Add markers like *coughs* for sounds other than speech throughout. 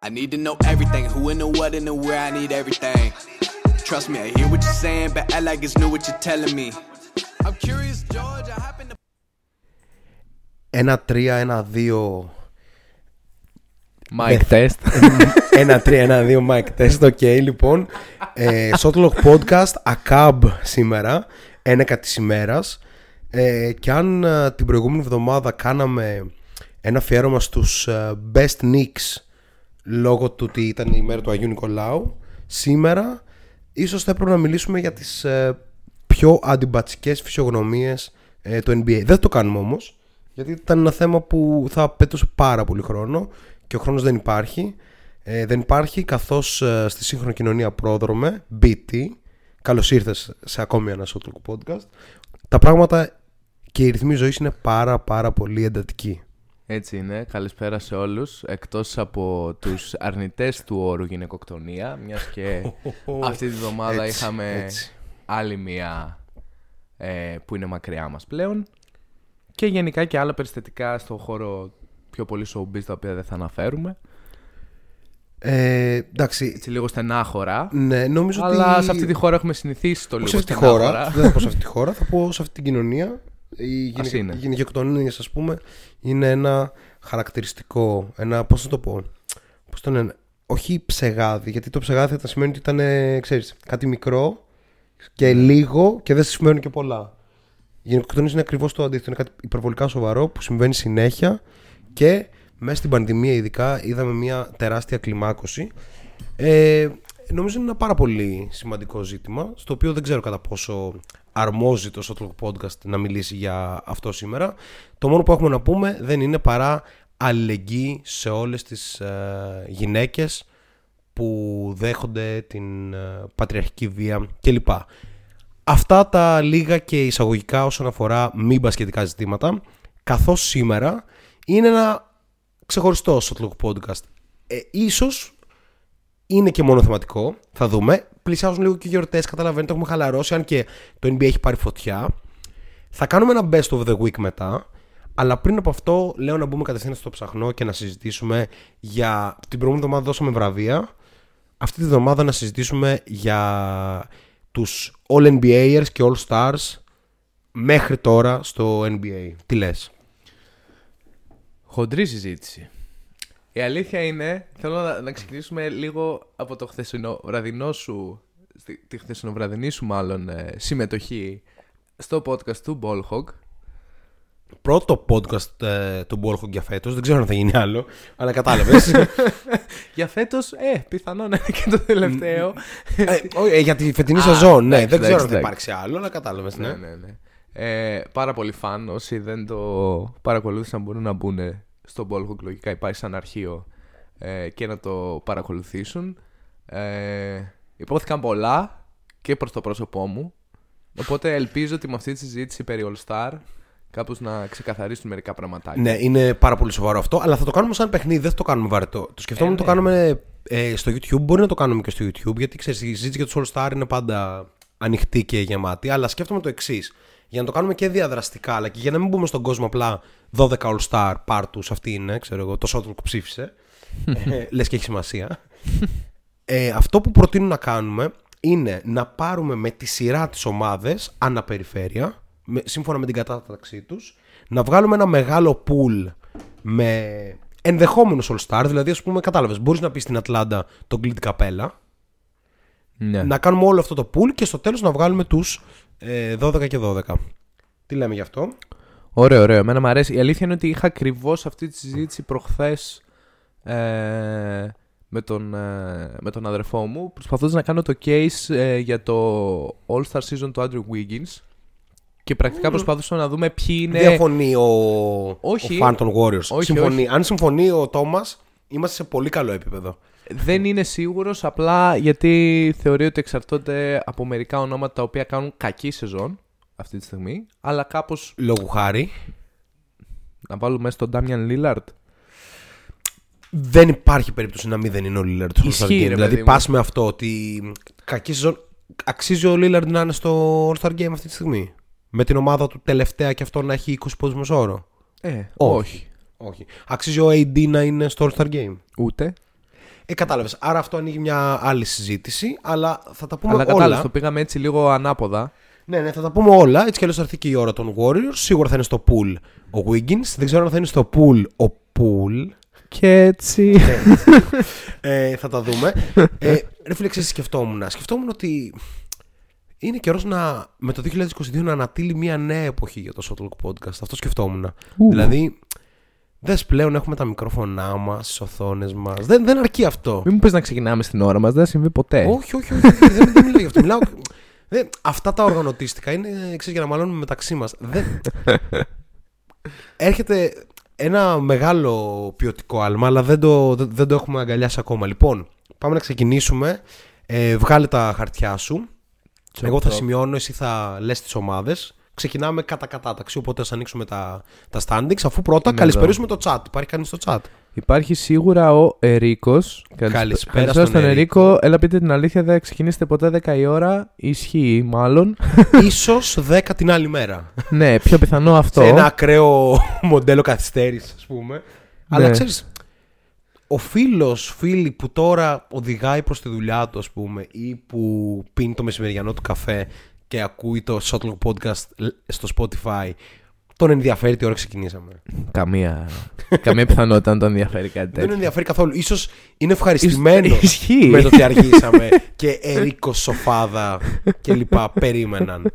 I need to know everything, who and the what and the where, I need everything. Trust me, I hear what you're saying, but act like it's new what you're telling me. I'm curious, George, I happen to... Ένα τρία, ένα δύο. Mic test. ένα τρία, ένα δύο mic test. Οκ, λοιπόν. Ε, Shotlock Podcast, ACAB σήμερα. Ένεκα της ημέρας. Ε, και αν ε, την προηγούμενη εβδομάδα κάναμε ένα αφιέρωμα στους ε, Best Knicks λόγω του ότι ήταν η μέρα του Αγίου Νικολάου, σήμερα ίσως θα έπρεπε να μιλήσουμε για τις ε, πιο αντιμπατσικές φυσιογνωμίες ε, του NBA. Δεν θα το κάνουμε όμως, γιατί ήταν ένα θέμα που θα απαιτούσε πάρα πολύ χρόνο και ο χρόνος δεν υπάρχει. Ε, δεν υπάρχει καθώς ε, στη σύγχρονη κοινωνία πρόδρομε, BT, καλώς ήρθες σε ακόμη ένα Shotlock Podcast, τα πράγματα και οι ρυθμοί ζωής είναι πάρα πάρα πολύ εντατικοί. Έτσι είναι. Καλησπέρα σε όλους. Εκτός από τους αρνητές του όρου γυναικοκτονία, μιας και αυτή τη βδομάδα Έτσι, είχαμε έτσι. άλλη μία ε, που είναι μακριά μας πλέον. Και γενικά και άλλα περιστατικά στον χώρο πιο πολύ showbiz τα οποία δεν θα αναφέρουμε. Ε, εντάξει, Έτσι λίγο στενάχωρα. ναι, νομίζω Αλλά ότι... σε αυτή τη χώρα έχουμε συνηθίσει το Όχι λίγο σε αυτή τη στενάχωρα. χώρα, δεν θα πω σε αυτή τη χώρα, θα πω σε αυτή την κοινωνία. Η, Ας γυναικ... είναι. η γυναικοκτονία, ας πούμε, είναι ένα χαρακτηριστικό, ένα, πώς θα το πω, πώς το λένε, όχι ψεγάδι, γιατί το ψεγάδι θα σημαίνει ότι ήταν, ε, ξέρεις, κάτι μικρό και Ναι. λίγο και δεν σημαίνουν και πολλά. Η γυναικοκτονία είναι ακριβώς το αντίθετο, είναι κάτι υπερβολικά σοβαρό που συμβαίνει συνέχεια και μέσα στην πανδημία ειδικά είδαμε μια τεράστια κλιμάκωση. Ε, νομίζω είναι ένα πάρα πολύ σημαντικό ζήτημα, στο οποίο δεν ξέρω κατά πόσο αρμόζει το Shotlock Podcast να μιλήσει για αυτό σήμερα. Το μόνο που έχουμε να πούμε δεν είναι παρά αλληλεγγύη σε όλες τις ε, γυναίκες που δέχονται την ε, πατριαρχική βία κλπ. Αυτά τα λίγα και εισαγωγικά όσον αφορά μη μπασκετικά ζητήματα, καθώς σήμερα είναι ένα ξεχωριστό Shotlock Podcast. Ε, ίσως είναι και μόνο θεματικό, θα δούμε. Πλησιάζουν λίγο και γιορτές, καταλαβαίνετε, έχουμε χαλαρώσει, αν και το NBA έχει πάρει φωτιά. Θα κάνουμε ένα best of the week μετά, αλλά πριν από αυτό λέω να μπούμε κατευθείαν στο ψαχνό και να συζητήσουμε για... Την προηγούμενη εβδομάδα δώσαμε βραβεία, αυτή τη εβδομάδα να συζητήσουμε για τους All NBAers και All Stars μέχρι τώρα στο NBA. Τι λες; Χοντρή συζήτηση. Η αλήθεια είναι, θέλω να, να ξεκινήσουμε λίγο από το χθεσινοβραδινό σου, στη- τη χθεσινοβραδινή σου μάλλον ε, συμμετοχή στο podcast του Ballhog. Πρώτο podcast ε, του Ballhog για φέτος, δεν ξέρω αν θα γίνει άλλο, αλλά κατάλαβες. *laughs* Για φέτος, ε, πιθανόν να είναι και το τελευταίο. ε, όχι, ε, για τη φετινή Α, σεζόν, ναι, εντάξει, δεν ξέρω αν εντάξει, θα εντάξει. υπάρξει άλλο, αλλά κατάλαβες, ναι. ναι, ναι, ναι. Ε, πάρα πολύ φαν. Όσοι δεν το παρακολούθησαν μπορούν να μπουν στο Ballhog. Λογικά υπάρχει σαν αρχείο ε, και να το παρακολουθήσουν. Ε, υπόθηκαν πολλά και προς το πρόσωπό μου. Οπότε ελπίζω ότι με αυτή τη συζήτηση περί All Star κάπως να ξεκαθαρίσουν μερικά πραγματάκια. Ναι, είναι πάρα πολύ σοβαρό αυτό, αλλά θα το κάνουμε σαν παιχνίδι, δεν θα το κάνουμε βαρετό. Το σκεφτόμουν Ε, να το ναι. κάνουμε ε, στο YouTube, μπορεί να το κάνουμε και στο YouTube, γιατί ξέρεις, η συζήτηση για τους All Star είναι πάντα ανοιχτή και γεμάτη, αλλά σκέφτομαι το εξής. Για να το κάνουμε και διαδραστικά, αλλά και για να μην μπούμε στον κόσμο απλά 12 All Star πάρ' τους, αυτή είναι, ξέρω εγώ, το Shotclock ψήφισε. *laughs* ε, λες και έχει σημασία. Ε, αυτό που προτείνω να κάνουμε είναι να πάρουμε με τη σειρά τις ομάδες ανά περιφέρεια, με, σύμφωνα με την κατάταξή τους, να βγάλουμε ένα μεγάλο pool με ενδεχόμενους all-star, δηλαδή ας πούμε κατάλαβες, μπορείς να πεις στην Ατλάντα τον Clint Capela, Ναι. να κάνουμε όλο αυτό το pool και στο τέλος να βγάλουμε τους ε, 12 και 12. Τι λέμε γι' αυτό; Ωραίο, ωραίο. Εμένα μου αρέσει. Η αλήθεια είναι ότι είχα ακριβώς αυτή τη συζήτηση προχθές ε, με, τον, ε, με τον αδερφό μου. Προσπαθώντας να κάνω το case ε, για το All Star Season του Andrew Wiggins. Και πρακτικά προσπαθούσα να δούμε ποιοι είναι. Διαφωνεί ο, Όχι. ο fan των Warriors. Όχι, συμφωνεί. Αν συμφωνεί ο Τόμας, είμαστε σε πολύ καλό επίπεδο. Δεν είναι σίγουρος απλά γιατί θεωρεί ότι εξαρτώνται από μερικά ονόματα τα οποία κάνουν κακή σεζόν αυτή τη στιγμή. Αλλά κάπως. Λόγου χάρη. Να βάλουμε μέσα τον Damian Lillard. Δεν υπάρχει περίπτωση να μην δεν είναι ο Lillard στο Ισχύει, All-Star ρε Game. παιδί Δηλαδή μου. πας με αυτό ότι κακή σεζόν. Αξίζει ο Lillard να είναι στο All-Star Game αυτή τη στιγμή; Με την ομάδα του τελευταία και αυτό να έχει 20 πόντους μεσόωρο. Ε, Όχι. όχι. Όχι. Αξίζει ο AD να είναι στο All-Star Game. Ούτε. Ε, κατάλαβες. Άρα αυτό ανοίγει μια άλλη συζήτηση, αλλά θα τα πούμε Αλλά όλα. κατάλαβε, το πήγαμε έτσι λίγο ανάποδα. Ναι, ναι, θα τα πούμε όλα. Έτσι κι αλλιώς θα έρθει και η ώρα των Warriors. Σίγουρα θα είναι στο pool ο Wiggins. Δεν ξέρω αν θα είναι στο pool ο Pool. Και έτσι. ε, θα τα δούμε. ε, ρε φίλε, ξέρεις, σκεφτόμουν; Σκεφτόμουν ότι είναι καιρός να, με το 2022 να ανατείλει μια νέα εποχή για το Shotlock Podcast. Αυτό σκεφτόμουν. Δηλαδή, δες πλέον έχουμε τα μικρόφωνά μας, τις οθόνες μας. Δεν, δεν αρκεί αυτό. Μην μου πεις να ξεκινάμε στην ώρα μας, δεν θα συμβεί ποτέ. Όχι, όχι, όχι. δεν, δεν μιλάω γι' αυτό. Μιλάω, δεν, αυτά τα οργανωτίστικα είναι ξέρεις, για να μαλώνουμε μεταξύ μας. Δεν... Έρχεται ένα μεγάλο ποιοτικό άλμα, αλλά δεν το, δεν, δεν το έχουμε αγκαλιάσει ακόμα. Λοιπόν, πάμε να ξεκινήσουμε. Ε, βγάλε τα χαρτιά σου. Εγώ θα σημειώνω, εσύ θα λες τις ομάδες. Ξεκινάμε κατά κατάταξη, οπότε θα ανοίξουμε τα, τα standings. Αφού πρώτα Ναι, καλησπερίσουμε το chat. Υπάρχει κανείς στο chat; Υπάρχει σίγουρα ο Ερίκος. Καλησπέρα στον στον Ερίκο. Ερίκο. Έλα πείτε την αλήθεια, δεν ξεκινήσετε ποτέ 10 η ώρα. Ισχύει, μάλλον. *laughs* Ίσως 10 την άλλη μέρα. ναι, πιο πιθανό αυτό. σε ένα ακραίο μοντέλο καθυστέρησης, ας πούμε. Αλλά Ναι. ξέρεις, ο φίλος, φίλη που τώρα οδηγάει προς τη δουλειά του, ας πούμε, ή που πίνει το μεσημεριανό του καφέ και ακούει το Shotclock Podcast στο Spotify, τον ενδιαφέρει τι ώρα ξεκινήσαμε. Καμία, καμία πιθανότητα να τον ενδιαφέρει κάτι Δεν τέτοιο. τον ενδιαφέρει καθόλου. Ίσως είναι ευχαριστημένος Ισχύει. με το ότι αργήσαμε και Ερίκο Σοφάδα και λοιπά περίμεναν.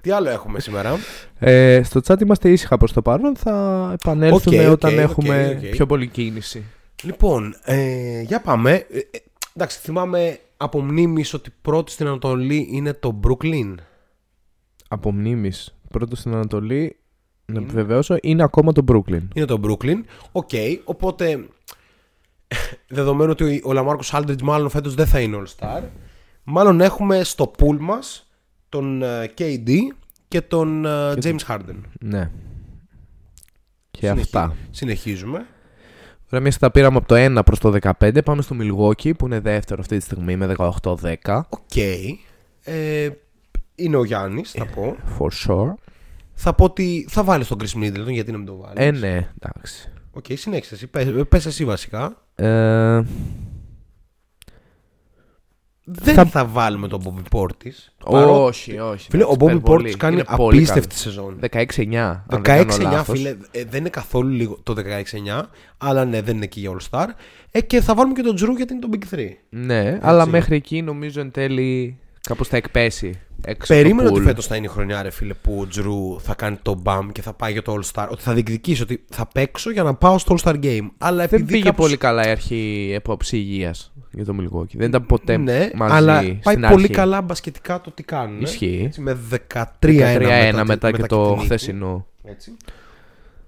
τι άλλο έχουμε σήμερα; Ε, στο chat είμαστε ήσυχα προς το παρόν. Θα επανέλθουμε Οκ, οκ, όταν οκ, έχουμε οκ. πιο πολύ κίνηση. Λοιπόν, ε, για πάμε. Ε, ε, εντάξει, θυμάμαι από μνήμης ότι πρώτη στην Ανατολή είναι το Brooklyn. Από μνήμης, πρώτο στην Ανατολή, να επιβεβαιώσω, είναι ακόμα το Brooklyn. Είναι το Brooklyn. Οκ, οπότε δεδομένου ότι ο LaMarcus Aldridge μάλλον φέτος δεν θα είναι All-Star, μάλλον έχουμε στο pool μας τον ε, KD και τον ε, James Harden. Ναι. Και Συνεχι- αυτά. Συνεχίζουμε. Ωραία, εμείς τα πήραμε από το 1 προς το 15. Πάμε στο Milwaukee που είναι δεύτερο αυτή τη στιγμή με 18-10. Οκ. Ε, είναι ο Γιάννης, θα πω. For sure. Θα πω ότι θα βάλεις τον Khris Middleton γιατί να μην το βάλεις; Ε, ναι, εντάξει. Οκ, συνέχισε εσύ. Πες, πες εσύ βασικά. Ε, Δεν Θα- θα, βάλουμε τον Bobby Portis. όχι, όχι. Φίλε, ο εντάξει, Bobby υπερβολή. Portis κάνει Είναι πολύ απίστευτη καλός. σεζόν. 16-9. αν δεν 16-9, κάνω λάθος. φίλε, ε, δεν είναι καθόλου λίγο το 16-9, αλλά ναι, δεν είναι εκεί για All Star. Ε, και θα βάλουμε και τον Τζρου γιατί είναι το Big 3. Ναι, αλλά μέχρι εκεί νομίζω εν τέλει κάπως θα εκπέσει. Έξω Περίμενα το ότι pool. φέτος θα είναι η χρονιά, ρε φίλε, που ο Τζρου θα κάνει το μπαμ και θα πάει για το All Star. Ότι θα διεκδικήσει, ότι θα παίξω για να πάω στο All Star Game. Αλλά Δεν επειδή πήγε κάπως- πολύ καλά η αρχή επόψη υγείας για το Milwaukee. Δεν ήταν ποτέ Ναι, μαζί αλλά στην πάει αρχή. πολύ καλά μπασκετικά το τι κάνουν. Ισχύει. Έτσι, με 13-1 13-1 μετά, μετά, τη- και τη το νίκη. χθεσινό. Έτσι.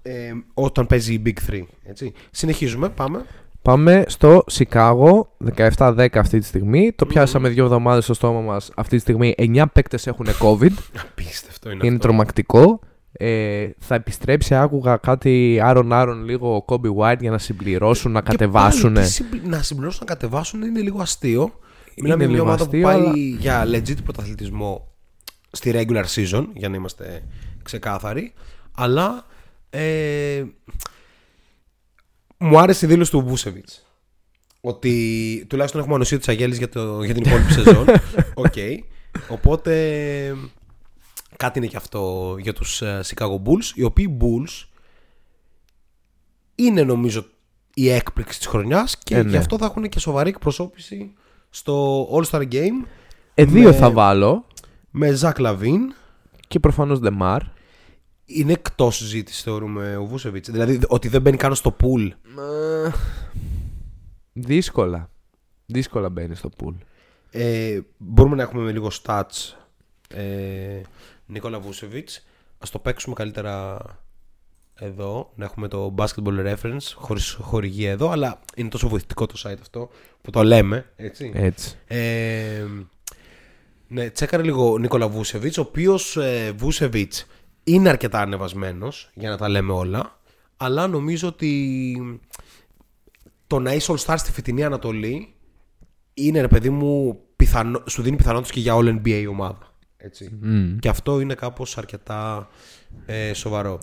Ε, όταν παίζει η Big 3. Έτσι. Συνεχίζουμε, πάμε. Πάμε στο Σικάγο, 17-10 αυτή τη στιγμή. Το πιάσαμε δύο εβδομάδες στο στόμα μας. Αυτή τη στιγμή 9 παίκτες έχουν COVID. Απίστευτο είναι, Είναι αυτό. τρομακτικό. Ε, θα επιστρέψει, άκουγα κάτι άρον άρον λίγο ο Kobe White για να συμπληρώσουν, να Και κατεβάσουν. πάλι, τι συμπλη- να συμπληρώσουν, να κατεβάσουν είναι λίγο αστείο. Μιλάμε για μια λίγο ομάδα αστείο, που πάει αλλά- για legit πρωταθλητισμό στη regular season, για να είμαστε ξεκάθαροι. Αλλά ε, μου άρεσε η δήλωση του Βούσεβιτς. Ότι τουλάχιστον έχουμε ανοσία της Αγέλης για, το- για την υπόλοιπη *laughs* σεζόν. Οκ. Οπότε κάτι είναι και αυτό για τους ε, Chicago Bulls. Οι οποίοι Bulls είναι νομίζω η έκπληξη της χρονιάς και Ε, ναι. γι' αυτό θα έχουν και σοβαρή εκπροσώπηση στο All-Star Game Ε, δύο με- θα βάλω. με Ζακ Λαβίν. Και προφανώς Demar. Είναι εκτός συζήτηση θεωρούμε ο Βούσεβιτς. Δηλαδή ότι δεν μπαίνει καν στο pool. Δύσκολα. Δύσκολα μπαίνει στο pool. Ε, μπορούμε να έχουμε με λίγο stats ε, Νίκολα Βούσεβιτς. Ας το παίξουμε καλύτερα εδώ, να έχουμε το basketball reference χωρίς χορηγία εδώ, αλλά είναι τόσο βοηθητικό το site αυτό που το λέμε, έτσι. Έτσι. Ε, ναι, τσέκαρε λίγο ο Νίκολα Βούσεβιτς, ο οποίος ε, Βούσεβιτς είναι αρκετά ανεβασμένος, για να τα λέμε όλα, αλλά νομίζω ότι το να είσαι All-Star στη φετινή Ανατολή είναι, ρε παιδί μου, πιθανό, σου δίνει πιθανότητες και για All NBA ομάδα. Έτσι. Και αυτό είναι κάπως αρκετά ε, σοβαρό.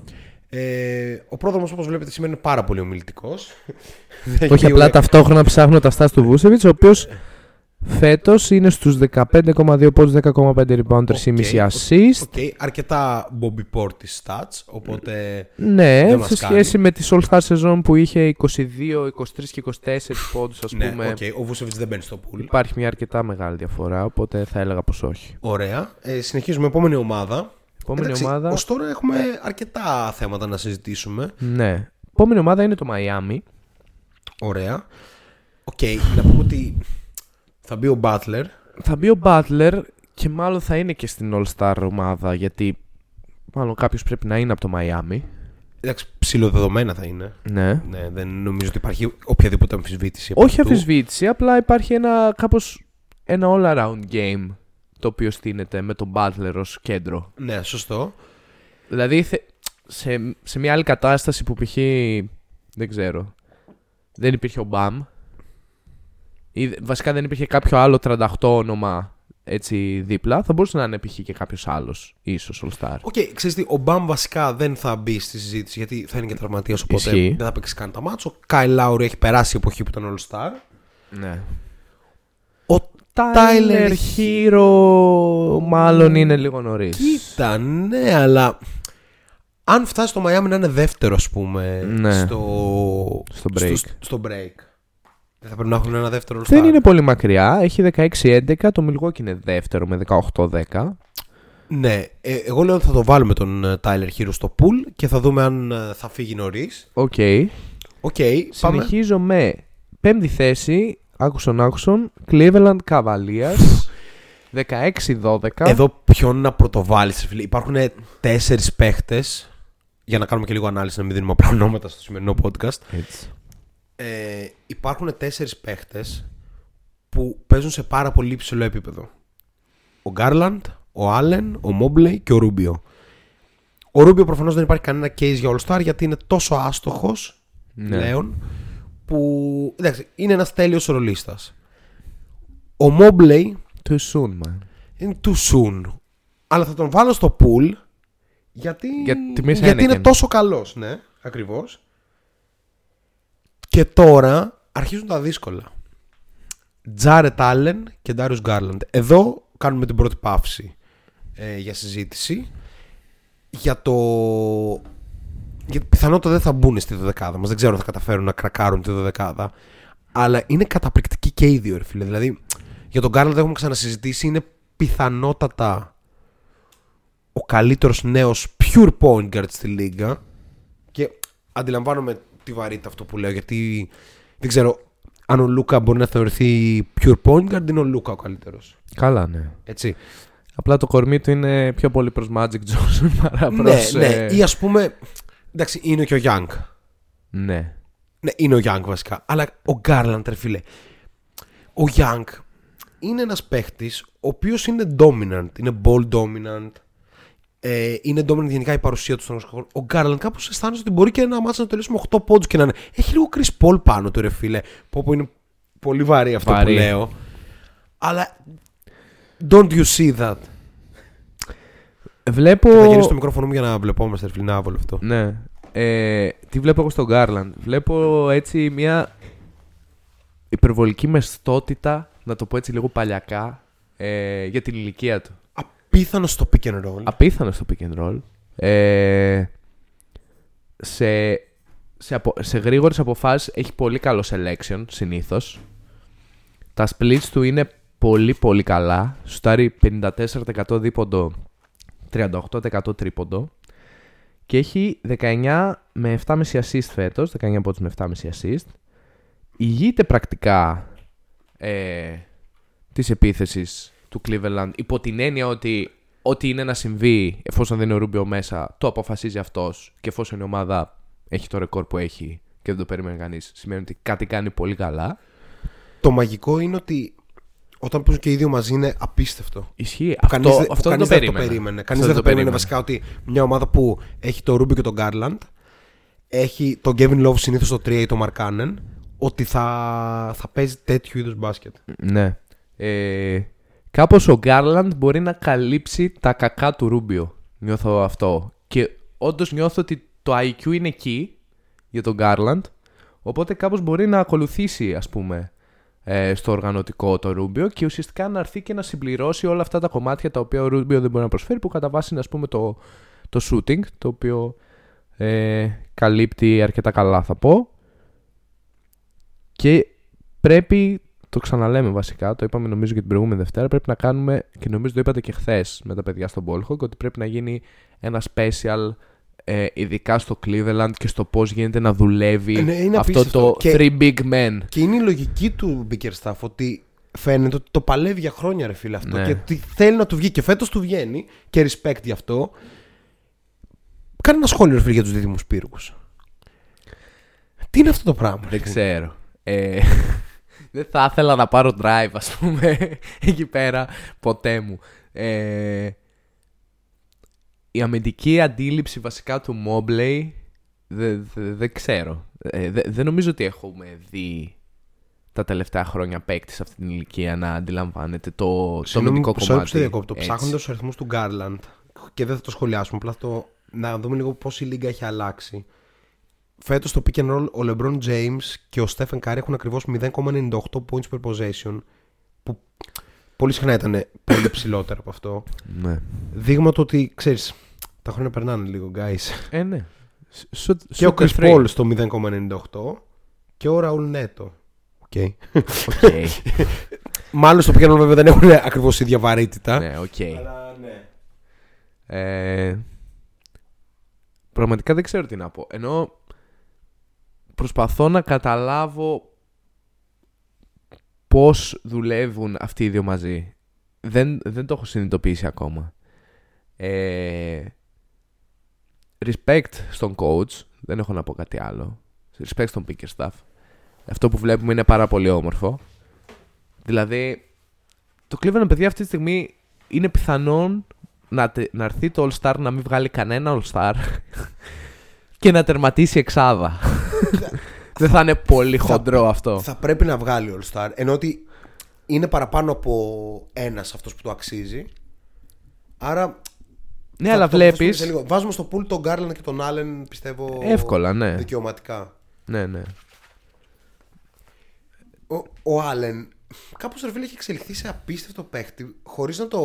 Ε, ο πρόδρομος όπως βλέπετε σήμερα είναι πάρα πολύ ομιλητικός. Όχι *laughs* απλά ταυτόχρονα ψάχνω τα στάση του Βούσεβιτς, ο οποίος φέτος είναι στους 15,2 πόντου, 10,5 rebound, 3,5 assist. Okay, αρκετά Bobby Portis stats, οπότε Ναι, δεν σε μας σχέση κάνει. με τη All Star σεζόν που είχε 22, 23 και 24 πόντους ας ναι, πούμε. okay, ο Βούσεβιτς δεν μπαίνει στο pool. Υπάρχει μια αρκετά μεγάλη διαφορά, οπότε θα έλεγα πως όχι. Ωραία. Ε, συνεχίζουμε, επόμενη ομάδα. Επόμενη Εντάξει, ομάδα. Ως τώρα έχουμε αρκετά θέματα να συζητήσουμε. Ναι. Επόμενη ομάδα είναι το Miami. Ωραία. Οκ, να πούμε ότι θα μπει ο Butler. Θα μπει ο Butler και μάλλον θα είναι και στην All Star ομάδα γιατί μάλλον κάποιος πρέπει να είναι από το Miami. Εντάξει, ψιλοδεδομένα θα είναι. Ναι. Ναι, δεν νομίζω ότι υπάρχει οποιαδήποτε αμφισβήτηση. από Όχι αυτού. αμφισβήτηση, απλά υπάρχει ένα κάπως ένα all-around game το οποίο στείνεται με τον Butler ως κέντρο. Ναι, σωστό. Δηλαδή θε- σε, σε μια άλλη κατάσταση που π.χ. δεν ξέρω δεν υπήρχε ο Μπαμ ή δε- βασικά δεν υπήρχε κάποιο άλλο 38 όνομα έτσι δίπλα θα μπορούσε να είναι π.χ. και κάποιος άλλος ίσως All Star. Οκ, ξέρεις τι, ο Μπαμ βασικά δεν θα μπει στη συζήτηση γιατί θα είναι και τραυματίας οπότε Ισχύει. δεν θα παίξει καν τα ματς. Ο Kyle Lowry έχει περάσει η εποχή που ήταν All Star. Ναι. Ο Tyler Herro μάλλον είναι λίγο νωρίς. Κοίτα, ναι, αλλά αν φτάσει στο Miami να είναι δεύτερο, ας πούμε, Ναι. στο... Στο break. Στο, στο break. Δεν θα πρέπει να έχουν ένα δεύτερο All-Star. Δεν είναι πολύ μακριά. Έχει 16-11. Το Milwaukee είναι δεύτερο με 18-10. Ναι, ε, εγώ λέω ότι θα το βάλουμε τον ε, Tyler Herro στο pool και θα δούμε αν ε, θα φύγει νωρίς. Οκ. Οκ, πάμε. Συνεχίζω με πέμπτη θέση. Άκουσον, άκουσον. Cleveland Cavaliers. *laughs* 16-12. Εδώ ποιον να πρωτοβάλεις, φίλε. Υπάρχουν τέσσερις παίχτες. Για να κάνουμε και λίγο ανάλυση, να μην δίνουμε απλά ονόματα στο σημερινό podcast. Έτσι. Ε, υπάρχουν τέσσερις παίχτες που παίζουν σε πάρα πολύ υψηλό επίπεδο. Ο Γκάρλαντ, ο Άλεν, ο Μόμπλεϊ και ο Ρούμπιο. Ο Ρούμπιο προφανώς δεν υπάρχει κανένα case για All Star γιατί είναι τόσο άστοχος Ναι. πλέον που. Εντάξει, είναι ένας τέλειος ρολίστας. Ο Μόμπλεϊ Too soon, man. είναι too soon. Αλλά θα τον βάλω στο pool γιατί, Για τιμής γιατί είναι Heineken. τόσο καλός, ναι, ακριβώς. Και τώρα αρχίζουν τα δύσκολα. Τζάρετ Άλεν και Ντάριος Γκάρλαντ. Εδώ κάνουμε την πρώτη παύση ε, για συζήτηση. Για το... Γιατί πιθανότατα δεν θα μπουν στη δωδεκάδα μας. Δεν ξέρω αν θα καταφέρουν να κρακάρουν τη δωδεκάδα. Αλλά είναι καταπληκτικοί και οι δύο, ρε φίλε. Δηλαδή, για τον Γκάρλαντ έχουμε ξανασυζητήσει. Είναι πιθανότατα ο καλύτερος νέος pure point guard στη λίγα. Και αντιλαμβάνομαι τη βαρύτητα αυτό που λέω. Γιατί δεν ξέρω αν ο Λούκα μπορεί να θεωρηθεί pure point guard. Είναι ο Λούκα ο καλύτερος. Καλά, ναι. Έτσι. Απλά το κορμί του είναι πιο πολύ προς Magic Johnson *laughs* παρά προς... ναι, ναι. ε, Ή ας πούμε. Εντάξει, είναι και ο Young. ναι. Ναι, είναι ο Young βασικά. Αλλά ο Garland, ρε φίλε. Ο Young είναι ένας παίχτης ο οποίος είναι dominant. Είναι ball dominant. Ε, είναι dominant γενικά η παρουσία του στον χώρο. Ο Garland κάπως αισθάνεσαι ότι μπορεί και ένα μάτς να τελειώσει με 8 πόντους και να είναι. Έχει λίγο Chris Paul πάνω του, ρε φίλε. Πω πω είναι πολύ βαρύ αυτό Βαρύ. που λέω. Αλλά. Don't you see that; Βλέπω... Θα γυρίσω το μικρόφωνο μου για να βλεπόμαστε, ρε φίλε. Είναι άβολο αυτό. Ναι. Ε, τι βλέπω εγώ στον Garland. Βλέπω έτσι μια υπερβολική μεστότητα, να το πω έτσι λίγο παλιακά, ε, για την ηλικία του. Απίθανος στο pick and roll. Απίθανος στο pick and roll. Ε, σε, σε, απο, σε γρήγορες αποφάσεις έχει πολύ καλό selection συνήθως. Τα splits του είναι πολύ πολύ καλά. Σουτάρει 54% δίποντο, 38% τρίποντο. Και έχει 19 με 7,5 assist φέτος, 19 πόντους με 7,5 assist. Υγείται πρακτικά ε, της επίθεσης του Cleveland υπό την έννοια ότι ό,τι είναι να συμβεί εφόσον δεν είναι ο Ρούμπιο μέσα το αποφασίζει αυτός και εφόσον η ομάδα έχει το ρεκόρ που έχει και δεν το περίμενε κανείς σημαίνει ότι κάτι κάνει πολύ καλά. Το μαγικό είναι ότι όταν παίζουν και οι δύο μαζί είναι απίστευτο. Ισχύει. Που Αυτό, κανείς δεν- αυτό που δεν κανείς το δεν περίμενε. περίμενε. Αυτό Κανείς δεν το θα περίμενε βασικά ότι μια ομάδα που έχει το Ρούμπι και τον Γκάρλαντ, έχει τον Kevin Love συνήθως το 3 ή το Μαρκάνεν, ότι θα, θα παίζει τέτοιου είδους μπάσκετ. Ναι. Ε, κάπως ο Γκάρλαντ μπορεί να καλύψει τα κακά του Ρούμπιο. Νιώθω αυτό. Και όντως νιώθω ότι το IQ είναι εκεί για τον Garland. Οπότε κάπως μπορεί να ακολουθήσει, ας πούμε, ε, στο οργανωτικό το Ρούμπιο και ουσιαστικά να έρθει και να συμπληρώσει όλα αυτά τα κομμάτια τα οποία ο Ρούμπιο δεν μπορεί να προσφέρει που κατά βάση είναι ας πούμε το, το shooting το οποίο ε, καλύπτει αρκετά καλά θα πω και πρέπει το ξαναλέμε βασικά, το είπαμε νομίζω και την προηγούμενη Δευτέρα, πρέπει να κάνουμε, και νομίζω το είπατε και χθες με τα παιδιά στον Ballhawk, ότι πρέπει να γίνει ένα special ε, ειδικά στο Cleveland και στο πώς γίνεται να δουλεύει Ε, ναι, είναι αυτό απίστευτο. το Και- three big men. Και είναι η λογική του Bickerstaff ότι φαίνεται ότι το παλεύει για χρόνια ρε φίλε αυτό Ναι. και ότι θέλει να του βγει και φέτος του βγαίνει και respect γι' αυτό. Κάνε ένα σχόλιο ρε φίλε για τους δίδυμους πύργους. Τι είναι αυτό το πράγμα. ρε Δεν φίλε; ξέρω. Ε, δεν θα ήθελα να πάρω drive, ας πούμε, εκεί πέρα, ποτέ μου. Ε, η αμυντική αντίληψη βασικά του Mobley δεν δε, δεν ξέρω. Ε, δε- δεν νομίζω ότι έχουμε δει τα τελευταία χρόνια παίκτης σε αυτή την ηλικία να αντιλαμβάνεται το, το Συγγνώμη, αμυντικό sorry που κομμάτι. σε διακόπτω. έτσι. Ψάχνοντας τους αριθμούς του Garland και δεν θα το σχολιάσουμε, απλά το, να δούμε λίγο πώς η λίγα έχει αλλάξει. Φέτος στο pick and roll ο LeBron James και ο Stephen Curry έχουν ακριβώς 0,98 points per possession. Που πολύ συχνά ήταν πολύ ψηλότερο από αυτό. Ναι. Δείγμα το ότι ξέρεις, τα χρόνια περνάνε λίγο, guys. Ε, ναι. Shoot- και ο shoot the Chris three. Paul στο 0,98 και ο Raul Neto. Okay. Οκ. *laughs* Μάλλον στο pick and roll βέβαια δεν έχουν ακριβώς ίδια βαρύτητα. ναι, οκ. Αλλά ναι. Ε, πραγματικά δεν ξέρω τι να πω. Ενώ προσπαθώ να καταλάβω πώς δουλεύουν αυτοί οι δύο μαζί. Δεν, δεν το έχω συνειδητοποιήσει ακόμα. Ε, respect στον coach. Δεν έχω να πω κάτι άλλο. Respect στον picker staff. Αυτό που βλέπουμε είναι πάρα πολύ όμορφο. Δηλαδή, το Cleveland, παιδιά, αυτή τη στιγμή είναι πιθανόν να, τε- να έρθει το All Star να μην βγάλει κανένα All Star *laughs* και να τερματίσει εξάδα. Δεν θα είναι πολύ χοντρό αυτό. Θα πρέπει να βγάλει All Star. Ενώ ότι είναι παραπάνω από ένας αυτός που το αξίζει. Άρα. Ναι, θα αλλά το αποφασίσουμε βλέπει. σε λίγο. Βάζουμε στο pool τον Garland και τον Allen πιστεύω. Εύκολα, ναι. Δικαιωματικά. Ναι, ναι. Ο, ο Allen κάπως ρε φίλε έχει εξελιχθεί σε απίστευτο παίχτη χωρίς να το.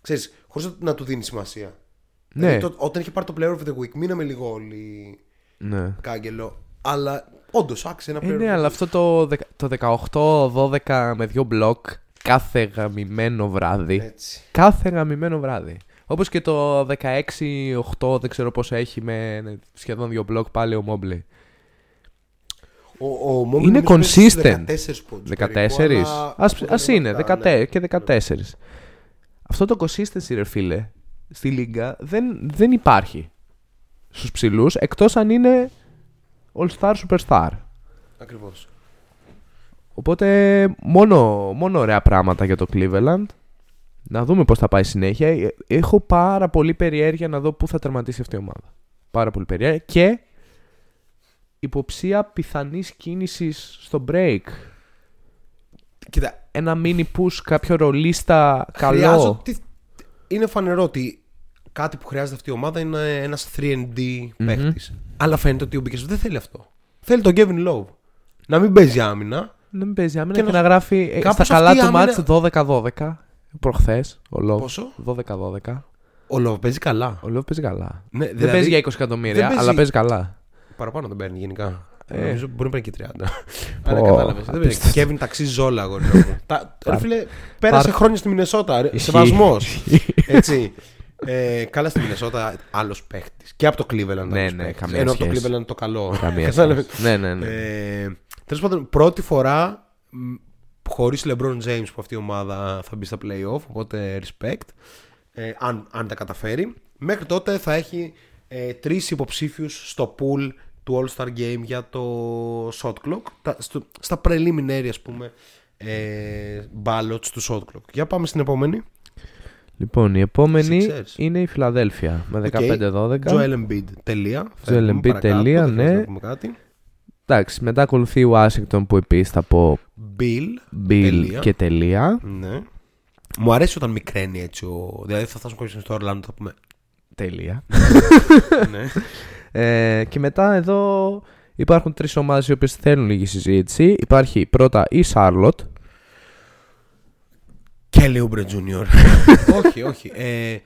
ξέρεις, χωρίς να, να του δίνει σημασία. Ναι. Δηλαδή, το- όταν είχε πάρει το Player of the Week, μείναμε λίγο όλοι ναι. κάγκελο. Αλλά όντως άξιζε ένα Ε, Player of ναι, the αλλά Week. αυτό το, δεκα- το 18-12 με δύο μπλοκ κάθε γαμημένο βράδυ. Έτσι. Κάθε γαμημένο βράδυ. Όπως και το 16-8, δεν ξέρω πόσο έχει με ναι, σχεδόν δύο μπλοκ πάλι ο Μόμπλε. Ο, ο Mobley Είναι νομίζω παίζει στους consistent. 14 πόντους 14. περίπου, αλλά Ας, από ας τα είναι, λεπτά, 14 ναι. και 14. Αυτό το consistency, ρε φίλε, στη Λίγκα δεν, δεν υπάρχει στους ψηλούς, εκτός αν είναι all-star, superstar. Ακριβώς. Οπότε μόνο, μόνο ωραία πράγματα για το Cleveland. Να δούμε πώς θα πάει συνέχεια. Ε, Έχω πάρα πολύ περιέργεια να δω πού θα τερματίσει αυτή η ομάδα. Πάρα πολύ περιέργεια. Και υποψία πιθανής κίνησης στο break. Κοίτα, Ένα mini push, κάποιο ρολίστα καλό. χρειάζονται. Είναι φανερό ότι κάτι που χρειάζεται αυτή η ομάδα είναι ένας 3D παίχτης. Αλλά φαίνεται ότι ο Μπίκερ δεν θέλει αυτό. Θέλει τον Kevin Love. Να μην παίζει άμυνα. Να μην παίζει άμυνα Και και, να- να γράφει ε, κάπως στα καλά αυτή η του άμυνα- μάτς 12-12. Προχθές, ο Love. Πόσο; 12-12. Ο Love παίζει καλά. Ο Love παίζει καλά. Ναι, Δεν δηλαδή, παίζει για 20 εκατομμύρια, δεν παίζει- αλλά παίζει καλά. Παραπάνω δεν παίρνει γενικά. Ε. Νομίζω μπορεί να παίρνει και 30. *laughs* Πω, Αλλά κατάλαβες. Δεν παίζει. απίστευτο. Kevin ταξίζει όλα, αγόρι μου. *laughs* Τα- Ρε φίλε, πέρασε Πάρ- χρόνια στη Μινεσότα. Ισχύει. Σεβασμός. Έτσι. Ε, καλά στη Μινεσότα, άλλος παίχτης. Και από το Cleveland. Ναι, άλλος ναι, παίχτης. καμία Ενώ από το σχέση. Cleveland το καλό. Καμία *laughs* Κατάλαβες. σχέση. Ναι, ναι, ναι. Ε, Τέλος πάντων, πρώτη φορά χωρίς LeBron James που αυτή η ομάδα θα μπει στα playoff. Οπότε respect. Ε, αν, αν τα καταφέρει. Μέχρι τότε θα έχει ε, τρεις υποψήφιους στο pool του All Star Game για το shot clock. Τα, στο, στα preliminary, ας πούμε, ε, ballots του shot clock. Για πάμε στην επόμενη. Λοιπόν, η επόμενη Sixers. είναι η Φιλαδέλφια με 15-12. Joel Embiid. Τελεία. Joel Φεύγουμε Embiid, παρακάτω, τελεία, δεν χρειάζεται ναι. να πούμε κάτι. Εντάξει, μετά ακολουθεί η Washington που επίσης θα πω Bill. Bill Τελεία. και τελεία. Ναι. Μου αρέσει όταν μικραίνει έτσι. Ο... Δηλαδή θα φτάσουμε κάποια στιγμή στο Orlando θα πούμε Τέλεια. *laughs* ναι. Ε, και μετά εδώ υπάρχουν τρεις ομάδες οι οποίες θέλουν λίγη συζήτηση. Υπάρχει πρώτα η Charlotte. Kelly Oubre Jr. *laughs* όχι, όχι. Ε,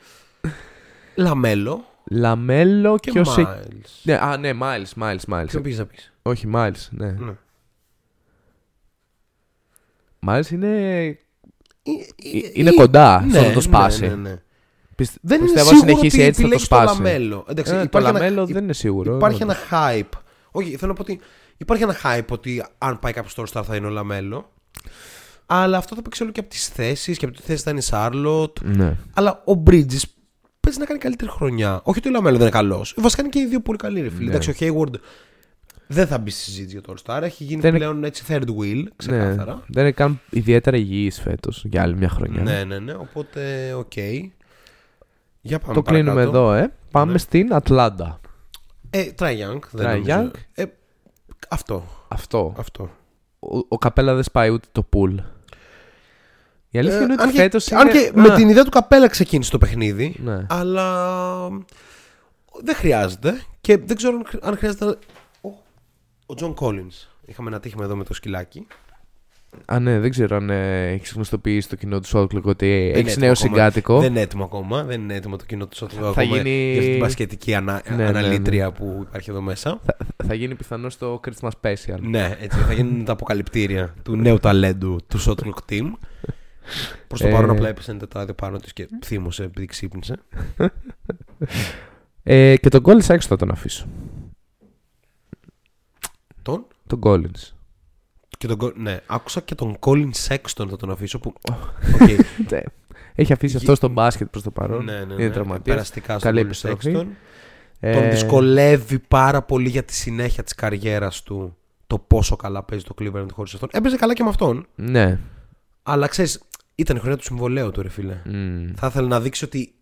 Λαμέλο Λαμέλο και, και ο Σε... Miles. Ναι, α, ναι, Miles, Miles, Miles. Ποιον πήγες να πεις; Όχι, Miles, ναι. Ναι. Miles είναι... Ε, ε, είναι ε, κοντά στο ναι, να το σπάσει. Ναι, ναι, ναι. Πισ- Δεν είναι πιστεύω σίγουρο συνεχίσει ότι έτσι θα το επιλέξει το σπάσει. Λαμέλο. Εντάξει, Ε, το υπάρχει ένα- Λαμέλο υ- δεν είναι σίγουρο. Υπάρχει Ναι. ένα hype. Όχι, θέλω να πω ότι υπάρχει ένα hype ότι αν πάει κάποιος στο All Star θα είναι ο Λαμέλο. Αλλά αυτό θα παίξει όλο και από τις θέσεις και από τη θέση θα είναι η Σάρλοτ. Ναι. Αλλά ο Bridges παίζει να κάνει καλύτερη χρονιά. Όχι ότι ο Λαμέλο δεν είναι καλός. Βασικά είναι και οι δύο πολύ καλοί, ρε φίλε. Ναι. Εντάξει, ο Hayward δεν θα μπει στη συζήτηση για το All Star. Έχει γίνει Δεν είναι- πλέον έτσι third wheel, ναι. ξεκάθαρα. Δεν είναι καν ιδιαίτερα υγιής φέτος για άλλη μια χρονιά. Ναι, ναι, ναι. Οπότε, οκ. Για πάμε Το κλείνουμε παρακάτω. εδώ, ε. Πάμε Ναι. στην Ατλάντα. Ε, Trae Young. δεν Trae νομίζω. Young. Ε, αυτό. Αυτό. αυτό. Ο, ο Καπέλα δεν σπάει ούτε το pool. Η αλήθεια Ε, είναι ότι αν και- φέτος αν είναι... και με την ιδέα του Καπέλα ξεκίνησε το παιχνίδι. Ναι. Αλλά δεν χρειάζεται. Και δεν ξέρω αν- αν χρειάζεται. Ο, ο Τζον Collins. Είχαμε ένα ατύχημα εδώ με το σκυλάκι. Α, ναι, δεν ξέρω αν ε, έχεις γνωστοποιήσει το κοινό του Shotclock ότι Δεν είναι έχει έτοιμο νέο ακόμα. συγκάτοικο. Δεν είναι έτοιμο ακόμα. Δεν είναι έτοιμο το κοινό του Shotclock Θα γίνει- για αυτή την μπασκετική ανα... Ναι, ναι, ναι. αναλύτρια που υπάρχει εδώ μέσα. Θα, θα γίνει πιθανό στο Christmas Special. ναι, έτσι θα γίνουν τα αποκαλυπτήρια του νέου ταλέντου του Shotclock Team. *laughs* Προς το Ε. παρόν απλά έπεσε ένα τετράδιο πάνω της και θύμωσε επειδή ξύπνησε. *laughs* Ε, και τον Collins έξω θα τον αφήσω. Τον; Τον Collins. Και τον, Col- ναι, άκουσα και τον Colin Sexton θα τον αφήσω που. Οκ. *laughs* Ναι. Έχει αφήσει αυτό στο μπάσκετ προς το παρόν. ναι, ναι, ναι. Είναι τραυματίας. Περαστικά στον Καλή Colin επιστροφή. Sexton. Ε, Τον δυσκολεύει πάρα πολύ για τη συνέχεια της καριέρας του το πόσο καλά παίζει το Cleveland χωρίς αυτόν. Έπαιζε καλά και με αυτόν. Ναι. Αλλά ξέρεις, ήταν η χρονιά του συμβολέου του, ρε φίλε. Μμ. Θα ήθελε να δείξει ότι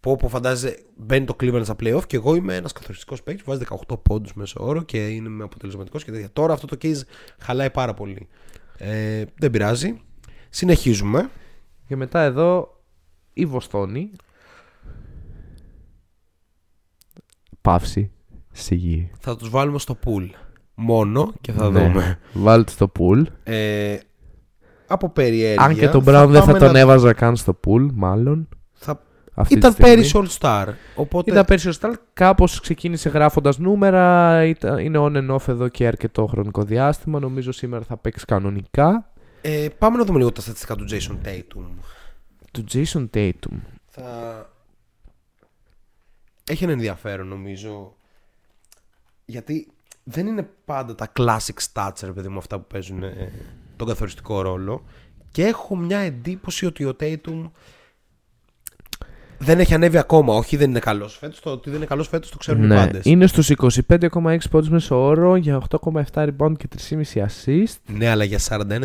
πω πω φαντάζεσαι μπαίνει το Cleveland στα playoff και εγώ είμαι ένας καθοριστικός παίκτης που βάζει 18 πόντους μέσω όρο και είναι αποτελεσματικός και τέτοια. Τώρα αυτό το case χαλάει πάρα πολύ. Ε, δεν πειράζει. Συνεχίζουμε. Και μετά εδώ η Βοστόνη. Παύση. Σιγή. Θα τους βάλουμε στο pool. Μόνο και θα Ναι. δούμε. Βάλτε στο pool. Ε, από περιέργεια. Αν και τον Brown δεν θα πάμε τον να- έβαζα καν στο pool, μάλλον. Θα... Αυτή Ήταν τη στιγμή. πέρυσι All Star. Οπότε Ήταν πέρυσι ο Στάλ. Κάπως ξεκίνησε γράφοντας νούμερα. Ήταν, είναι on and off εδώ και αρκετό χρονικό διάστημα. Νομίζω σήμερα θα παίξει κανονικά. ε, πάμε να δούμε λίγο τα στατιστικά του Jason Tatum. Του Jason Tatum. Θα... Έχει ένα ενδιαφέρον νομίζω. Γιατί δεν είναι πάντα τα classic stats, ρε παιδί μου, αυτά που παίζουν ε, τον καθοριστικό ρόλο. Και έχω μια εντύπωση ότι ο Tatum δεν έχει ανέβει ακόμα. Όχι, δεν είναι καλός φέτος. Το ότι δεν είναι καλός φέτος το ξέρουν οι Ναι, πάντες. είναι στους 25,6 πόντους μέσω όρο για 8,7 rebound και 3,5 assist. Ναι, αλλά για 41%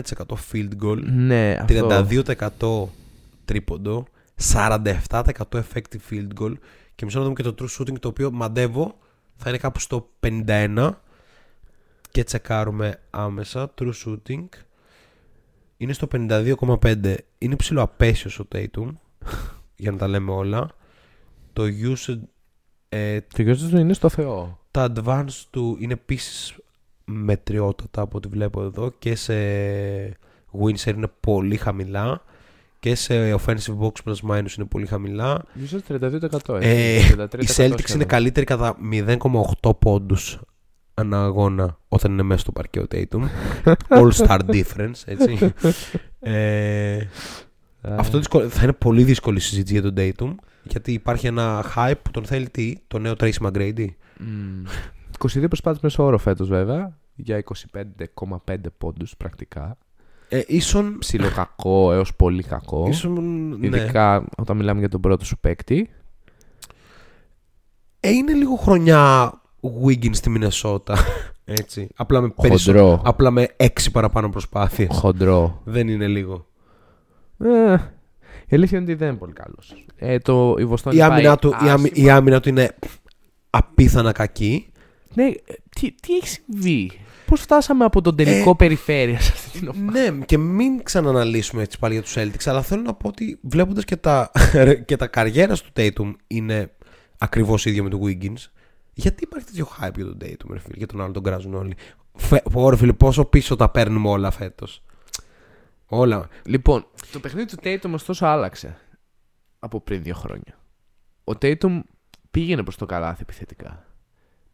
field goal, Ναι, αυτό. 32% τρίποντο, 47% effective field goal και μισό να δούμε και το true shooting το οποίο μαντεύω θα είναι κάπου στο 51 και τσεκάρουμε άμεσα true shooting είναι στο 52,5 είναι ψηλό απέσιος ο Tatum *laughs* για να τα λέμε όλα το usage ε, Το γιος του είναι στο Θεό. τα advanced του είναι επίσης μετριότατα από ό,τι βλέπω εδώ και σε Windsor είναι πολύ χαμηλά και σε offensive box plus minus είναι πολύ χαμηλά. Νομίζω 32%. Ε, έτσι, 33% οι Celtics είναι σχεδόν. καλύτεροι κατά 0,8 πόντους ανά αγώνα όταν είναι μέσα στο παρκέ ο Tatum. *laughs* All star difference, έτσι. ε, Α, αυτό δυσκολ- θα είναι πολύ δύσκολη συζήτηση για τον Tatum γιατί υπάρχει ένα hype που τον θέλει τι, το νέο Tracy McGrady. μ. 22 προσπάθειες μέσω όρο φέτος βέβαια. Για 25,5 πόντους πρακτικά. Ε, ίσον, Ψιλο κακό έως πολύ κακό. ίσον ναι. Ειδικά όταν μιλάμε για τον πρώτο σου παίκτη. Ε, είναι λίγο χρονιά Wiggins στη Μινεσότα. Έτσι. Απλά με, περισσο- Χοντρό. απλά με έξι παραπάνω προσπάθειες. Χοντρό. Δεν είναι λίγο. Ε, η αλήθεια είναι ότι δεν είναι πολύ καλός. Ε, το, η Βοστόνη Η πάει άμυνα, του, η, άμυ- άσχημα. η άμυνα του είναι απίθανα κακή. Ναι, ε, τι, τι έχεις συμβεί. Πώς φτάσαμε από τον τελικό Ε, περιφέρεια σε αυτή την ομάδα; Ναι, και μην ξαναναλύσουμε έτσι πάλι για τους Celtics, αλλά θέλω να πω ότι βλέποντας και τα, *laughs* και τα καριέρας του Tatum είναι ακριβώς ίδιο με τον Wiggins. Γιατί υπάρχει τέτοιο hype για τον Dayton, ρε φίλε, για τον άλλο τον κράζουν όλοι. Φε, πω, ρε φίλε, πόσο πίσω τα παίρνουμε όλα φέτος. Όλα. Λοιπόν, το παιχνίδι του Tatum ωστόσο άλλαξε από πριν δύο χρόνια. Ο Tatum πήγαινε προς το καλάθι επιθετικά.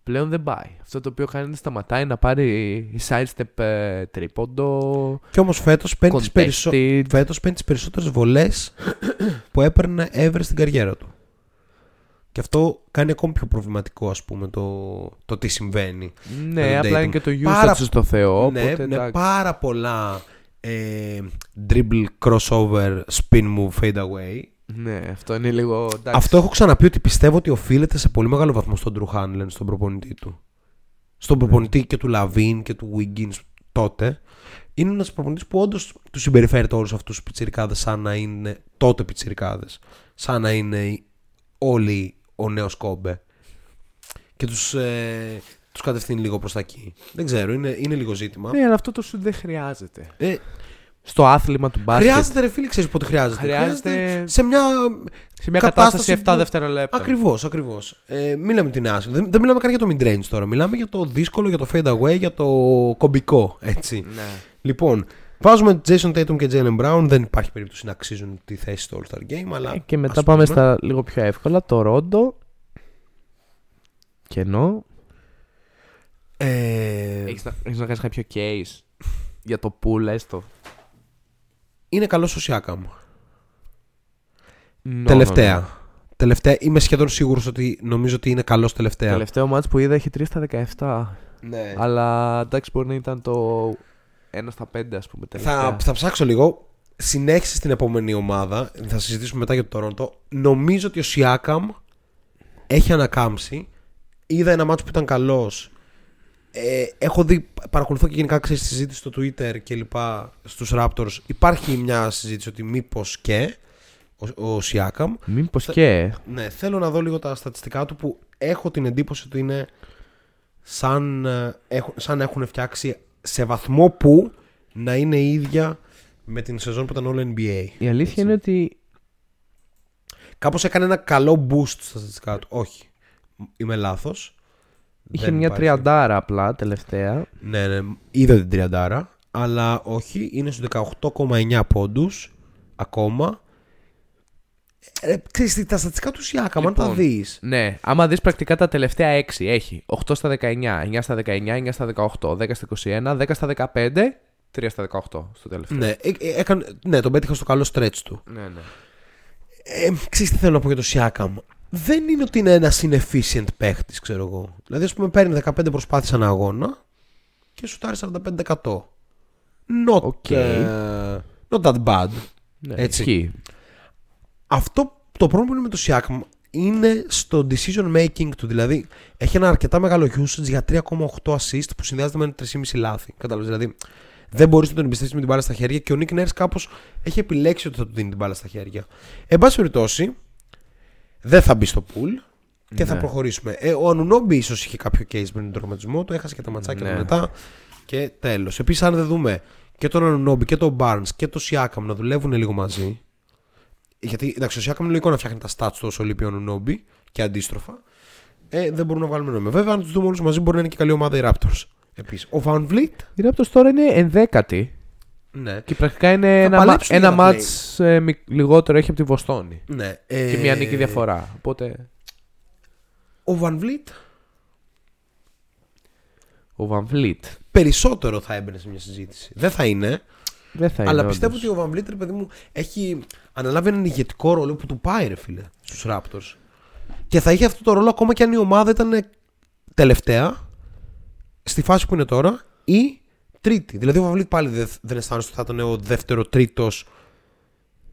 Πλέον δεν πάει. Αυτό το οποίο κάνει είναι σταματάει να πάρει sidestep ε, τρίποντο. Και όμως φέτος παίρνει τις Contested. περισσο... φέτος παίρνει τις περισσότερες βολές που έπαιρνε ever στην καριέρα του. Και αυτό κάνει ακόμη πιο προβληματικό, ας πούμε, το, το τι συμβαίνει. Ναι, με τον απλά Tatum. είναι και το usage Πάρα- στο Θεό. ναι, οπότε, ναι, εντάξει. πάρα πολλά ε, dribble, crossover, spin move, fade away. ναι, αυτό είναι λίγο. εντάξει. Αυτό έχω ξαναπεί ότι πιστεύω ότι οφείλεται σε πολύ μεγάλο βαθμό στον Drew Hanlen, στον προπονητή του. Στον προπονητή και του Λαβίν και του Wiggins τότε. Είναι ένας προπονητής που όντως του συμπεριφέρεται όλους αυτούς τους πιτσιρικάδες σαν να είναι τότε πιτσιρικάδες. Σαν να είναι όλοι ο νέος κόμπε. Και τους ε, τους κατευθύνει λίγο προς τα εκεί. Δεν ξέρω, είναι, είναι λίγο ζήτημα. Ναι, αλλά αυτό το σου δεν χρειάζεται. Ε, Στο άθλημα του μπάσκετ. χρειάζεται, ρε φίλε, ξέρεις πότε χρειάζεται. Χρειάζεται σε μια σε μια κατάσταση κατάσταση 7 που- δευτερολέπτα. Ακριβώς, ακριβώς. Ε, μην λέμε την άσχημη. Δεν, δεν μιλάμε καν για το mid-range τώρα. Μιλάμε για το δύσκολο, για το fade away, για το κομπικό. Έτσι. Ναι. Λοιπόν, βάζουμε Jason Tatum και Jalen Brown. Δεν υπάρχει περίπτωση να αξίζουν τη θέση στο All-Star Game. Αλλά Ε, Και μετά ας πάμε πούμε. στα λίγο πιο εύκολα. Το Ρόντο. Κενό. Ε, Έχεις να, έχεις να κάνεις κάποιο case για το pool έστω. είναι καλό ο Siakam. No, τελευταία. no, no. Τελευταία. Είμαι σχεδόν σίγουρος ότι νομίζω ότι είναι καλός τελευταία. Τελευταίο μάτς που είδα έχει 3 στα 17. Ναι. Αλλά εντάξει μπορεί να ήταν το 1 στα 5 ας πούμε τελευταία. Θα, θα ψάξω λίγο. Συνέχισε στην επόμενη ομάδα. Θα συζητήσουμε μετά για το Toronto. Νομίζω ότι ο Siakam έχει ανακάμψει. Είδα ένα μάτσο που ήταν καλός. Ε, έχω δει, παρακολουθώ και γενικά ξέρεις, συζήτηση στο Twitter και λοιπά στους Raptors. Υπάρχει μια συζήτηση ότι μήπως και ο, ο Siakam. Μήπως και. Ναι, θέλω να δω λίγο τα στατιστικά του που έχω την εντύπωση ότι είναι σαν, ε, έχουν, σαν έχουν φτιάξει σε βαθμό που να είναι ίδια με την σεζόν που ήταν όλο NBA. Η αλήθεια είναι ότι Κάπως έκανε ένα καλό boost στα στατιστικά του. Όχι. Είμαι λάθος. είχε Δεν μια υπάρχει. τριαντάρα απλά τελευταία. Ναι, ναι, είδα την τριαντάρα. Αλλά όχι, είναι στους 18,9 πόντους ακόμα. Ε, ξέρεις, τι, τα στατιστικά τους Siakam, αν τα Λοιπόν, δεις Ναι, άμα δεις πρακτικά τα τελευταία 6 έχει 8 στα 19, 9 στα 19, 9 στα 18, 10 στα 21, 10 στα 15, 3 στα 18 στο τελευταίο. Ναι, ε, ε, έκανε, ναι, τον πέτυχα στο καλό stretch του. ναι. ναι. Ε, ξέρεις τι θέλω να πω για το Siakam. Δεν είναι ότι είναι ένας inefficient παίχτης, ξέρω εγώ. Δηλαδή, ας πούμε, παίρνει 15 προσπάθειες ανά αγώνα και σουτάρει 45%. Not, Οκ. ε, not that bad. ναι Έτσι. ισχύει. Αυτό το πρόβλημα που είναι με το Siakam είναι στο decision making του. Δηλαδή, έχει ένα αρκετά μεγάλο usage για 3,8 assist που συνδυάζεται με ένα 3,5 λάθη. Κατάλαβες. Δηλαδή, δεν μπορείς να τον εμπιστευτείς με την μπάλα στα χέρια και ο Nick Nurse κάπως έχει επιλέξει ότι θα του δίνει την μπάλα στα χέρια. Εν πάση περιπτώσει, δεν θα μπει στο pool και θα Ναι. προχωρήσουμε. Ε, ο Ανουνόμπι ίσως είχε κάποιο case με τον τραυματισμό του, έχασε και τα ματσάκια Ναι. του μετά και τέλος. Επίσης, αν δεν δούμε και τον Ανουνόμπι και τον Barnes και τον Siakam να δουλεύουν λίγο μαζί, γιατί εντάξει, ο Siakam είναι λογικό να φτιάχνει τα stats του όσο λείπει ο Ανουνόμπι και αντίστροφα. Ε, δεν μπορούμε να βγάλουμε νόημα. Βέβαια, αν τους δούμε όλους μαζί, μπορεί να είναι και καλή ομάδα οι Raptors. Επίσης. Ο Van Vliet, Η Raptors τώρα είναι ενδέκατη ναι. και πρακτικά είναι ένα, μα- παλέψουν ένα για τα μάτς ε, μικ- λιγότερο έχει από τη Βοστόνη. ναι. Ε, Και μια νίκη διαφορά. Οπότε Ο Van Vliet ο Van Vliet περισσότερο θα έμπαινε σε μια συζήτηση. Δεν θα είναι, δεν θα είναι. αλλά όντως. πιστεύω ότι ο Van Vliet, ρε παιδί μου, έχει αναλάβει έναν ηγετικό ρόλο που του πάει, ρε φίλε, στους Raptors. Και θα είχε αυτό το ρόλο ακόμα και αν η ομάδα ήταν τελευταία, στη φάση που είναι τώρα, ή τρίτη. Δηλαδή ο Van Vliet πάλι δεν, δεν αισθάνεσαι ότι θα ήταν ο δεύτερο, τρίτος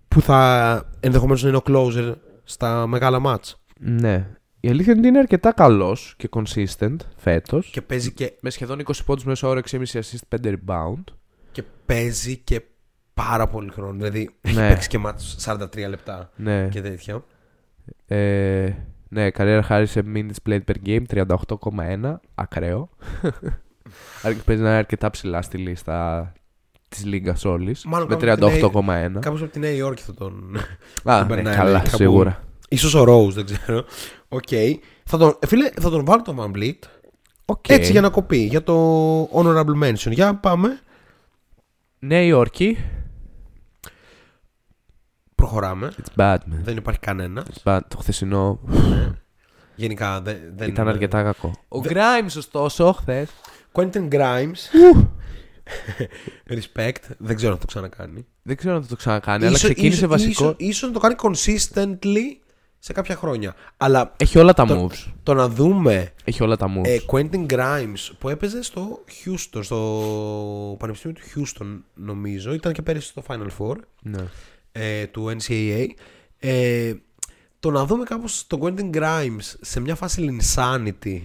που θα ενδεχομένως να είναι ο closer στα μεγάλα μάτς. Ναι. Η αλήθεια είναι ότι είναι αρκετά καλός και consistent φέτος. Και παίζει και, Με σχεδόν 20 πόντους μέσα όρο, 6,5 assist, 5 rebound. Και παίζει και πάρα πολύ χρόνο. Δηλαδή έχει Ναι. παίξει και μάτς 43 λεπτά Ναι. και τέτοια. Ε, ναι, καριέρα χάρη σε minutes played per game 38,1. Ακραίο. *laughs* Αρ- Παίζει να είναι αρκετά ψηλά στη λίστα της λίγκας όλης. Μάλλον Με κάπου από την 38,1. Κάποιος από τη Νέα Υόρκη θα τον. Α, τον ναι, περνάει, καλά, κάπου σίγουρα. Ίσως ο Rose, δεν ξέρω. Οκ. Θα, τον, ε, φίλε, θα τον βάλω τον Van Vliet. Οκ. Έτσι για να κοπεί. Για το honorable mention. Για πάμε. Νέα Υόρκη. Προχωράμε. It's bad, man. Δεν υπάρχει κανένα. It's bad. Το χθεσινό Γενικά δεν, δεν ήταν αρκετά κακό. Ο Grimes, ωστόσο, χθες. Quentin Grimes. Respect. Δεν ξέρω αν το ξανακάνει. Δεν ξέρω αν θα το ξανακάνει, αλλά Ίσο- ξεκίνησε ίσο- βασικό. ίσο- ίσως να το κάνει consistently σε κάποια χρόνια. Αλλά Έχει όλα τα το, moves. το να δούμε Έχει όλα τα moves. ε, Quentin Grimes που έπαιζε στο Houston, στο Πανεπιστήμιο του Houston νομίζω, ήταν και πέρυσι στο Final Four ναι. ε, του NCAA. Ε, το να δούμε κάπως τον Quentin Grimes σε μια φάση insanity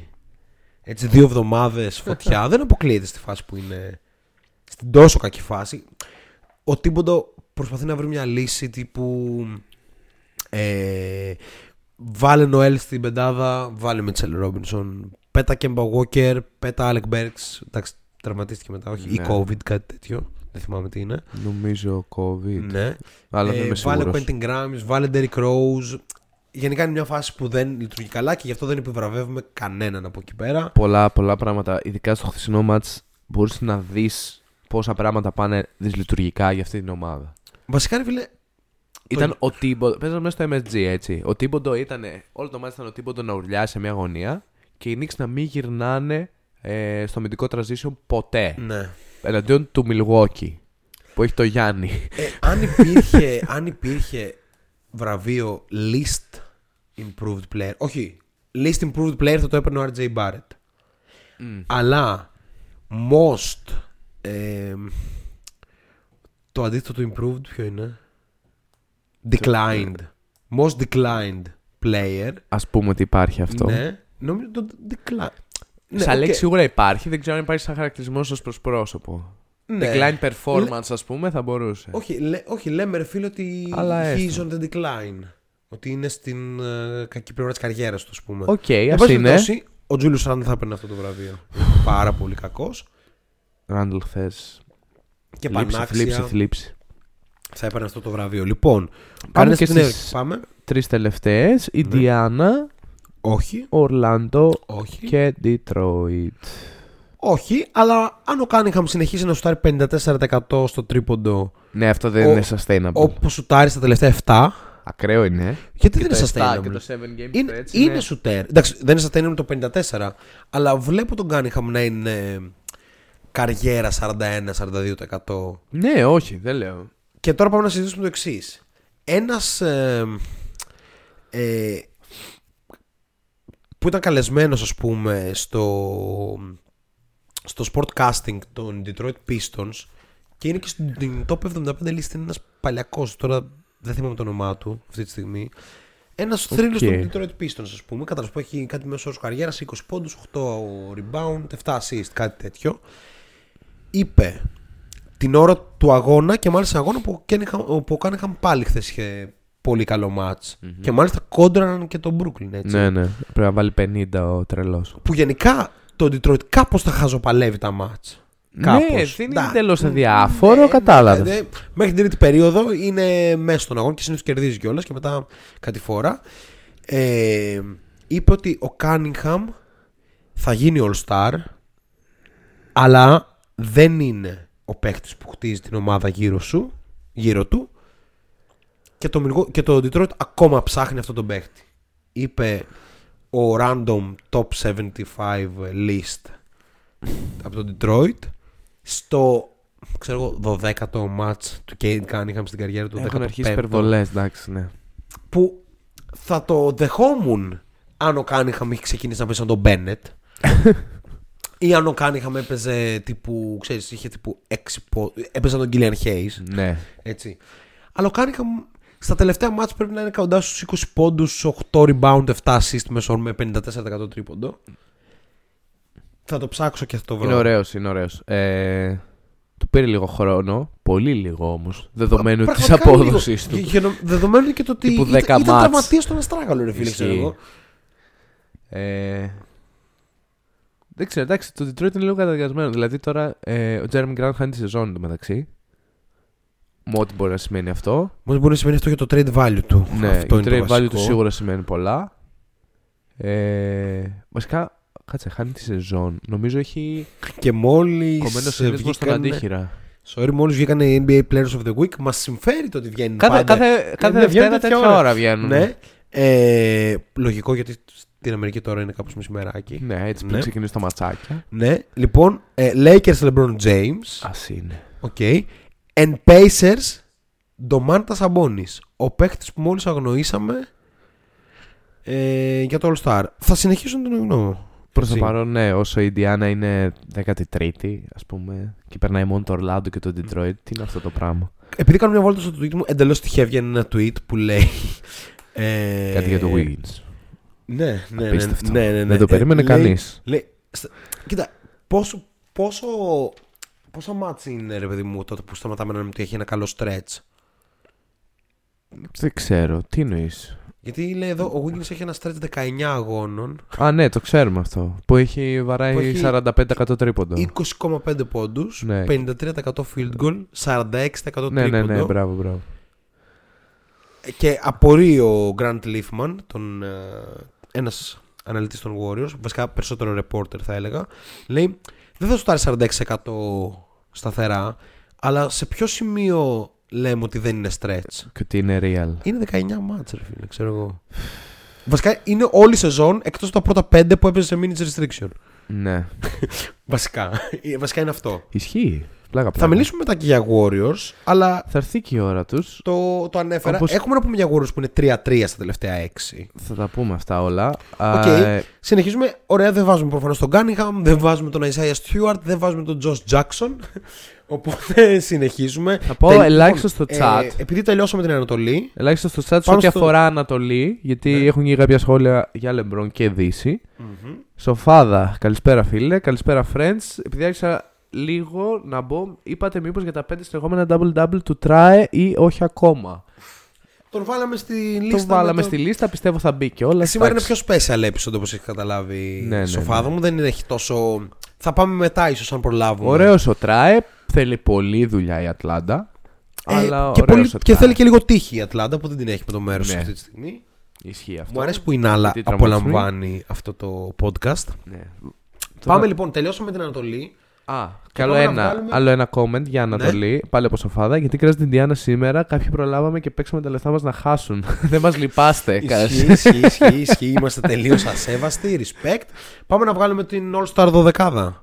έτσι δύο εβδομάδες φωτιά *laughs* δεν αποκλείεται στη φάση που είναι στην τόσο κακή φάση ο Τίμποντο προσπαθεί να βρει μια λύση τύπου ε, βάλε Νοέλ στην πεντάδα βάλε Μίτσελ Ρόμπινσον πέτα Κέμπα Walker πέτα Αλεκ Μπέρξ εντάξει τραυματίστηκε μετά όχι ή Ναι. COVID κάτι τέτοιο δεν θυμάμαι τι είναι Νομίζω COVID. ναι. Αλλά δεν Ε, είμαι βάλε σίγουρος. Quentin Grimes, βάλε Derrick Rose. Γενικά είναι μια φάση που δεν λειτουργεί καλά και γι' αυτό δεν επιβραβεύουμε κανέναν από εκεί πέρα. Πολλά, πολλά πράγματα. Ειδικά στο χθεσινό μάτς μπορούσε να δεις πόσα πράγματα πάνε δυσλειτουργικά για αυτή την ομάδα. Βασικά, ρε φίλε, Ήταν ο Τίμποντο. Παίζαμε μέσα στο MSG έτσι. Ο Τίμποντο ήταν. Όλο το μάτι ήταν ο Τίμποντο να ουρλιάσει σε μια γωνία και οι Knicks να μην γυρνάνε ε, στο αμυντικό transition ποτέ. ναι. Εναντίον του Milwaukee που έχει το Γιάννη. Ε, αν, υπήρχε, αν υπήρχε βραβείο Least Improved Player, όχι, Least Improved Player θα το έπαιρνε ο RJ Barrett. Αλλά Most ε, το αντίθετο του Improved ποιο είναι; Declined. Most Declined Player Ας πούμε ότι υπάρχει αυτό. Ναι, νομίζω το decline. Ναι, Σαν οκ. λέξη σίγουρα υπάρχει, δεν ξέρω αν υπάρχει σαν χαρακτηρισμός ως προς πρόσωπο. Ναι. Decline performance, ας πούμε, θα μπορούσε. Όχι, λε, όχι, λέμε ρε φίλε ότι Αλλά he is έστω. on the decline. Ότι είναι στην ε, κακή πλευρά της καριέρας του, ας πούμε. Οκ, Εν ας πάση είναι. περιπτώσει, Ο Τζούλιους Ραντλ θα έπαιρνε αυτό το βραβείο. Πάρα πολύ κακός. Ραντλ χθε. Και Θλίψη, πανάξια θλίψη, θλίψη. Θα έπαιρνε αυτό το βραβείο. Λοιπόν, Πάμε πάμε και στην Νέα στις- Υόρκη. Πάμε. Τρεις τελευταίες. Ιντιάνα, Όχι, Ορλάντο όχι. και Detroit. Όχι, αλλά αν ο Κάνιχαμ συνεχίσει να σουτάρει 54% στο τρίποντο Ναι, αυτό δεν Ο- είναι sustainable. όπω σουτάρει στα τελευταία 7, Ακραίο είναι. γιατί Και δεν το είναι 7 και sustainable; το 7 game Είναι, stretch είναι σουτέρ. Εντάξει, δεν είναι sustainable το 54, αλλά βλέπω τον Κάνιχαμ να είναι καριέρα 41-42%. Ναι, όχι, δεν λέω. Και τώρα πάμε να συζητήσουμε το εξής. Ένας. Ε, που ήταν καλεσμένος ας πούμε στο, στο sportcasting των Detroit Pistons και είναι και στην top 75 λίστα είναι ένας παλιακός τώρα δεν θυμάμαι το όνομά του αυτή τη στιγμή ένας Οκ. θρύλος των Detroit Pistons ας πούμε κατάλαβες που έχει κάτι μέσω όρος καριέρας 20 πόντους, 8 rebound, 7 assist κάτι τέτοιο είπε την ώρα του αγώνα και μάλιστα αγώνα που, ο Κένιχαμ- που ο Κάνιχαμ πάλι χθες είχε πολύ καλό μάτς και μάλιστα κόντραναν και τον Brooklyn έτσι. Ναι, ναι. Πρέπει να βάλει 50 ο τρελός. Που γενικά το Detroit κάπως τα χαζοπαλεύει τα μάτς. Ναι, Κάπως. δεν είναι Να, τελώ ναι, αδιάφορο, ναι, κατάλαβες. ναι, ναι. Μέχρι την τρίτη περίοδο είναι μέσα στον αγώνα και συνήθως κερδίζει κιόλας και μετά κάτι φορά. Ε, είπε ότι ο Κάνιγχαμ θα γίνει All-Star, αλλά δεν είναι ο παίχτη που χτίζει την ομάδα γύρω σου, γύρω του. Και το, Milwaukee- και το Detroit ακόμα ψάχνει αυτόν τον παίχτη. Είπε ο random top 75 list από το Detroit στο ξέρω εγώ 12ο match του Kate Cunningham στην καριέρα του Έχουν 15ο, αρχίσει υπερβολές, εντάξει, ναι. που θα το δεχόμουν αν ο Cunningham είχε ξεκινήσει να παίζει σαν τον Bennett *laughs* ή αν ο Cunningham έπαιζε τύπου, ξέρεις, είχε τύπου 6 πό... έπαιζε σαν τον Gillian Hayes Ναι. έτσι. Αλλά ο Cunningham στα τελευταία μάτς πρέπει να είναι κοντά στους 20 πόντους, 8 rebound, 7 assist μέσω με 54% τρίποντο. Θα το ψάξω και θα το βρω. Είναι ωραίος, είναι ωραίος. Ε, του πήρε λίγο χρόνο. Πολύ λίγο όμως. Δεδομένου της Πραγματικά απόδοσης λίγο. του. Και- και νο- Δεδομένου και το ότι Τύπου ήταν, 10 ήταν μάτς. τραυματίας στον Αστράγαλο, ρε φίλε, ξέρω Ισχύει. εγώ. Ε, δεν ξέρω, εντάξει, το Detroit είναι λίγο καταδιασμένο. Δηλαδή τώρα ε, ο Jeremy Grant χάνει τη σεζόν του μεταξύ. με ό,τι μπορεί να σημαίνει αυτό. Μόνο μπορεί να σημαίνει αυτό για το trade value του. Ναι, αυτό το είναι trade το value βασικό. του σίγουρα σημαίνει πολλά. Ε, βασικά, κάτσε, χάνει τη σεζόν. Νομίζω έχει Και μόλις. κομμένο σύνδεσμο στον αντίχειρα. Sorry, μόλις βγήκαν οι NBA Players of the Week. Μας συμφέρει το ότι βγαίνει Κάθε, πάντα. κάθε, Ναι, κάθε βγαίνουν Δευτέρα τέτοια τέτοια ώρα βγαίνουν. Ναι. Ε, λογικό γιατί στην Αμερική τώρα είναι κάπως μεσημεράκι. Ναι, έτσι πριν Ναι. ξεκινήσει τα ματσάκια. Ναι. Λοιπόν, ε, Lakers LeBron James. Ας είναι. Οκ. And Pacers Domantas Sabonis. Ο παίχτης που μόλις αγνοήσαμε ε, για το All Star. Θα συνεχίσουν τον γνώμη. Προς το Έτσι. παρόν, ναι, όσο η Ιντιάνα είναι 13η, ας πούμε, και περνάει μόνο το Ορλάντο και το Detroit, τι είναι αυτό το πράγμα. Επειδή κάνω μια βόλτα στο tweet μου, εντελώς τυχαία βγαίνει ένα tweet που λέει. Ε, Κάτι για το Wiggins. Ναι, ναι, ναι. Απίστευτο. ναι, ναι, ναι. Δεν το περίμενε Ε, λέει- κανείς. Λέει, στα- κοίτα, πόσο, πόσο, πόσα μάτς είναι ρε παιδί μου τότε που σταματάμε να λέμε ότι έχει ένα καλό stretch; Δεν ξέρω, τι εννοείς; Γιατί λέει εδώ ο Wiggins έχει ένα stretch 19 αγώνων, Α, ναι, το ξέρουμε αυτό. Που έχει βαράει Που έχει 45% τρίποντο. 20,5 πόντους, Ναι. 53% field goal, 46% Ναι, ναι, τρίποντο. ναι, μπράβο, μπράβο. Και απορεί ο Grant Leafman, τον, ε, ένας αναλυτής των Warriors, βασικά περισσότερο reporter θα έλεγα, λέει δεν θα σου τάρει 46% σταθερά, αλλά σε ποιο σημείο λέμε ότι δεν είναι stretch; Και ότι είναι real. Είναι 19 μάτς ρε φίλε, ξέρω εγώ. Βασικά είναι όλη η σεζόν εκτός από τα πρώτα 5 που έπαιζε σε minutes restriction. Ναι. *laughs* Βασικά. Ε, Βασικά είναι αυτό. Ισχύει. Πλάκα, Θα πλάκα. μιλήσουμε μετά και για Warriors, αλλά Θα έρθει και η ώρα τους. το, το ανέφερα. Όπως- Έχουμε να πούμε για Warriors που είναι 3-3 στα τελευταία 6. Θα τα πούμε αυτά όλα. Οκ. Α, ε, Συνεχίζουμε. Ωραία, δεν βάζουμε προφανώς τον Cunningham, δεν βάζουμε τον Isaiah Stewart, δεν βάζουμε τον Josh Jackson. *laughs* Οπότε συνεχίζουμε. Θα πω Τελ- ελάχιστο στο ε, chat. επειδή τελειώσαμε την Ανατολή, Ελάχιστο στο chat σε Πάμε ό,τι στο- αφορά Ανατολή, γιατί Ναι. έχουν γίνει κάποια σχόλια για Λεμπρόν και Δύση. Σοφάδα, καλησπέρα φίλε, καλησπέρα friends. Επειδή άρχισα λίγο να μπω, είπατε μήπως για τα πέντε συνεχόμενα double-double του Τράε ή όχι ακόμα. τον βάλαμε στη λίστα. Το βάλαμε με το- στη λίστα, πιστεύω θα μπει και όλα. Σήμερα είναι εντάξει. πιο special episode όπως έχεις καταλάβει Ναι, ναι, η Σοφάδα μου. Δεν έχει τόσο. Θα πάμε μετά, ίσως αν προλάβουμε. Ωραίος ο Τράε, θέλει πολλή δουλειά η Ατλάντα. Ε, αλλά και, ωραίος πολύ- ο και Τράε. θέλει και λίγο τύχη η Ατλάντα που δεν την έχει με το μέρος Ναι. αυτή τη στιγμή. Ισχύει αυτό. Μου αρέσει που η Νάλα Γιατί τραυματισμοί. απολαμβάνει αυτό το podcast. Ναι. Πάμε λοιπόν, τελειώσαμε την Ανατολή. Α, και άλλο πάμε να ένα, βγάλουμε- άλλο ένα comment για Ανατολή, πάλι από σοφάδα. Γιατί κράζει την Διάνα σήμερα. Κάποιοι προλάβαμε και παίξαμε τα λεφτά μας να χάσουν. *laughs* Δεν μας λυπάστε. Ισχύει, ισχύει, ισχύει, ισχύει. Είμαστε τελείως ασέβαστοι. Respect. Πάμε να βγάλουμε την All Star 12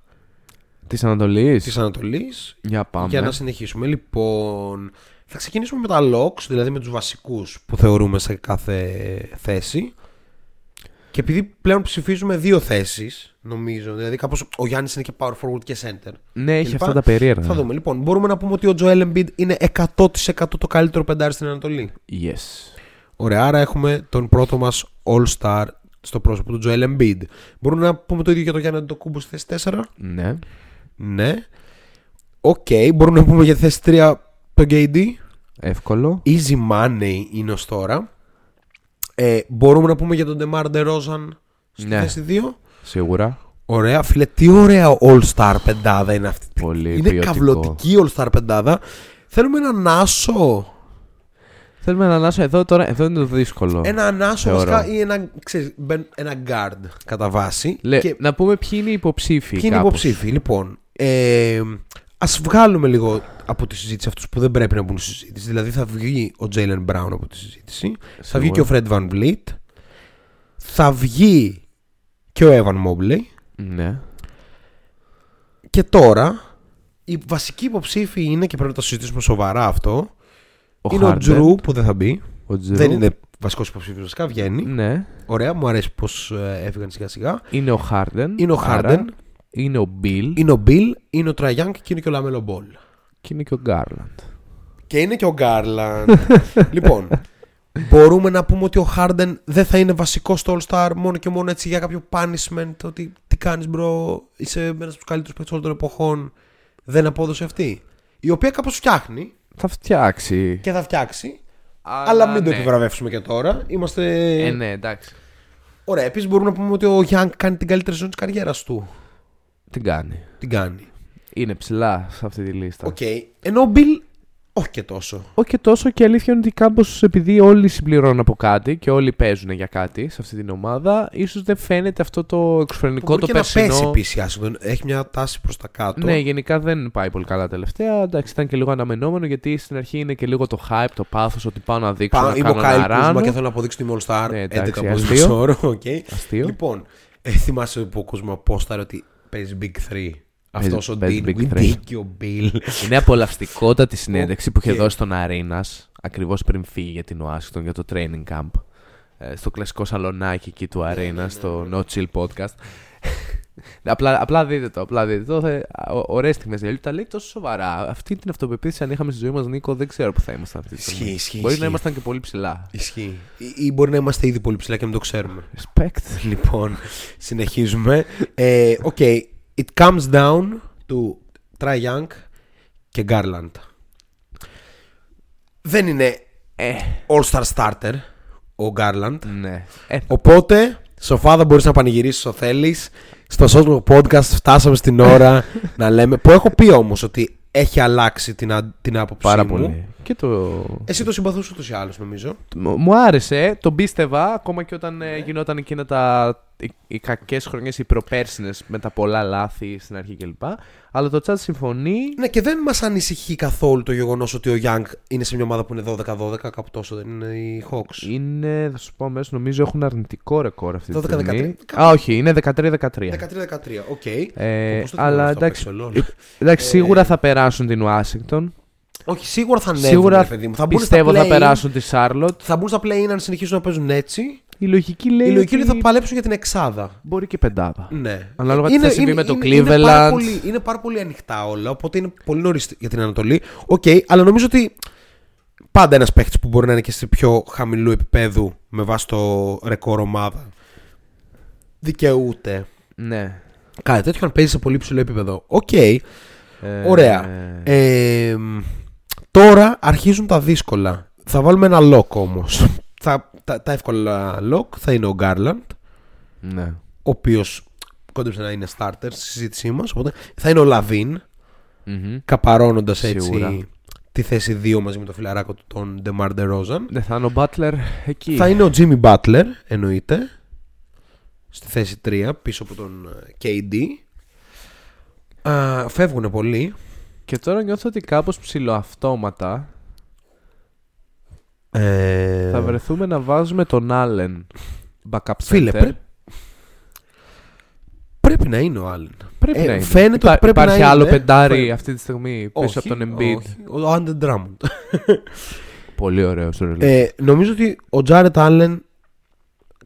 Της Ανατολής. της Ανατολής Για πάμε. για να συνεχίσουμε. Λοιπόν, θα ξεκινήσουμε με τα locks, δηλαδή με τους βασικούς που θεωρούμε σε κάθε θέση. Και επειδή πλέον ψηφίζουμε δύο θέσεις, νομίζω, δηλαδή κάπως ο Γιάννης είναι και power forward και center. Ναι, έχει κλπ. αυτά τα περίεργα. Θα δούμε. Λοιπόν, μπορούμε να πούμε ότι ο Joel Embiid είναι 100% το καλύτερο πεντάρι στην Ανατολή. Yes. Ωραία, άρα έχουμε τον πρώτο μας All-Star στο πρόσωπο του Joel Embiid. Μπορούμε να πούμε το ίδιο για τον Γιάννη Αντοκούμπο στη θέση 4. Ναι. Ναι. Οκ, μπορούμε να πούμε για τη θέση 3 τον KD. Εύκολο. Easy money είναι ως τώρα. Ε, μπορούμε να πούμε για τον DeMar DeRozan στη Ναι. θέση 2. Σίγουρα. Ωραία, φίλε, τι ωραία All-Star πεντάδα είναι αυτή. Πολύ είναι ποιοτικό. καυλωτική All-Star πεντάδα. Θέλουμε έναν άσο. Θέλουμε έναν άσο εδώ τώρα. Εδώ είναι το δύσκολο. Έναν άσο Θεωρώ. βασικά ή ένα, ξέρεις, μπεν- ένα guard κατά βάση. Λε, Και Να πούμε ποιοι είναι οι υποψήφοι. ποιοι είναι οι κάπως. υποψήφοι. Λοιπόν, ε, ας βγάλουμε λίγο από τη συζήτηση αυτούς που δεν πρέπει να μπουν στη συζήτηση. Δηλαδή θα βγει ο Jalen Brown από τη συζήτηση. Θα βγει και ο Fred Van Vliet. Θα βγει και ο Evan Mobley. Ναι. Και τώρα, οι βασικοί υποψήφοι είναι και πρέπει να το συζητήσουμε σοβαρά αυτό. Ο είναι Harden, ο Τζρου που δεν θα μπει. Ο Τζρου. Δεν είναι βασικός υποψήφιος, βασικά βγαίνει. Ναι. Ωραία, μου αρέσει πώς έφυγαν σιγά σιγά. Είναι ο Χάρντεν. Είναι ο Harden. Είναι ο Beal. Είναι ο Beal, είναι ο Τρέι Γιανγκ και είναι και ο Λαμέλο Μπολ. Και είναι και ο Γκάρλαντ. Και είναι και ο Γκάρλαντ. *laughs* λοιπόν, μπορούμε να πούμε ότι ο Harden δεν θα είναι βασικός στο All Star μόνο και μόνο έτσι για κάποιο punishment. Ότι τι κάνεις, bro, είσαι ένας από τους καλύτερους παίκτες όλων των εποχών. Δεν απόδοσε αυτή. Η οποία κάπως φτιάχνει Θα φτιάξει. και θα φτιάξει. Αλλά, μην το ναι. επιβραβεύσουμε και τώρα. Είμαστε. Ε, ναι, εντάξει. Ωραία, επίσης μπορούμε να πούμε ότι ο Γιάνγκ κάνει την καλύτερη σεζόν της καριέρας του. Την κάνει. Την κάνει. Είναι ψηλά σε αυτή τη λίστα. Οκ. Ενώ ο Beal Όχι και τόσο. Όχι και τόσο και αλήθεια είναι ότι κάπως επειδή όλοι συμπληρώνουν από κάτι και όλοι παίζουν για κάτι σε αυτή την ομάδα, ίσως δεν φαίνεται αυτό το εξωφρενικό Μπορεί το και να περσινό. πέσει επίσης η Ουάσιγκτον. Έχει μια τάση προς τα κάτω. Ναι, γενικά δεν πάει πολύ καλά τελευταία. Εντάξει, ήταν και λίγο αναμενόμενο γιατί στην αρχή είναι και λίγο το hype, το πάθος ότι πάω να δείξω. Πάω, να είμαι ο κάνω Κάιλ ένα Κούσμα ράνο. και θέλω να αποδείξω τη All Star. Ναι, 11 εντάξει, από αστείο. όρο. οκ. Αστείο. Λοιπόν, ε, θυμάσαι που ο Κούσμα πόσταρε ότι παίζει Big 3. Αυτός ο παίζει Dean Big Big Three. και ο Beal. Είναι απολαυστικότατη συνέντευξη που είχε Οκ. δώσει στον Αρίνας ακριβώς πριν φύγει για την Ουάσιγκτον για το training camp. Ε, στο κλασικό σαλονάκι εκεί του Αρίνας, στο No Chill Podcast. απλά, απλά δείτε το, απλά δείτε το. Θα, Ωραίες στιγμές διαλύει. Τα λέει τόσο σοβαρά. Αυτή την αυτοπεποίθηση, αν είχαμε στη ζωή μας, Νίκο, δεν ξέρω που θα ήμασταν αυτή τη Ισχύει, στιγμή. ισχύει, Μπορεί ισχύει. να ήμασταν και πολύ ψηλά. Ισχύει. Ή, ή μπορεί να είμαστε ήδη πολύ ψηλά και να μην το ξέρουμε. Respect. Λοιπόν, συνεχίζουμε. Ε, Οκ. It comes down to Trae Young και Garland. Δεν είναι Ε, all-star starter ο Garland. ναι. Ε, Οπότε, σοφάδα μπορείς να πανηγυρίσεις όσο θέλεις. Στο Social Podcast φτάσαμε στην ώρα *laughs* να λέμε. Που έχω πει όμως ότι έχει αλλάξει την, α- την άποψή πάρα μου. πολύ. Και το. Εσύ το συμπαθούς ούτως ή άλλως νομίζω. Μ- Μου άρεσε, τον πίστευα ακόμα και όταν ε, γινόταν εκείνα τα. οι, οι κακές χρονιές, οι προπέρσινες με τα πολλά λάθη στην αρχή κλπ. Αλλά το chat συμφωνεί. Ναι, και δεν μας ανησυχεί καθόλου το γεγονός ότι ο Young είναι σε μια ομάδα που είναι 12-12, κάπου τόσο δεν είναι οι Hawks. Είναι, θα σου πω αμέσως, νομίζω έχουν αρνητικό ρεκόρ αυτή τη 12-13. στιγμή. Α, όχι, είναι 13-13. 13-13, οκ. Ε, Πώς το αλλά θυμάμαι αυτό, εντάξει, απ' έξω, lol. εντάξει, σίγουρα θα περάσουν την Ουάσιγκτον. Όχι, σίγουρα θα ανέβουν, Σίγουρα ρε παιδί μου. Θα μπουν στα πιστεύω θα play-in, περάσουν τη Σάρλοτ. Θα μπουν στα play-in αν συνεχίσουν να παίζουν έτσι. Η λογική λέει. Η λογική είναι ότι ότι θα παλέψουν για την εξάδα. Μπορεί και πεντάδα. Ναι. Ανάλογα τι θα συμβεί με το Είναι πάρα, Cleveland. πολύ, είναι πάρα πολύ ανοιχτά όλα, οπότε είναι πολύ νωρίς για την Ανατολή. Οκ, αλλά νομίζω ότι πάντα ένας παίχτης που μπορεί να είναι και σε πιο χαμηλού επίπεδου με βάση το ρεκόρ ομάδα δικαιούται Ναι. κάτι τέτοιο αν παίζει σε πολύ ψηλό επίπεδο. Οκ, Ε, ωραία. Ε, τώρα αρχίζουν τα δύσκολα. Θα βάλουμε ένα lock όμως. τα, τα, τα εύκολα lock θα είναι ο Garland Ναι. ο οποίος κόντεψε να είναι starter στη συζήτησή μας. Οπότε θα είναι ο LaVine, Μμμ. καπαρώνοντας Σίγουρα. έτσι τη θέση 2 μαζί με το φιλαράκο του τον DeMar DeRozan. Δεν θα είναι ο Butler εκεί. Θα είναι ο Jimmy Butler, εννοείται. Στη θέση 3, πίσω από τον ε, KD. Α, φεύγουν πολλοί. Και τώρα νιώθω ότι κάπως ψηλοαυτόματα Ε, θα βρεθούμε να βάζουμε τον Allen backup center. Φίλε, πρέ- πρέπει να είναι ο Allen. Πρέπει ε, να είναι. φαίνεται ότι πρέπει υπάρχει να άλλο είναι. πεντάρι Φαίνεται. αυτή τη στιγμή πίσω Όχι, από τον Embiid. όχι. Ο Under *laughs* Drummond. Πολύ ωραίο ο Ε, νομίζω ότι ο Jared Allen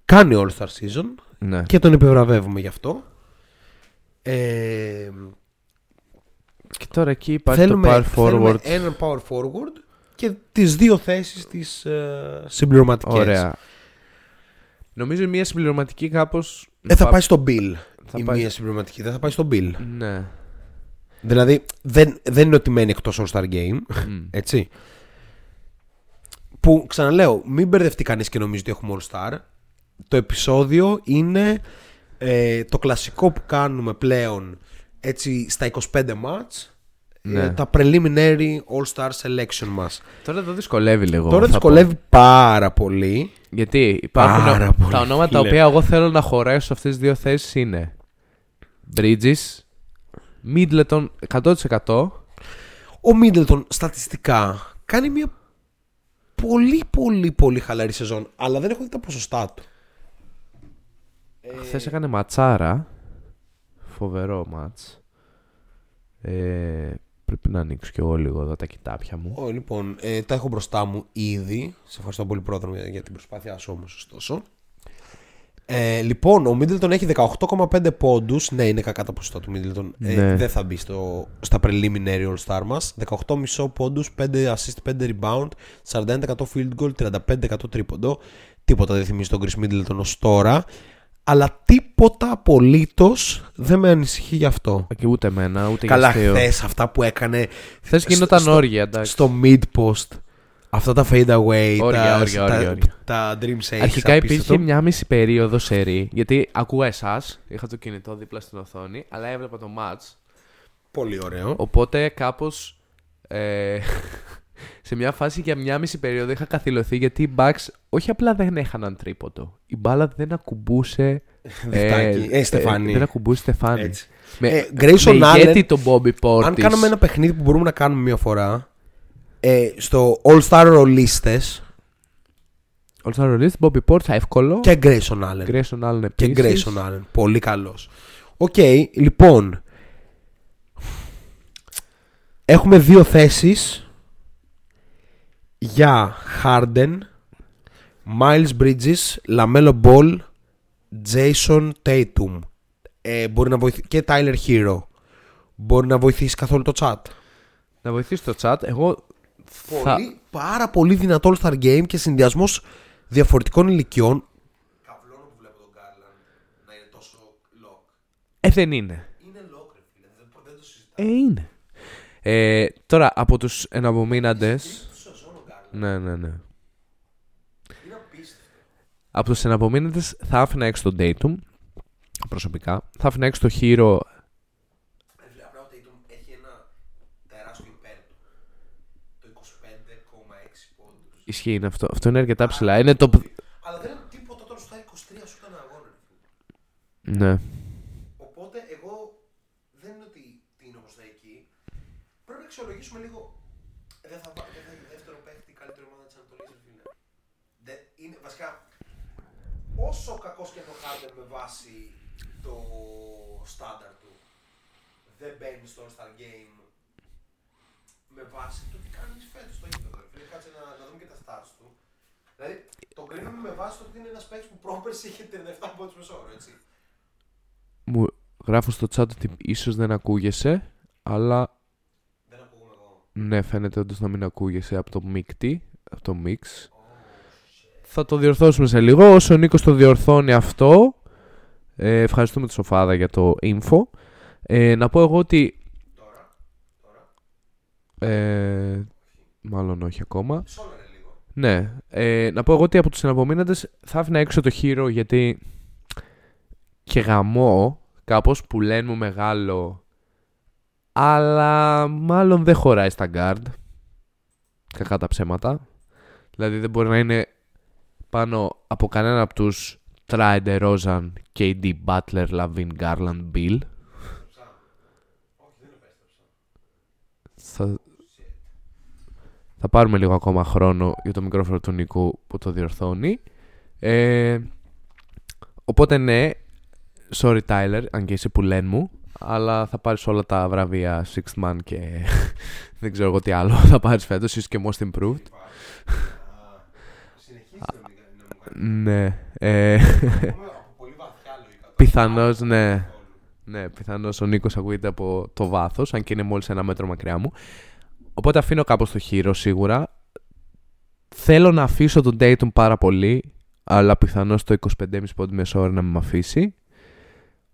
κάνει All-Star Season ναι. και τον επιβραβεύουμε γι' αυτό. Ε, Και τώρα εκεί υπάρχει θέλουμε, το power θέλουμε forward. έναν power forward και τις δύο θέσεις τις ε, συμπληρωματικές. Ωραία. Νομίζω μια συμπληρωματική κάπως... Ε, θα πάει στο Bill Θα η πάει- μία συμπληρωματική, δεν θα πάει στο Bill. Ναι. Δηλαδή δεν, δεν είναι ότι μένει εκτός All-Star Game, Μμ. έτσι. Που ξαναλέω, μην μπερδευτεί κανείς και νομίζει ότι έχουμε All-Star. Το επεισόδιο είναι ε, το κλασικό που κάνουμε πλέον έτσι στα 25 mats. Ναι. Ε, τα preliminary All-Star selection μας. Τώρα εδώ δυσκολεύει λίγο. Τώρα θα δυσκολεύει πάρα πολύ. πω. Γιατί υπάρχουν Πάρα πολύ, τα ονόματα τα φίλε. οποία εγώ θέλω να χωρέσω σε αυτές τις δύο θέσεις είναι Bridges, Middleton 100%. Ο Middleton στατιστικά κάνει μια πολύ πολύ πολύ χαλαρή σεζόν αλλά δεν έχω δει τα ποσοστά του. Χθες έκανε ματσάρα. Φοβερό μάτς. Ε, πρέπει να ανοίξω κι εγώ λίγο εδώ τα κοιτάπια μου. Ω, λοιπόν, ε, τα έχω μπροστά μου ήδη. Σε ευχαριστώ πολύ πρόδρομο για, για την προσπάθειά σου όμως ωστόσο. Ε, λοιπόν, ο Middleton έχει 18,5 πόντους. Ναι, είναι κακά τα ποσοστά του Middleton. Ε, Ναι. δεν θα μπει στο, στα preliminary All-Star μας. 18,5 πόντους, 5 assist, 5 rebound, 41% field goal, 35% τρίποντο. Τίποτα δεν θυμίζει τον Chris Middleton ως τώρα. Αλλά τίποτα απολύτως δεν με ανησυχεί γι' αυτό. Και ούτε εμένα, ούτε Καλά, για αστείο. χθες αυτά που έκανε Χθες στο- γινόταν στο- όργια, εντάξει. στο mid post. Αυτά τα fade away, Όρια, τα, όρια, τα, όρια, όρια. τα dream shakes. Αρχικά απίστευτο. υπήρχε μια μισή περίοδο σερή. Γιατί ακούω εσάς, είχα το κινητό δίπλα στην οθόνη, αλλά έβλεπα το match. Πολύ ωραίο. Οπότε κάπως. Ε, σε μια φάση για μια μισή περίοδο είχα καθυλωθεί γιατί οι Bucks όχι απλά δεν έχαναν τρίποντο. Η μπάλα δεν ακουμπούσε. *laughs* Διχτάκι. Ε, Στεφάνι. δεν ακουμπούσε Στεφάνι. Έτσι. Με, Ε, Grayson με Allen, ηγέτη τον Bobby Portis. Αν κάνουμε ένα παιχνίδι που μπορούμε να κάνουμε μία φορά ε, στο All Star ρολίστες All Star Release, Bobby Portis, εύκολο. και Grayson Allen. Grayson Allen Και επίσης. Grayson Allen. Πολύ καλός. Οκ, λοιπόν. Έχουμε δύο θέσεις για Harden, Miles Bridges, LaMelo Ball, Jayson Tatum. Ε, μπορεί να βοηθήσει και Tyler Herro. Μπορεί να βοηθήσει καθόλου το chat; Να βοηθήσει το chat. Εγώ θα... Πολύ, πάρα πολύ δυνατό All Star Game και συνδυασμός διαφορετικών ηλικιών. Καβλώνω που βλέπω τον Garland να είναι τόσο lock. Ε, δεν είναι. Είναι lock, ρε φίλε. Δεν, δεν το συζητάω. Ε, είναι. Ε, τώρα, από τους εναπομείναντες... Ναι, ναι, ναι. Είναι απίστευτο. Από τους εναπομείναντες θα άφηνα έξω τον Datum. Προσωπικά. Θα άφηνα έξω το Hero. Ρε φίλε, απλά ο Tatum έχει ένα τεράστιο υπέρ του. Το 25,6 πόντους. Ισχύει είναι αυτό. Αυτό είναι αρκετά ψηλά. Είναι το... Αλλά δεν είναι τίποτα όταν σου φτάνει 23 σου ήταν αγώνα. ρε φίλε. Ναι. Οπότε εγώ δεν είναι ότι είναι όπως θα εκεί. Πρέπει να αξιολογήσουμε λίγο. Δεν θα, βά- δεν θα έχει δεύτερο παίχτη η καλύτερη ομάδα της Ανατολής, ρε φίλε. Δεν, είναι, βασικά, όσο κακός και είναι ο Harden με βάση το στάνταρ του, δεν μπαίνει στο All-Star Game με βάση το τι κάνει φέτος στο γήπεδο. ρε φίλε. Κάτσε να, να δούμε και τα stats του. Δηλαδή, το κρίνουμε με βάση το ότι είναι ένας παίκτης που πρόπερση είχε 37 πόντους μεσόωρο, έτσι. Μου γράφω στο chat ότι ίσως δεν ακούγεσαι. Αλλά Δεν ακούγομαι εγώ. Ναι, φαίνεται όντως να μην ακούγεσαι από το μίκτη. Από το mix. Θα το διορθώσουμε σε λίγο. Όσο ο Νίκος το διορθώνει αυτό, ε, ευχαριστούμε τη Σοφάδα για το info. Ε, να πω εγώ ότι... Ε, μάλλον όχι ακόμα. Σόλαρε λίγο. Ναι. Ε, να πω εγώ ότι από τους εναπομείναντες θα άφηνα έξω το Hero γιατί και γαμό κάπως που λένε μου μεγάλο αλλά μάλλον δεν χωράει στα guard. Κακά τα ψέματα. Δηλαδή δεν μπορεί να είναι πάνω από κανένα από τους Trider, Rozan, KD, Butler, Lavin, Garland, Bill. Θα, θα πάρουμε λίγο ακόμα χρόνο για το μικρόφωνο του Νίκου που το διορθώνει. Ε, οπότε ναι, sorry Tyler, αν και είσαι που λένε μου, αλλά θα πάρεις όλα τα βραβεία Sixth Man και *laughs* δεν ξέρω εγώ τι άλλο *laughs* θα πάρεις φέτος, ίσως και Most Improved. Συνεχίζεις να μην να μου κάνει. ναι, ε, Πούμε από πολύ βαθιά λογικά. πιθανώς ναι. Ναι, πιθανώς ο Νίκος ακούγεται από το βάθος, αν και είναι μόλις ένα μέτρο μακριά μου. Οπότε αφήνω κάπως το χείρο σίγουρα. Θέλω να αφήσω τον Dayton πάρα πολύ, αλλά πιθανώς το 25,5 πόντι μεσόωρο να μην με αφήσει.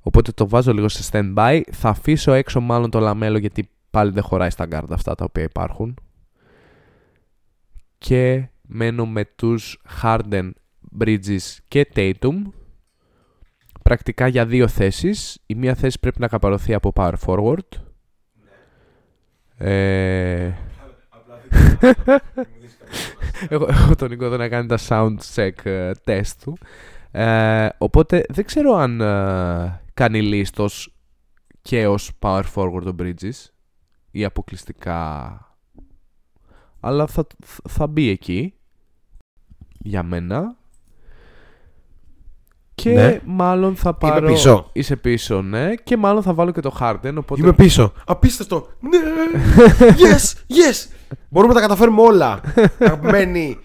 Οπότε το βάζω λίγο σε stand-by. Θα αφήσω έξω μάλλον το λαμέλο γιατί πάλι δεν χωράει στα guard αυτά τα οποία υπάρχουν. Και μένω με τους Harden, Bridges και Tatum. Πρακτικά για δύο θέσεις. Η μία θέση πρέπει να καπαρωθεί από power forward. Ε, *laughs* έχω, έχω τον Νίκο εδώ να κάνει τα sound check ε, test του. Ε, οπότε δεν ξέρω αν ε, κάνει λίστος και ως power forward ο Bridges ή αποκλειστικά αλλά θα, θα μπει εκεί για μένα και Ναι. μάλλον θα πάρω πίσω. είσαι πίσω ναι και μάλλον θα βάλω και το Harden οπότε Είμαι πίσω. Απίστευτο. Ναι. *laughs* Yes, yes. Μπορούμε να τα καταφέρουμε όλα. *laughs* Αγαπημένοι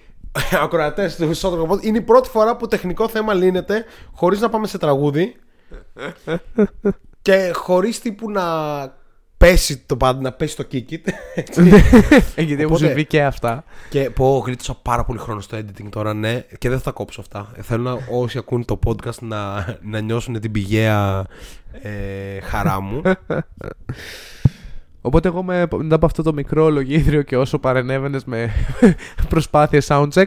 ακροατές του Σότροκο Pod. Είναι η πρώτη φορά που τεχνικό θέμα λύνεται χωρίς να πάμε σε τραγούδι. Και χωρίς τύπου να πέσει το πάντα, να πέσει το kick it. έτσι. Ε, γιατί έχουν Οπότε- συμβεί και αυτά και πω γλίτωσα πάρα πολύ χρόνο στο editing τώρα, ναι, και δεν θα τα κόψω αυτά. Ε, Θέλω να όσοι ακούν το podcast να, να νιώσουν την πηγαία ε, χαρά μου. Οπότε εγώ με, μετά από αυτό το μικρό λογίδριο και όσο παρενέβαινες με *laughs* προσπάθειες soundcheck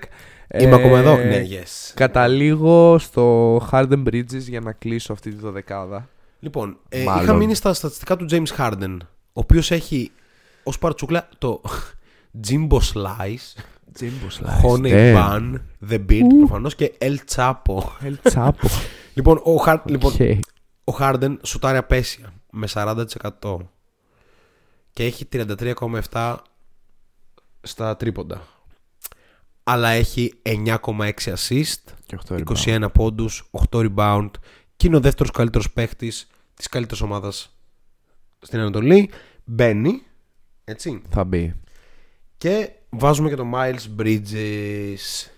Είμαι ε, ακόμα εδώ. Ναι, yes. Καταλήγω στο Harden Bridges για να κλείσω αυτή τη δωδεκάδα. Λοιπόν, ε, Μάλλον. είχα μείνει στα στατιστικά του James Harden, ο οποίος έχει ως παρτσούκλα το, *laughs* Jimbo Slice, Jimbo Honey Bun, The Beat προφανώς και El Chapo. El Chapo. *laughs* λοιπόν, ο, Χα... λοιπόν, Okay. ο Harden σουτάρει απέσια με 40% και έχει 33,7 στα τρίποντα. Αλλά έχει 9,6 assist, Και 8 rebound. 21 πόντους, 8 rebound και είναι ο δεύτερος καλύτερος παίχτης της καλύτερης ομάδας στην Ανατολή. Μπαίνει, έτσι. Θα μπει. Και βάζουμε και τον Miles Bridges.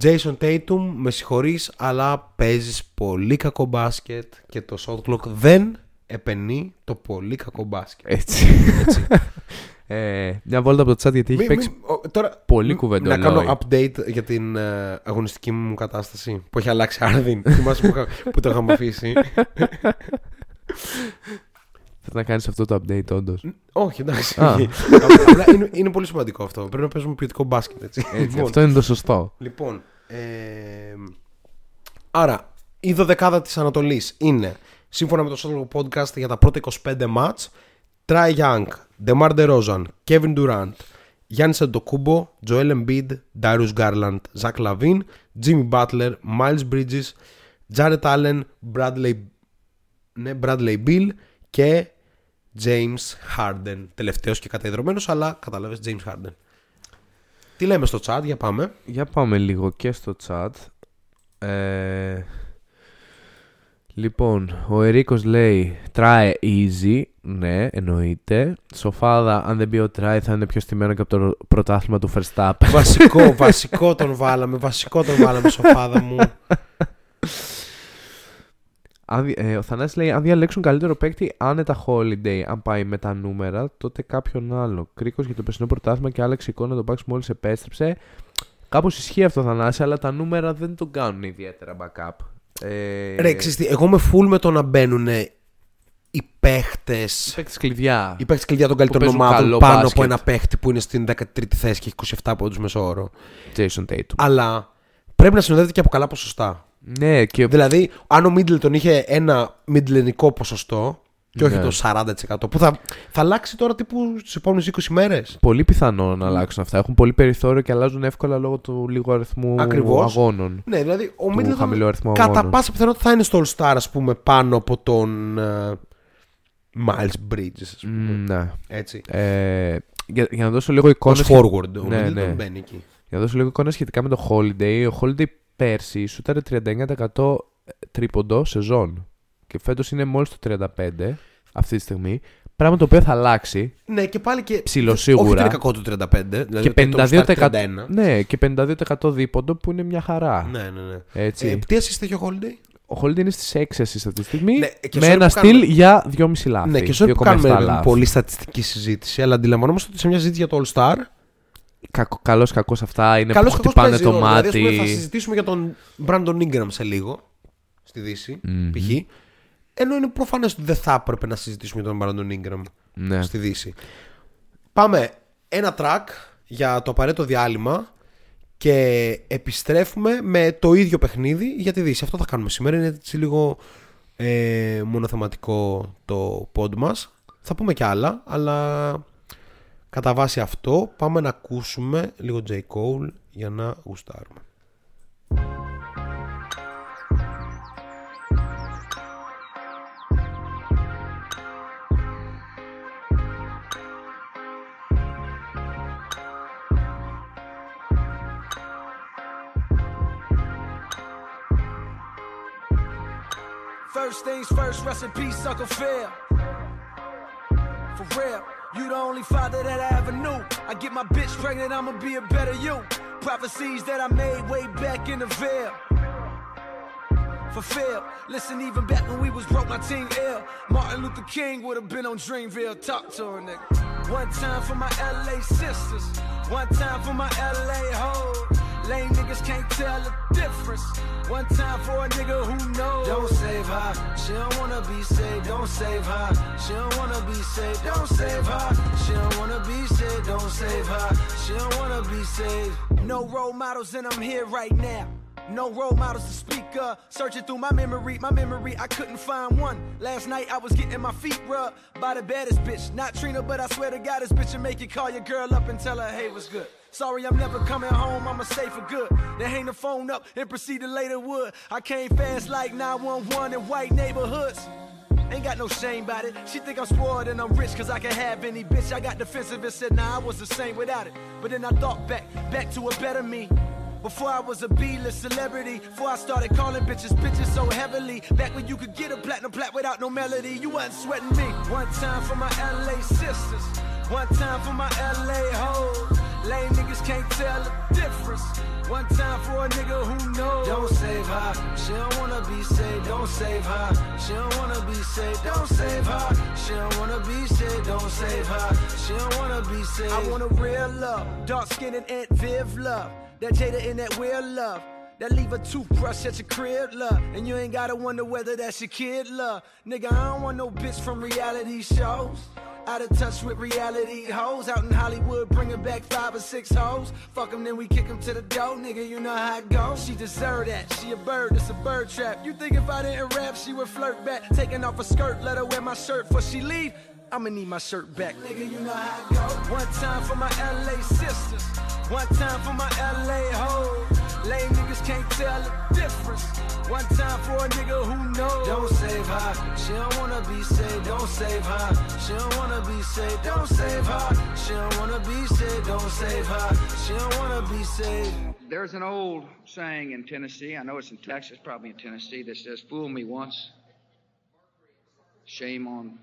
Jason Tatum, με συγχωρείς, αλλά παίζεις πολύ κακό μπάσκετ και το shot clock δεν επενεί το πολύ κακό μπάσκετ. Έτσι. *laughs* ε, μια βόλτα από το chat γιατί έχει Μη- παίξει μη- ο- τώρα, πολύ μ- κουβεντολόι. Να κάνω update για την ε, αγωνιστική μου κατάσταση που έχει αλλάξει άρδιν. *laughs* Θυμάσαι που, είχα- που το είχαμε αφήσει. Θες να κάνεις αυτό το update όντως; Όχι, εντάξει. Α. *laughs* Απλά είναι, είναι πολύ σημαντικό αυτό. Πρέπει να παίζουμε ποιοτικό μπάσκετ. Έτσι. Έτσι, Λοιπόν, αυτό είναι το σωστό. Λοιπόν, ε, άρα η δωδεκάδα της Ανατολής είναι σύμφωνα με το Shuttle Podcast για τα πρώτα 25 μάτς Trae Young, DeMar DeRozan, Kevin Durant, Giannis Antetokounmpo, Joel Embiid, Darius Garland, Zach Lavine, Jimmy Butler, Miles Bridges, Jared Allen, Bradley, ναι, Bradley Bill και James Harden. Τελευταίος και καταϊδρωμένος, αλλά κατάλαβες James Harden. Τι λέμε στο chat, για πάμε. Για πάμε λίγο και στο chat. Ε, λοιπόν, ο Ερίκος λέει Try easy. Ναι, εννοείται. Σοφάδα, αν δεν πει ο Try, θα είναι πιο στημένο και από το πρωτάθλημα του Verstappen. Βασικό, *laughs* βασικό τον βάλαμε. Βασικό τον βάλαμε, σοφάδα μου. Αν, δι- ε, ο Θανάσης λέει: Αν διαλέξουν καλύτερο παίκτη άνετα holiday, αν πάει με τα νούμερα, τότε κάποιον άλλο. Κρίκος για το περσινό πρωτάθλημα και άλλαξε εικόνα το Bucks μόλις επέστρεψε. Κάπως ισχύει αυτό, Θανάση, αλλά τα νούμερα δεν τον κάνουν ιδιαίτερα backup. Ε, Ρε, ξέρεις τι, εγώ είμαι full με το να μπαίνουν οι παίχτε. Παίκτης κλειδιά. Οι παίχτες κλειδιά των καλύτερων παίζουν ομάδων καλό πάνω μπάσκετ. από ένα παίχτη που είναι στην 13η θέση και έχει 27 πόντους μέσω όρο. Jason Tatum. Αλλά πρέπει να συνοδεύεται και από καλά ποσοστά. Ναι, και Δηλαδή, αν ο Middleton είχε ένα μιντλενικό ποσοστό και όχι Ναι. το 40%, που θα, θα αλλάξει τώρα τύπου στις επόμενες 20 μέρες. πολύ πιθανό να αλλάξουν αυτά. Έχουν πολύ περιθώριο και αλλάζουν εύκολα λόγω του λίγου αριθμού Ακριβώς. αγώνων. Ναι, δηλαδή ο Του Middleton χαμηλού αριθμού κατά αγώνων. πάσα πιθανότητα θα είναι στο All Star, ας πούμε, πάνω από τον ε, Miles Bridges, ας πούμε. Μ, Ναι. Έτσι. Ε, για, για να δώσω λίγο Ως εικόνα. forward. Ο Ναι, Middleton ναι. μπαίνει εκεί. Για να δώσω λίγο εικόνα σχετικά με το Holiday. Ο Holiday πέρσι σούταρε 39% τρίποντο σεζόν. Και φέτος είναι μόλις το 35% αυτή τη στιγμή. Πράγμα το οποίο θα αλλάξει. Ναι, και πάλι και. Ψιλοσίγουρα. Όχι ότι είναι κακό το 35. Δηλαδή και το All Star 52%, 31. ναι, και 52% δίποντο που είναι μια χαρά. Ναι, ναι, ναι. Έτσι. Ε, τι assist έχει ο Holiday; Ο Holiday είναι στις 6 assists αυτή τη στιγμή. Ναι, και με sorry ένα που στυλ κάνουμε- για 2,5 λάθη. Ναι, και σε που 2,7 κάνουμε λάθη. πολύ στατιστική συζήτηση, αλλά αντιλαμβανόμαστε ότι σε μια συζήτηση για το All Star. Καλός κακός αυτά είναι Καλώς που κακώς χτυπάνε παίζει το ρόλο. μάτι. Δηλαδή, ας πούμε, θα συζητήσουμε για τον Brandon Ingram σε λίγο. Στη Δύση, Μμμ. π.χ. Ενώ είναι προφανές ότι δεν θα έπρεπε να συζητήσουμε για τον Brandon Ingram Ναι. στη Δύση. Πάμε ένα track για το απαραίτητο διάλειμμα και επιστρέφουμε με το ίδιο παιχνίδι για τη Δύση. Αυτό θα κάνουμε σήμερα. Είναι έτσι λίγο ε, μονοθεματικό το pod μας. Θα πούμε και άλλα, αλλά κατά βάση αυτό πάμε να ακούσουμε λίγο J. Cole για να γουστάρουμε. First things first, rest in peace, Uncle. For real, you the only father that I ever knew. I get my bitch pregnant, I'ma be a better you. Prophecies that I made way back in the veil. Fulfilled. Listen, even back when we was broke, my team ill. Martin Luther King would have been on Dreamville. Talk to her, nigga. One time for my LA sisters. One time for my LA hoes. Lame niggas can't tell the difference. One time for a nigga who knows. Don't save her. She don't wanna be saved. Don't save her. She don't wanna be saved. Don't save her. She don't wanna be saved. Don't save her. She don't wanna be saved. No role models, and I'm here right now. No role models to speak of. Searching through my memory, my memory, I couldn't find one. Last night I was getting my feet rubbed by the baddest bitch. Not Trina, but I swear to God, this bitch will make you call your girl up and tell her, hey, what's good? Sorry, I'm never coming home, I'ma stay for good. Then hang the phone up and proceed to later wood. I came fast like 911 in white neighborhoods. Ain't got no shame about it. She think I'm spoiled and I'm rich cause I can have any bitch. I got defensive and said, nah, I was the same without it. But then I thought back, back to a better me. Before I was a B-list celebrity, before I started calling bitches bitches so heavily. Back when you could get a platinum plat without no melody, you wasn't sweating me. One time for my LA sisters, one time for my LA hoes. Lame niggas can't tell the difference. One time for a nigga who knows. Don't save her, she don't wanna be saved. Don't save her, she don't wanna be saved. Don't save her, she don't wanna be saved. Don't save her, she don't wanna be saved. I want a real love, dark skin and Aunt Viv love. That Jada in that weird love. That leave a toothbrush at your crib, love. And you ain't gotta wonder whether that's your kid, love. Nigga, I don't want no bitch from reality shows. Out of touch with reality hoes. Out in Hollywood, bringing back five or six hoes. Fuck them, then we kick them to the door, nigga. You know how it goes. She deserve that. She a bird, it's a bird trap. You think if I didn't rap, she would flirt back? Taking off a skirt, let her wear my shirt before she leave. I'ma need my shirt back. Nigga, you know how it goes. One time for my LA sisters. One time for my LA hoes. Lame niggas can't tell the difference. One time for a nigga who knows. Don't save her. She don't wanna be saved. Don't save her. She don't wanna be saved. Don't save her. She don't wanna be saved. Don't save her. She don't wanna be saved. There's an old saying in Tennessee, I know it's in Texas, probably in Tennessee, that says, Fool me once, shame on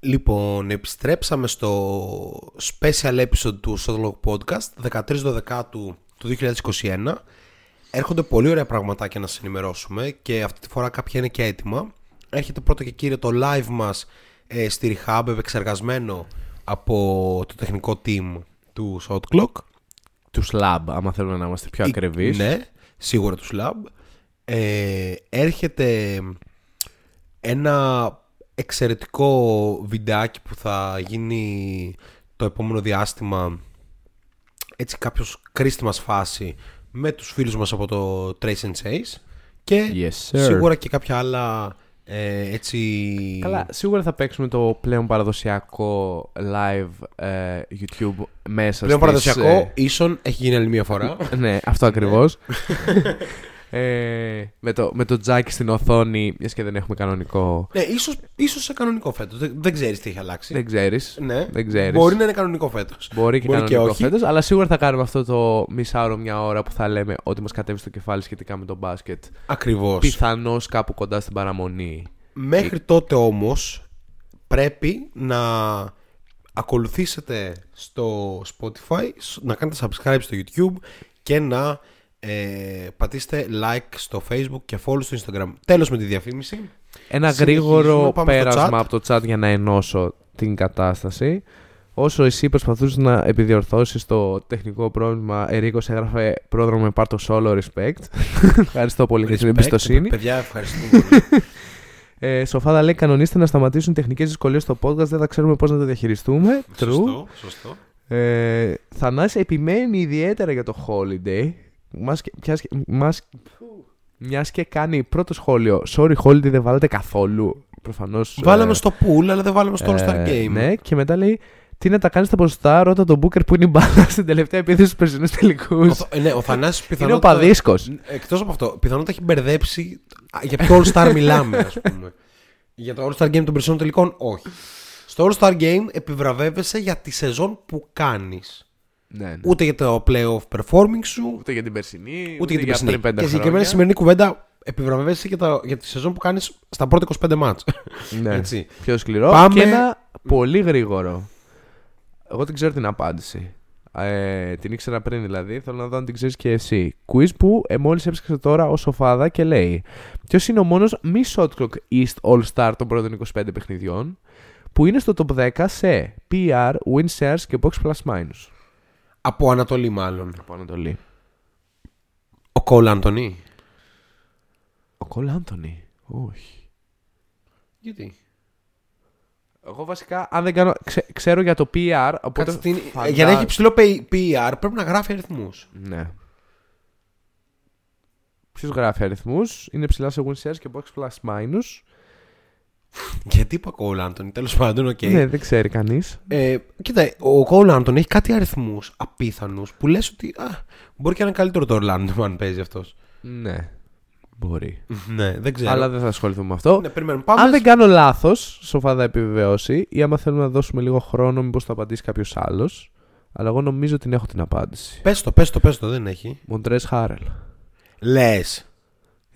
Λοιπόν, επιστρέψαμε στο special episode του Σοδολόγου Podcast τη δεκαετίε δεκάτου του 2021. Έρχονται πολύ ωραία πραγματάκια να σας ενημερώσουμε και αυτή τη φορά κάποια είναι και έτοιμα. Έρχεται πρώτα και κύριε το live μας ε, στη Rehab επεξεργασμένο από το τεχνικό team του Shot Clock. Του Slab, άμα θέλουμε να είμαστε πιο ακριβείς. Ναι, σίγουρα του Slab. Ε, έρχεται ένα εξαιρετικό βιντεάκι που θα γίνει το επόμενο διάστημα έτσι κάποιος κρίστη μας φάση με τους φίλους μας από το Trace and Chase και Yes, sir. σίγουρα και κάποια άλλα ε, έτσι Καλά, σίγουρα θα παίξουμε το πλέον παραδοσιακό live ε, YouTube μέσα πλέον στις, παραδοσιακό ε, ίσον έχει γίνει άλλη μία φορά ναι, αυτό ακριβώς. *laughs* *laughs* ε, με, το, με το τζάκι στην οθόνη, μιας και δεν έχουμε κανονικό. ναι, ίσως, ίσως σε κανονικό φέτος δεν, δεν ξέρεις τι έχει αλλάξει Δεν ξέρεις. ναι, δεν ξέρεις. μπορεί να είναι κανονικό φέτος Μπορεί και Μπορεί και κανονικό όχι. φέτος, αλλά σίγουρα θα κάνουμε αυτό το μισάωρο μια ώρα που θα λέμε ότι μας κατέβει στο κεφάλι σχετικά με το μπάσκετ. ακριβώς Πιθανώς κάπου κοντά στην παραμονή. Μέχρι τότε όμως πρέπει να ακολουθήσετε στο Spotify, να κάνετε subscribe στο YouTube και να ε, πατήσετε like στο Facebook και follow στο Instagram. Τέλος με τη διαφήμιση. Ένα Συνεχίζουμε, γρήγορο πάμε στο πέρασμα chat. από το chat για να ενώσω την κατάσταση. Όσο εσύ προσπαθούσες να επιδιορθώσεις το τεχνικό πρόβλημα, Ερίκος έγραφε πρόδρομο με πάρτο solo respect. *laughs* Ευχαριστώ πολύ για την Respect. εμπιστοσύνη. Παιδιά, ευχαριστούμε πολύ. Ε, Σοφάδα λέει: Κανονίστε να σταματήσουν τεχνικές δυσκολίες στο podcast. Δεν θα ξέρουμε πώς να το διαχειριστούμε. True. σωστό, σωστό. Ε, Θανάση επιμένει ιδιαίτερα για το holiday. Μας, και- μιας και- μας, μιας και κάνει πρώτο σχόλιο. Sorry, holiday δεν βάλατε καθόλου. Προφανώς, Βάλαμε ε, στο pool, αλλά δεν βάλαμε στο All-Star ε, Game. Ναι, και μετά λέει τι να τα κάνεις στα ποσοστά. Ρώτα τον Booker που είναι η μπάλα *laughs* στην τελευταία επίθεση στους περσινούς τελικούς. Ο, Θ- ε, ναι, ο Θανάσης Είναι ο πιθανότατα... παδίσκο. Εκτός από αυτό, πιθανότατα έχει μπερδέψει α, για ποιο All-Star μιλάμε, ας πούμε. για το All-Star Game των περισσότερων τελικών, όχι. Στο All-Star Game επιβραβεύεσαι για τη σεζόν που κάνεις. Ναι, ναι. Ούτε για το playoff performing σου, Ούτε για την περσινή, ούτε για την περσινή. πριν πέντε Και συγκεκριμένα χρόνια. στη σημερινή κουβέντα επιβραβεύεσαι για, τα, για τη σεζόν που κάνεις στα πρώτα 25 μάτς. Ναι. Έτσι. Πιο σκληρό. Πάμε- Και ένα πολύ γρήγορο. Εγώ την ξέρω την απάντηση. Ε, την ήξερα πριν δηλαδή. Θέλω να δω αν την ξέρεις και εσύ. Quiz που ε, μόλις έψαξε τώρα ως σοφάδα και λέει: Ποιος είναι ο μόνος μη shot clock East All Star των πρώτων 25 παιχνιδιών που είναι στο top 10 σε PR, win shares και box plus minus; Από Ανατολή, μάλλον. Από Ανατολή. Ο Κόλ Άντωνη. Ο Κολ Άντωνη. Όχι. Γιατί; Εγώ βασικά, αν δεν κάνω. ξε- ξέρω για το PR. Οπότε Κάτσε, την- φαντα- Για να έχει ψηλό pay- PR πρέπει να γράφει αριθμούς. Ναι. Ποιος γράφει αριθμούς, είναι ψηλά σε win shares και box plus minus. Γιατί είπα Cole Anthony, τέλος πάντων, οκ. Ναι, δεν ξέρει κανείς. Ε, κοίτα, ο Cole Anthony έχει κάτι αριθμούς απίθανους που λες ότι α, μπορεί και να είναι καλύτερο το Ορλάντο αν παίζει αυτός. Ναι. Μπορεί. ναι, δεν ξέρω. Αλλά δεν θα ασχοληθούμε με αυτό. Ναι, περιμένουμε. Πάμε. Αν δεν κάνω λάθος, σοφά θα επιβεβαιώσει, ή άμα θέλουμε να δώσουμε λίγο χρόνο, μήπως θα απαντήσει κάποιος άλλος. Αλλά εγώ νομίζω ότι έχω την απάντηση. Πες το, πες το, πες το, δεν έχει. Montrezl Harrell. Λες.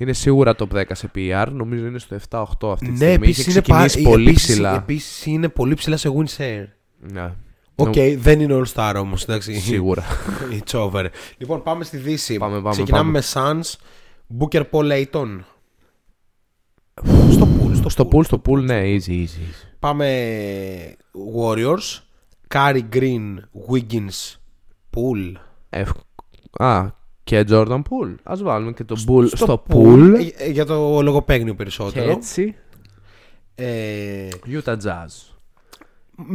Είναι σίγουρα top 10 σε PER. Νομίζω είναι στο 7-8 αυτή τη Ναι, στιγμή. επίσης Έχει είναι, ξεκινήσει πα- πολύ επίσης- ψηλά. επίσης είναι πολύ ψηλά σε win share. Ναι. Οκ, δεν είναι all star όμως, εντάξει. Σίγουρα. *laughs* It's over. Λοιπόν, πάμε στη Δύση. Πάμε, πάμε, Ξεκινάμε πάμε. με Suns. Booker Paul Ayton. στο pool, στο, στο pool. pool, στο pool, ναι, easy, easy. easy. Πάμε Warriors. Curry Green, Wiggins, Pool. Ευ... Α, και Jordan Pool. Α βάλουμε και τον Pool στο, pool. Ε, ε, για το λογοπαίγνιο Και περισσότερο. έτσι. Ε, Utah Jazz.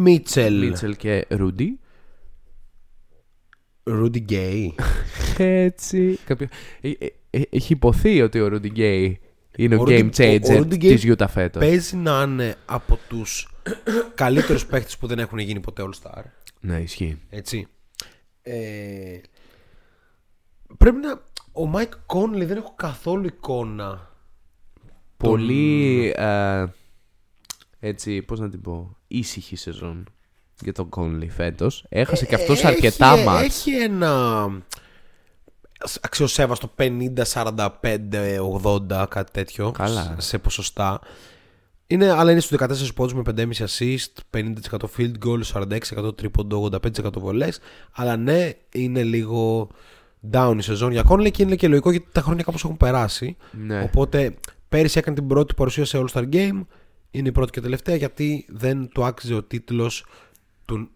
Mitchell, Mitchell και Rudy. Rudy Gay. Έτσι. Κάποιο... Ε, ε, ε, έχει υποθεί ότι ο Rudy Gay είναι ο, Ο game Rudy- ο- changer ο Rudy Gay της Utah φέτος. Παίζει να είναι από τους *coughs* καλύτερους παίχτες που δεν έχουν γίνει ποτέ All Star. Ναι, ισχύει. Έτσι. Ε, πρέπει να... Ο Mike Conley δεν έχω καθόλου εικόνα. Πολύ ε, έτσι, πώς να την πω, ήσυχη σεζόν για τον Conley φέτος. Έχασε και αυτός Ε, Έχει- αρκετά μάτς. Έχει ένα αξιοσέβαστο 50, 45, 80, κάτι τέτοιο. Καλά. Σε ποσοστά. Είναι, αλλά είναι στους 14 πόντους με 5,5 assist, 50% field goal, 46% τρίποντο, 85% βολές. Αλλά ναι, είναι λίγο down η σεζόν για Conley και είναι και λογικό γιατί τα χρόνια κάπως έχουν περάσει. Ναι. Οπότε πέρυσι έκανε την πρώτη παρουσία σε All-Star Game. Είναι η πρώτη και τελευταία γιατί δεν του άξιζε ο τίτλος του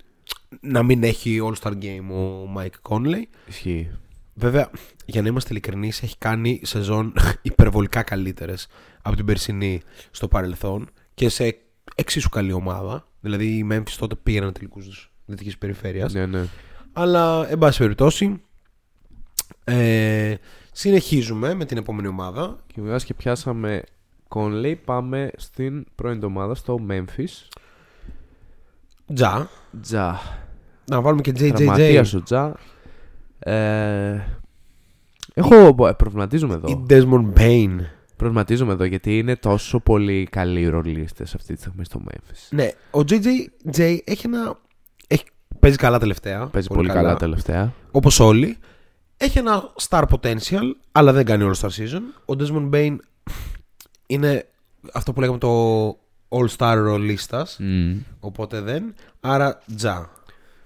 να μην έχει All-Star Game ο Mike Conley. Ισχύει. Βέβαια, για να είμαστε ειλικρινείς, έχει κάνει σεζόν *laughs* υπερβολικά καλύτερες από την περσινή στο παρελθόν και σε εξίσου καλή ομάδα. Δηλαδή, οι Memphis τότε πήγαιναν τελικούς δυτικής περιφέρειας. Ναι, ναι. Αλλά, εν πάση περιπτώσει, ε, συνεχίζουμε με την επόμενη ομάδα. Και μιας και πιάσαμε Conley, πάμε στην πρώην ομάδα, στο Memphis. Τζα. Τζα. Να βάλουμε και JJJ. Τραυματίας ο Τζα. Ε, έχω, ε, προβληματίζομαι εδώ. Ή Desmond Bain. Προβληματίζομαι εδώ γιατί είναι τόσο πολύ καλοί οι ρολίστες αυτή τη στιγμή στο Memphis. Ναι, ο JJJ έχει ένα. Έχει, παίζει καλά τελευταία. Παίζει πολύ, καλά. τελευταία. Όπως όλοι. Έχει ένα star potential, αλλά δεν κάνει all star season. Ο Desmond Bain είναι αυτό που λέγαμε το all star ρολίστας Mm. Οπότε δεν. Άρα Ja.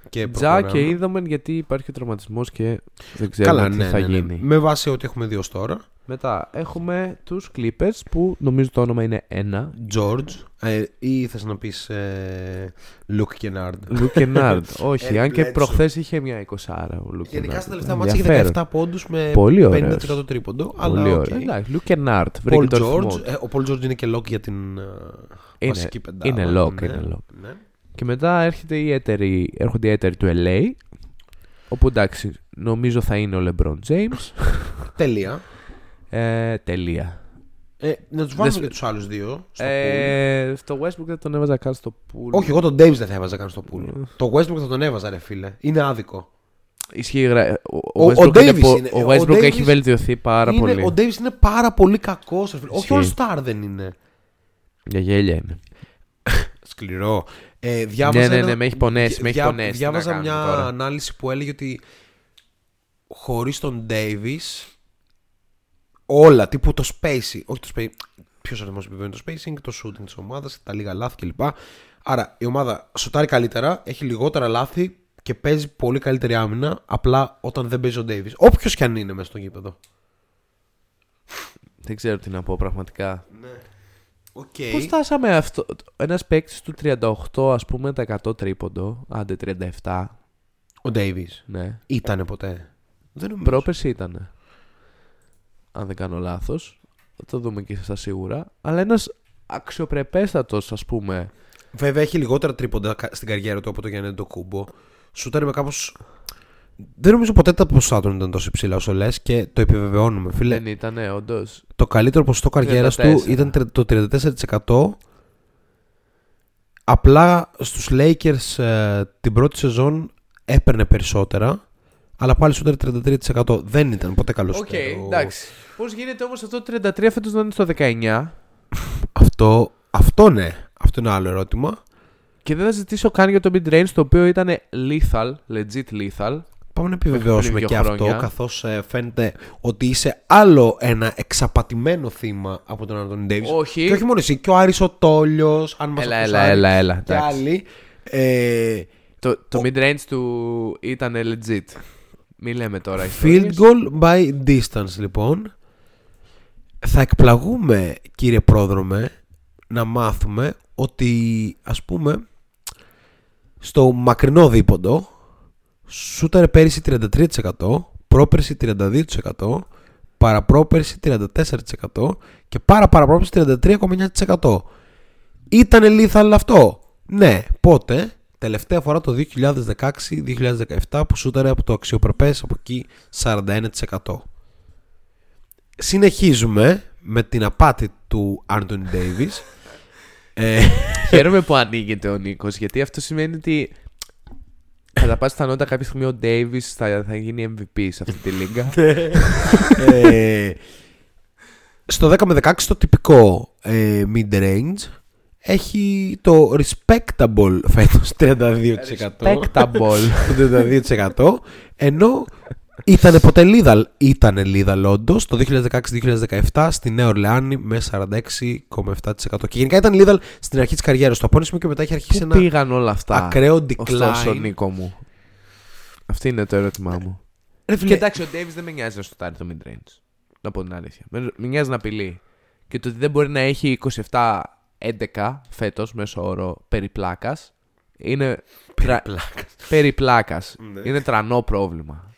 Και Ja προχωράμε. και είδαμε γιατί υπάρχει ο τραυματισμός και δεν ξέρουμε Καλά, τι ναι, θα ναι, ναι. γίνει. Με βάση ό,τι έχουμε δει ως τώρα. Μετά έχουμε τους Clippers που νομίζω το όνομα είναι ένα. George. Ε, ή θες να πεις ε, Luke Kennard. Luke Kennard. *laughs* Όχι, Ε, αν και Bledsoe. προχθές είχε μια 20 ο Luke Γενικά Kennard. στα τελευταία ματς έχει Ενδιαφέρον. 17 πόντους με Πολύ 50% ωραίος. τρίποντο. Πολύ αλλά οκ. ωραία. Εντάξει, Luke Kennard. Βρήκε Paul το αριθμό George, του. ε, ο Paul George είναι και lock για την ε, Είναι- βασική πεντάδα. είναι lock, Ναι, είναι lock. Ναι. Και μετά έρχεται η έτερη, έρχονται οι έτεροι του LA. Όπου εντάξει, νομίζω θα είναι ο LeBron James. *laughs* Τελεία. ε, τελεία. Ε, να τους βάλουμε Δεν και σου- τους άλλους δύο στο pool. Ε, στο Westbrook δεν τον έβαζα καν στο pool. Όχι, εγώ τον Davis δεν θα έβαζα καν στο pool. το Westbrook θα τον έβαζα, ρε φίλε. Είναι άδικο. Ισχύει. γρα- Ο, Ο- ο, ο Westbrook, είναι Davis πο- είναι- ο ο Westbrook Davis έχει βελτιωθεί πάρα είναι, πολύ. Ο Davis είναι πάρα πολύ κακός. Όχι Ισχύει. All Star δεν είναι. Για γέλια είναι. Σκληρό. Ε, διάβαζα Ναι, ναι, ένα- ναι, με έχει πονέσει, με έχει διά- πονέσει, τι Διάβαζα να μια κάνουμε τώρα. ανάλυση που έλεγε ότι χωρίς τον Davis όλα, τύπου το spacing, όχι το spacing, ποιος αριθμός επιβαίνει το spacing, το shooting της ομάδας, τα λίγα λάθη κλπ. Άρα η ομάδα σουτάρει καλύτερα, έχει λιγότερα λάθη και παίζει πολύ καλύτερη άμυνα, απλά όταν δεν παίζει ο Davis. Όποιος κι αν είναι μέσα στο γήπεδο. Δεν ξέρω τι να πω πραγματικά. Okay. Πώς φτάσαμε αυτό. Ένας παίκτης του 38, ας πούμε, τα 100 τρίποντο, άντε 37. Ο Ντέιβις Ναι. ήτανε ποτέ. Δεν νομίζω. Πρόπερση ήταν. Αν δεν κάνω λάθος. Θα το δούμε και στα σίγουρα. Αλλά ένας αξιοπρεπέστατος, ας πούμε. Βέβαια έχει λιγότερα τρίποντα κα- στην καριέρα του από το Γιάννη το Κούμπο. Σούταρε με κάπως... Δεν νομίζω ποτέ τα ποσοστά του ήταν τόσο υψηλά όσο λες και το επιβεβαιώνουμε. Φίλε, Δεν ήταν, όντως. το καλύτερο ποσοστό καριέρας του 34. ήταν τε- το 34%. Απλά στους Lakers ε, την πρώτη σεζόν έπαιρνε περισσότερα. Αλλά πάλι σούταρε 33%. Δεν ήταν ποτέ καλός Οκ, εντάξει. Πώς γίνεται όμως αυτό το 33 φέτος να είναι στο 19 Αυτό, αυτό ναι. Αυτό είναι άλλο ερώτημα. και δεν θα ζητήσω καν για το mid range το οποίο ήταν lethal, legit lethal. Πάμε να επιβεβαιώσουμε Πριν και δύο αυτό, χρόνια. καθώς ε, φαίνεται ότι είσαι άλλο ένα εξαπατημένο θύμα από τον Αντώνη Ντέιβις. Όχι. Και όχι μόνο εσύ, και ο Άρης ο Τόλιος, αν μας Έλα, ακούς, έλα, Άρη, έλα, έλα, Και εντάξει. άλλοι. Ε, Το, το mid range του ήταν legit. Μην λέμε τώρα field ιστορίες. goal by distance, λοιπόν. Θα εκπλαγούμε, κύριε πρόδρομε, να μάθουμε ότι, ας πούμε, στο μακρινό δίποντο, σούταρε πέρυσι 33%, πρόπερσι 32%, παραπρόπερσι 34% και παρα παραπρόπερσι 33,9%. Ήτανε lethal αυτό; Ναι, πότε; Τελευταία φορά το 2016-2017 που σούταρε από το αξιοπρεπές από εκεί 41%. Συνεχίζουμε με την απάτη του Άντωνι Ντέιβις. ε, Χαίρομαι που ανοίγεται ο Νίκος γιατί αυτό σημαίνει ότι κατά πάσα πιθανότητα κάποια στιγμή ο Davis θα, θα γίνει MVP σε αυτή τη λίγα. *laughs* ε, στο 10 με 16 το τυπικό ε, mid-range έχει το respectable φέτος 32%. Spectable. Το 32% ενώ ήταν ποτέ Λίδαλ ήταν Λίδαλ όντω το 2016-2017 στη Νέα Ορλεάνη με 46,7% και γενικά ήταν Λίδαλ στην αρχή της καριέρας του από ένα σημείο και μετά έχει αρχίσει Πού ένα πήγαν όλα αυτά; ακραίο Ωστόσο, decline. Νίκο μου. Αυτό είναι το ερώτημά μου. Ρε φίλε, Και εντάξει, ο Davis δεν με νοιάζει να στοτάρει το mid range. Να πω την αλήθεια. Με, με νοιάζει να απειλεί. Και το ότι δεν μπορεί να έχει 27-11 φέτος μέσω όρο περί πλάκας είναι. τρα- περί πλάκας. Είναι τρανό πρόβλημα.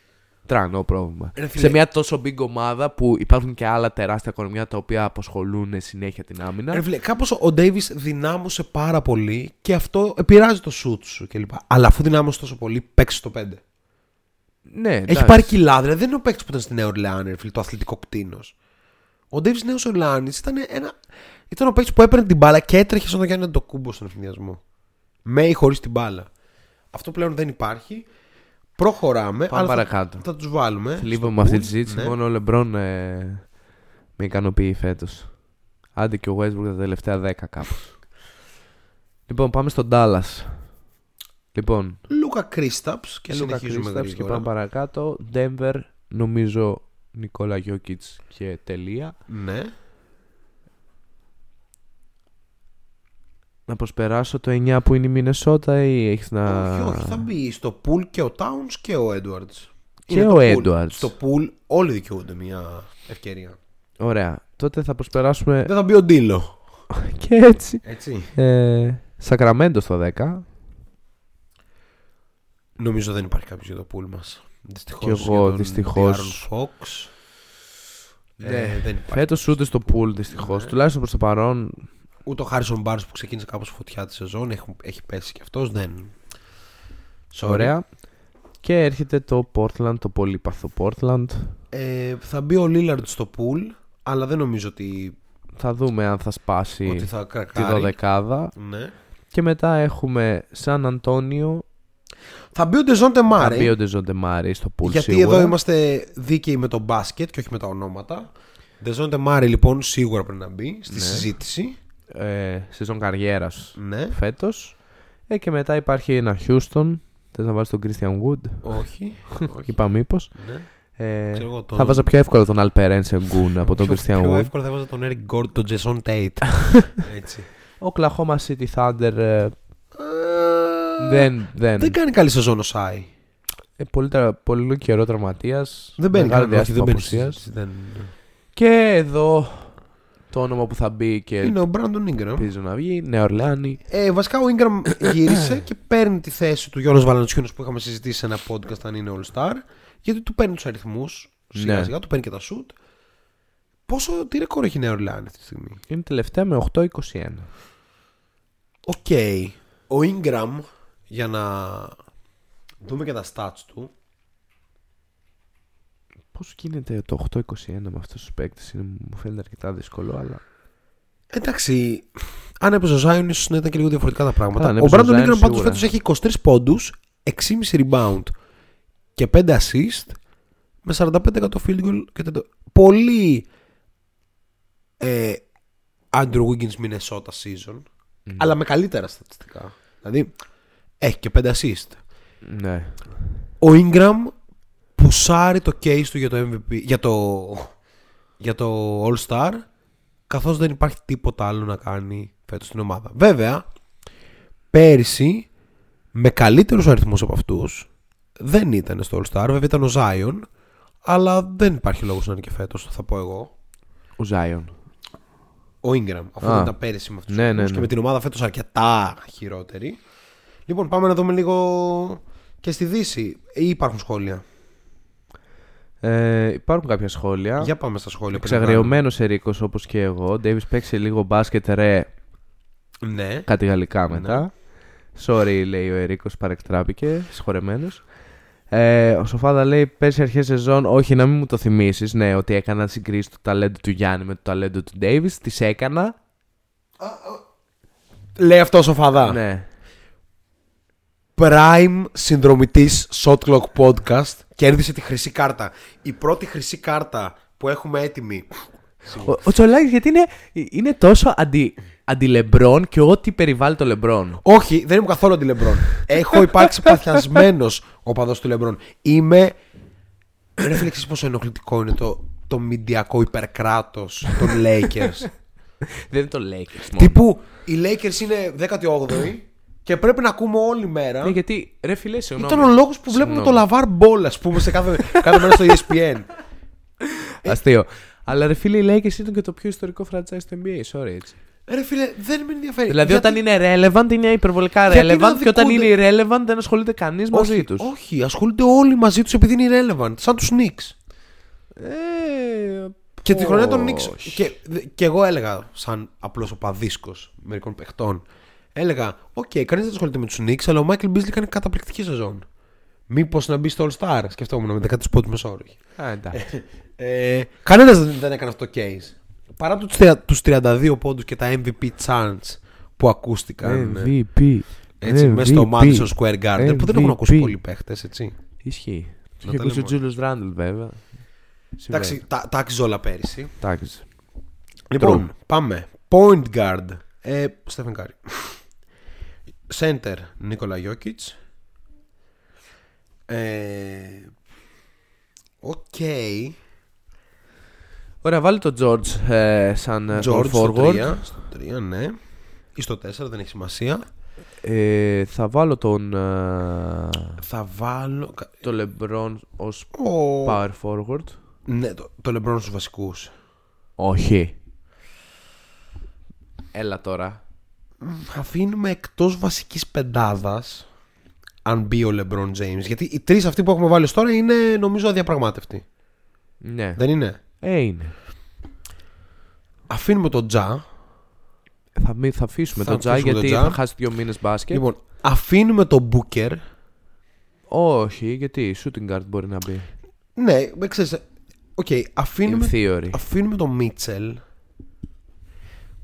Τρανό πρόβλημα. Ρε φίλε. Σε μια τόσο big ομάδα που υπάρχουν και άλλα τεράστια οικονομία τα οποία απασχολούν συνέχεια την άμυνα. Ρε φίλε, κάπως ο Ντέιβις δυνάμωσε πάρα πολύ και αυτό επηρεάζει το shoot σου κλπ. Αλλά αφού δυνάμωσε τόσο πολύ, παίξει το 5. ναι, Έχει εντάξει. πάρει κιλά, δηλαδή δεν είναι ο παίκτης που ήταν στη Νέα Ορλεάνη, ρε φίλε, το αθλητικό κτίνος. Ο Ντέιβις Νέο Ορλεάνης ήταν, ένα... ήταν ο παίκτης που έπαιρνε την μπάλα και έτρεχε σαν τον Γιάννη το κούμπο στον ευθυνιασμό. Με ή χωρίς την μπάλα. Αυτό πλέον δεν υπάρχει. Προχωράμε. Πάμε αλλά θα- παρακάτω. Θα, τους βάλουμε. Θλίβομαι στο με αυτή pool. τη συζήτηση. Ναι. Μόνο ο Λεμπρόν ε, με ικανοποιεί φέτος. Άντε και ο Westbrook τα τελευταία 10 κάπως. λοιπόν, πάμε στον Dallas. Λοιπόν, Λούκα Κρίσταπ και Λούκα συνεχίζουμε Kristaps και γρήγορα. πάμε παρακάτω. Denver, νομίζω Νικόλα Γιώκητς και τελεία. Ναι. Να προσπεράσω το 9 που είναι η Μινεσότα ή έχεις να... Όχι, όχι, θα μπει στο pool και ο Towns και ο Edwards. Και Είναι ο το pool. Edwards. Στο pool όλοι δικαιούνται μια ευκαιρία. Ωραία. Τότε θα προσπεράσουμε Δεν θα μπει ο Ντίλο. *laughs* και έτσι. Έτσι. Ε, Σακραμέντο στο 10. Νομίζω δεν υπάρχει κάποιος για το pool μας. Δυστυχώς. Κι εγώ, δυστυχώς. Fox. Ναι. Ε, δεν υπάρχει. Φέτος ούτε στο pool δυστυχώς. Τουλάχιστον προς το παρόν Ούτε ο Χάρισον Barnes που ξεκίνησε κάπως φωτιά τη σεζόν έχει, έχει πέσει κι αυτός δεν. Sorry. Ωραία. Και έρχεται το Portland, το πολύπαθο Portland. Ε, θα μπει ο Lillard στο pool, αλλά δεν νομίζω ότι, Θα δούμε αν θα σπάσει ότι θα τη κρακάρει. δωδεκάδα. Ναι. Και μετά έχουμε Σαν Αντώνιο. Θα μπει ο Ντεζόντε Θα Μάρε. μπει ο Ντεζόντε Μάρι στο pool Γιατί σίγουρα. εδώ είμαστε δίκαιοι με το μπάσκετ και όχι με τα ονόματα. Ντεζόντε Μάρε λοιπόν σίγουρα πρέπει να μπει στη Ναι. συζήτηση. Ε, σεζόν καριέρας Ναι. φέτος. Ε, και μετά υπάρχει ένα Houston. Θες να βάλεις τον Christian Wood; Όχι. όχι. *laughs* Είπα μήπως. Ναι. Ε, Ξέρω εγώ, τον- Θα βάζα πιο εύκολα τον Alperen Sengun από τον πιο, Christian πιο Wood. εύκολα θα έβαζα τον Eric Gordon, τον Jason Tate. *laughs* Έτσι. Oklahoma City Thunder ε, Ε, δεν, δεν. Δεν κάνει καλή σεζόν ο Σάι. Ε, πολύ, τρα- πολύ καιρό τραυματίας. Δεν μπαίνει μεγάλο κανένα, όχι, διάστημα δεν μπαίνει στη απουσίας. συζήτηση, δεν- Και εδώ το όνομα που θα μπει και Είναι ο Brandon Ingram. ελπίζω να βγει. Νέα Ορλεάνη. Ε, βασικά ο Ingram γύρισε και παίρνει τη θέση του Γιώργος Βαλαντσιούνος που είχαμε συζητήσει σε ένα podcast αν είναι All Star. Γιατί του παίρνει τους αριθμούς. Σιγά Ναι. σιγά, του παίρνει και τα shoot. Πόσο τι ρεκόρ έχει η Νέα Ορλεάνη αυτή τη στιγμή; Είναι τελευταία με 8-21. Οκ. Ο Ingram, για να δούμε και τα stats του. Πώς γίνεται το 8-21 με αυτούς τους παίκτες, μου φαίνεται αρκετά δύσκολο, αλλά. Εντάξει, αν έπαιζε ο Zion, ίσως να ήταν και λίγο διαφορετικά τα πράγματα. αν ο έπαιζε ο Brandon Zion, Ingram πάντως σίγουρα. φέτος έχει 23 πόντους, 6,5 rebound και 5 assist με 45% field goal και τετο... Πολύ ε, Andrew Wiggins Minnesota season, αλλά με καλύτερα στατιστικά. Δηλαδή, έχει και 5 assist. Ναι. Ο Ingram πουσάρει το case του για το MVP, για το, για το All Star, καθώς δεν υπάρχει τίποτα άλλο να κάνει φέτος στην ομάδα. Βέβαια, πέρυσι, με καλύτερους αριθμούς από αυτούς, δεν ήταν στο All Star, βέβαια ήταν ο Zion, αλλά δεν υπάρχει λόγος να είναι και φέτος, θα πω εγώ. Ο Ζάιον. Ο Ingram, αφού Α. δεν ήταν πέρυσι με αυτούς Ναι, τους αριθμούς ναι, και ναι. με την ομάδα φέτος αρκετά χειρότερη. Λοιπόν, πάμε να δούμε λίγο και στη Δύση. Ή υπάρχουν σχόλια; Ε, υπάρχουν κάποια σχόλια. Για πάμε στα σχόλια. πριν Εξαγριωμένο Ερίκος όπως και εγώ. Ο Ντέιβις παίξει λίγο μπάσκετ ρε. κάνουμε. Ναι. Κάτι γαλλικά μετά. Sorry, λέει ο Ερίκος, παρεκτράπηκε. Συγχωρεμένος. Ε, ο Σοφάδα λέει πέρσι αρχές σεζόν, όχι να μην μου το θυμίσεις. Ναι, ότι έκανα συγκρίσει το ταλέντο του Γιάννη με το ταλέντο του Ντέιβις. Τις έκανα. Λέει αυτό ο Σοφαδά. Ναι. Prime συνδρομητής Shot Clock Podcast κέρδισε τη χρυσή κάρτα. Η πρώτη χρυσή κάρτα που έχουμε έτοιμη. Ο, ο Τσολάκης γιατί είναι, είναι τόσο αντι, αντιλεμπρόν και ό,τι περιβάλλει το λεμπρόν. Όχι, δεν είμαι καθόλου αντιλεμπρόν. Έχω υπάρξει παθιασμένος οπαδό του Λεμπρόν. Είμαι. Ρε φίλε, ξέρεις πόσο ενοχλητικό είναι το, το μηντιακό υπερκράτος των Lakers. *laughs* Δεν είναι το Lakers μόνο. Τύπου οι Lakers είναι 18η και πρέπει να ακούμε όλη μέρα. Ναι, γιατί ρε φιλέ, συγγνώμη. Ήταν ο λόγος που βλέπουμε το Συγγνώμη. Lavar Ball, ας πούμε, σε κάθε, κάθε μέρα στο E ESPN. *laughs* Αστείο. Αλλά ρε φίλε, οι Lakers ήταν και το πιο ιστορικό franchise του NBA. Sorry, έτσι. Ρε φίλε, δεν με ενδιαφέρει. Δηλαδή, Γιατί- όταν είναι relevant είναι υπερβολικά Γιατί να relevant και όταν δικούνται- είναι irrelevant δεν ασχολείται κανείς μαζί όχι, τους. Όχι, ασχολούνται όλοι μαζί τους επειδή είναι irrelevant. Σαν τους Knicks. Ε, Και τη χρονιά των Knicks. όχι. Και, και εγώ έλεγα, σαν απλός οπαδίσκος μερικών παιχτών, έλεγα: Οκ, κανείς δεν ασχολείται με τους Knicks, αλλά ο Michael Beasley κάνει καταπληκτική σεζόν. Μήπως να μπει στο All Star, σκεφτόμουν με 10 πόντους μεσόρυχη. Α, εντάξει. Ε, Κανένας δεν, δεν έκανε αυτό το case. Παρά τους, τρια- τους 32 πόντους και τα MVP chants που ακούστηκαν ε, MVP. έτσι, μέσα στο Madison Square Garden που δεν έχουν MVP. ακούσει πολλοί παίχτες έτσι. Ισχύει. Το Να είχε τα ακούσει ο λέμε Τζούλιο Ράντλ, βέβαια. Εντάξει, τα, τα άξιζε όλα πέρυσι. Εντάξει. Λοιπόν, πάμε. Point guard. Ε, Stephen Curry. Center, Nikola Jokic. Ε, Οκ. Ωραία, βάλει τον George ε, σαν ε, George power στο forward. 3, στο 3, ναι. Ή στο 4, δεν έχει σημασία. Ε, θα βάλω τον, ε, Θα βάλω. το LeBron ως Ο... power forward. Ναι, το, το LeBron στους βασικούς. Όχι. Έλα τώρα. Αφήνουμε εκτός βασικής πεντάδας αν μπει ο LeBron James. Γιατί οι τρεις αυτοί που έχουμε βάλει ως τώρα είναι νομίζω αδιαπραγμάτευτοι. Ναι. Δεν είναι; Ε, είναι. Αφήνουμε τον Τζα. Θα, μη- θα αφήσουμε Θα τον Τζα αφήσουμε τον γιατί Τζα. θα χάσει δύο μήνες μπάσκετ. Λοιπόν, αφήνουμε τον Booker. Όχι, γιατί shooting guard μπορεί να μπει. Ναι, με ξέρεις. Οκ, αφήνουμε, In theory. αφήνουμε τον Mitchell.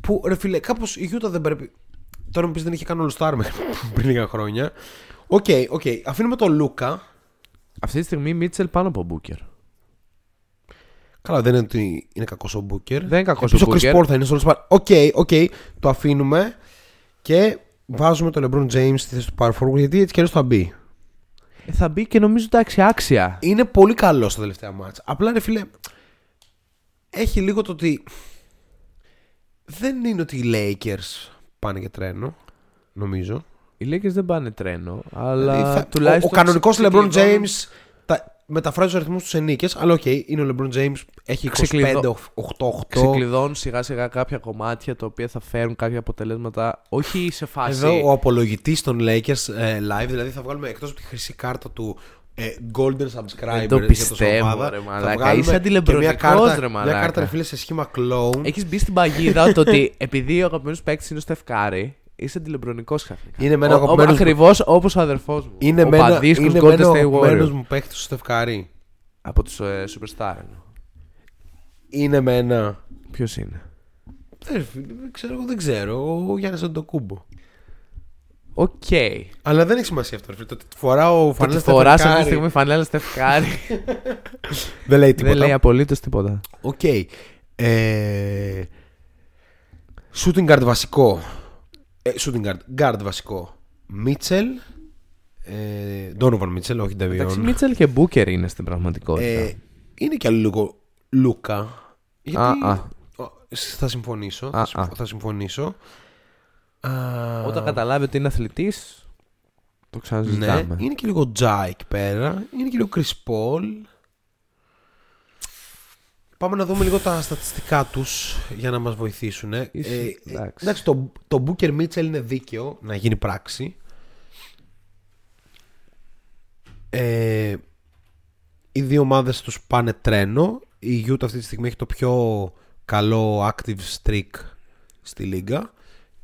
Που ρε φίλε, κάπως η Utah δεν πρέπει. Τώρα μου πεις δεν είχε κάνει All Star *laughs* μέχρι πριν λίγα χρόνια. Οκ, οκ. Αφήνουμε τον Luka. Αυτή τη στιγμή Mitchell πάνω από Booker. Καλά, δεν είναι ότι είναι κακός ο Μπούκερ. Δεν είναι κακός Επίσης, ο ο Chris Booker. Paul θα είναι στο All Star. Οκ, οκ. Το αφήνουμε. Και βάζουμε τον LeBron James στη θέση του power forward γιατί έτσι κι αλλιώς θα μπει. Ε, θα μπει και νομίζω εντάξει άξια. Είναι πολύ καλός στα τελευταία ματς. Απλά ρε φίλε, έχει λίγο το ότι δεν είναι ότι οι Lakers πάνε για τρένο, νομίζω. Οι Lakers δεν πάνε τρένο, αλλά Δηλαδή, θα- τουλάχιστον. ο, ο κανονικός LeBron ξεκλειδώνουν- James τα, μεταφράζει τους αριθμούς του σε νίκες. Αλλά οκ, είναι ο LeBron James, έχει 25, Ξεκλειδώ- 8-8. Ξεκλειδώνουν σιγά σιγά κάποια κομμάτια τα οποία θα φέρουν κάποια αποτελέσματα. Όχι σε φάση. Εδώ ο απολογητής των Lakers ε, live, δηλαδή θα βγάλουμε εκτός από τη χρυσή κάρτα του ε, Golden Subscriber. Δεν το για πιστεύω, ομάδα, ρε θα μαλάκα. βγάλουμε Είσαι και αντιλεμπρονικός, μια κάρτα, ρε Μια μαλάκα. κάρτα, ρε φίλε, σε σχήμα clone. Έχεις μπει στην παγίδα το ότι επειδή ο αγαπημένος παίκτης είναι ο Στεφκάρη, είσαι αντιλεμπρονικός ξαφνικά. Είναι εμένα αγαπημένος μου. Ακριβώς όπως ο αδερφός μου. Είναι ο μένα, παδίσκος είναι Golden μένα ο State αγαπημένος Warrior. μου παίκτης του Στεφκάρη. Από τους ε, Superstar. Είναι μένα. Ποιος είναι; Δεν, δεν ξέρω, εγώ δεν ξέρω. Ο Γιάννης Αντοκούμπο. Οκ. Αλλά δεν έχει σημασία αυτό. ρε φίλε. Το ότι φοράω Το φανέλα ότι φορά αυτή τη Στεφκάρη στιγμή φανέλα Στεφκάρη. *laughs* Δεν λέει Δεν τίποτα. λέει απολύτως τίποτα. Οκ. Ε, shooting guard βασικό. Ε, shooting guard. Guard βασικό. Μίτσελ. Ε, Donovan Μίτσελ, όχι Εντάξει, Ντεβιόν. Μίτσελ και Μπούκερ είναι στην πραγματικότητα. Ε, είναι και άλλο λίγο Λούκα. Γιατί... Α, α. Ο, Θα συμφωνήσω. Α, θα, συμφ- α. θα συμφωνήσω. Α, Όταν καταλάβει ότι είναι αθλητής, το ναι, ξαναζητάμε. είναι και λίγο Τζά εκεί πέρα. Είναι και λίγο Chris Paul. Πάμε να δούμε λίγο τα στατιστικά τους για να μας βοηθήσουν. Ε, Ίσως, ε, εντάξει. εντάξει, το, το Booker Mitchell είναι δίκαιο να γίνει πράξη. Ε, οι δύο ομάδες τους πάνε τρένο. Η Utah αυτή τη στιγμή έχει το πιο καλό active streak στη λίγα.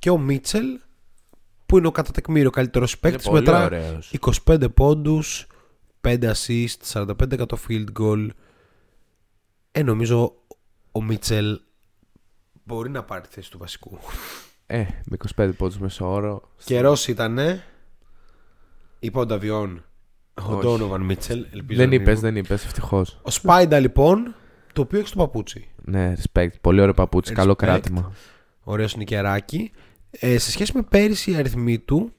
Και ο Mitchell που είναι ο κατά τεκμήριο καλύτερος παίκτης πολύ μετρά ωραίος. 25 πόντους 5 assist 45% field goal ε νομίζω ο Μίτσελ μπορεί να πάρει τη θέση του βασικού Ε, με 25 πόντους μέσω όρο. καιρός ήτανε είπα ο Νταβιόν ο Όχι. Ντόνοβαν Μίτσελ ελπίζω Δεν να μην είπες, μου- δεν είπες, ευτυχώς. ο Σπάιντα λοιπόν το οποίο έχει στο παπούτσι Ναι, respect. Πολύ ωραίο παπούτσι. Καλό Respect. κράτημα. ωραίος νικεράκι ε, σε σχέση με πέρυσι οι αριθμοί του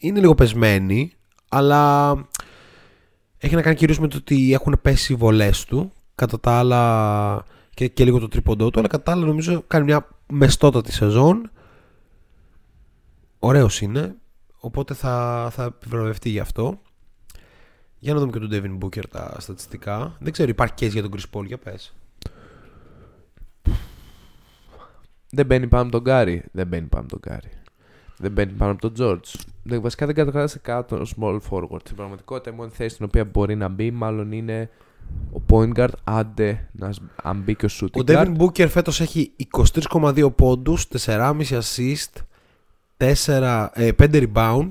είναι λίγο πεσμένοι αλλά έχει να κάνει κυρίως με το ότι έχουν πέσει οι βολές του κατά τα άλλα και, και λίγο το τρίποντό του αλλά κατά τα άλλα νομίζω κάνει μια μεστότατη σεζόν. Ωραίος είναι οπότε θα, θα επιβραβευτεί γι' αυτό. Για να δούμε και τον Devin Booker τα στατιστικά. Δεν ξέρω υπάρχει case για τον Chris Paul για πες Δεν μπαίνει πάνω από τον Γκάρι. Δεν μπαίνει πάνω από τον Γκάρι. Δεν μπαίνει πάνω από τον Τζόρτζ. Δεν, βασικά δεν καταγράφει κάτω ο small forward. Στην πραγματικότητα η μόνη θέση στην οποία μπορεί να μπει μάλλον είναι ο point guard. Άντε να, σ- αν μπει και ο shooting Ο guard. Devin Booker φέτος έχει 23,2 πόντους, 4,5 assist, 4, ε, 5 rebound,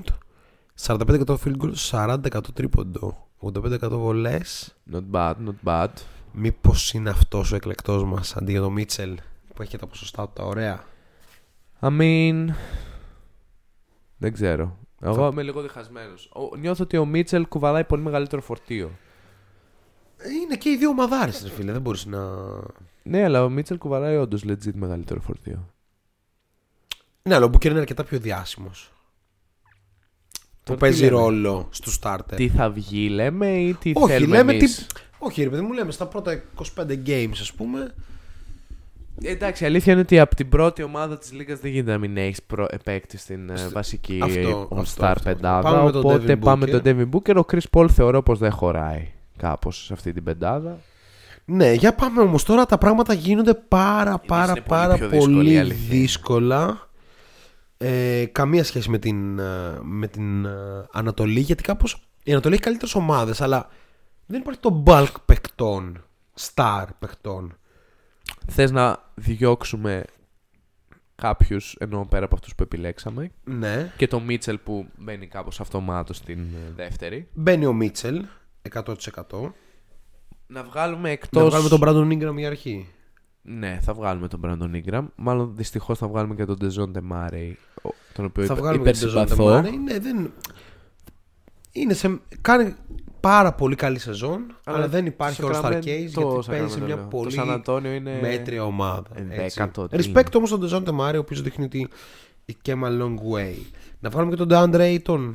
45% field goal, 40% τρίποντο, 85% βολές. Not bad, not bad. Μήπως είναι αυτός ο εκλεκτός μας αντί για τον Μίτσελ που έχει και τα ποσοστά του τα ωραία; I mean. Δεν ξέρω. Εγώ είμαι λίγο διχασμένος. Νιώθω ότι ο Μίτσελ κουβαλάει πολύ μεγαλύτερο φορτίο. Ε, Είναι και οι δύο ομαδάρες ρε φίλε, δεν μπορείς να... Ναι, αλλά ο Μίτσελ κουβαλάει όντως legit μεγαλύτερο φορτίο. Ναι, αλλά ο Booker είναι αρκετά πιο διάσημος. Που Τώρα τι παίζει λέμε; ρόλο στους starter. Τι θα βγει, λέμε, ή τι Όχι, θέλουμε λέμε εμείς; τι... Όχι ρε παιδί μου, λέμε στα πρώτα 25 games ας πούμε Εντάξει, η αλήθεια είναι ότι από την πρώτη ομάδα της Λίγκα δεν γίνεται να μην έχεις παίκτη στην ε, βασική Αυτό, All-Star αυτό, αυτό. πεντάδα. Πάμε με τον οπότε Devin πάμε Booker. τον Devin Booker. Ο Chris Paul θεωρώ πως δεν χωράει κάπως σε αυτή την πεντάδα. Ναι, για πάμε όμως τώρα. Τα πράγματα γίνονται πάρα πάρα είναι πολύ πάρα πιο δύσκολη, η πολύ αλήθεια είναι. δύσκολα. Ε, καμία σχέση με την, ε, με την ε, Ανατολή γιατί κάπως η Ανατολή έχει καλύτερες ομάδες αλλά δεν υπάρχει το bulk παικτών, star παικτών. Θες να διώξουμε κάποιους ενώ πέρα από αυτούς που επιλέξαμε; Ναι. Και το Μίτσελ που μπαίνει κάπως αυτομάτως στην ε, δεύτερη; Μπαίνει ο Μίτσελ 100%. Να βγάλουμε εκτό. Να βγάλουμε τον Brandon Ingram για αρχή. Ναι, θα βγάλουμε τον Brandon Ingram. Μάλλον δυστυχώς θα βγάλουμε και τον Dejounte Murray, ο- τον οποίο Θα υπε- βγάλουμε και τον υπερσυμπαθώ. Dejounte Murray. Ναι, δεν... Είναι σε... Κάνει πάρα πολύ καλή σεζόν, αλλά, δεν υπάρχει στο All Star Sacramento- Case το γιατί παίζει σε Sacramento μια λέω. πολύ Το San Antonio είναι μέτρια ομάδα. ε, έτσι. δέκατο, τι Respect είναι. όμως τον Dejounte Murray, ο οποίος δείχνει ότι it came a long way. Να βγάλουμε και τον DeAndre Ayton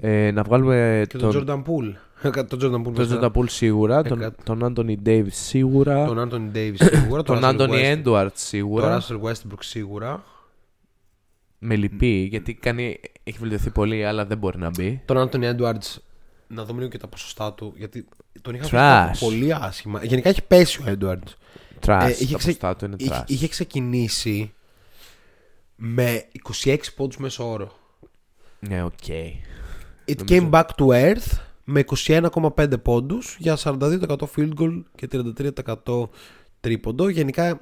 Ε, να βγάλουμε και τον, τον, Jordan Poole. *laughs* τον Jordan Poole. τον βασικά. Jordan Poole σίγουρα, τον, Εκατό. τον Anthony Davis σίγουρα, Τον Anthony Davis σίγουρα. τον Russell Anthony West- Edwards Τον σίγουρα. Russell Westbrook σίγουρα. Με λυπεί γιατί κάνει, έχει βελτιωθεί πολύ αλλά δεν μπορεί να μπει. Τον Anthony Edwards να δούμε λίγο και τα ποσοστά του. Γιατί τον είχα Trash. βρει πολύ άσχημα. Γενικά έχει πέσει ο Edwards. Trash. Ε, είχε, τα ξε- ποστά του είναι είχε, trash. είχε ξεκινήσει με 26 πόντους μέσο όρο. Ναι, OK. It came back to earth με 21,5 πόντους για 42% field goal και 33% τρίποντο. Γενικά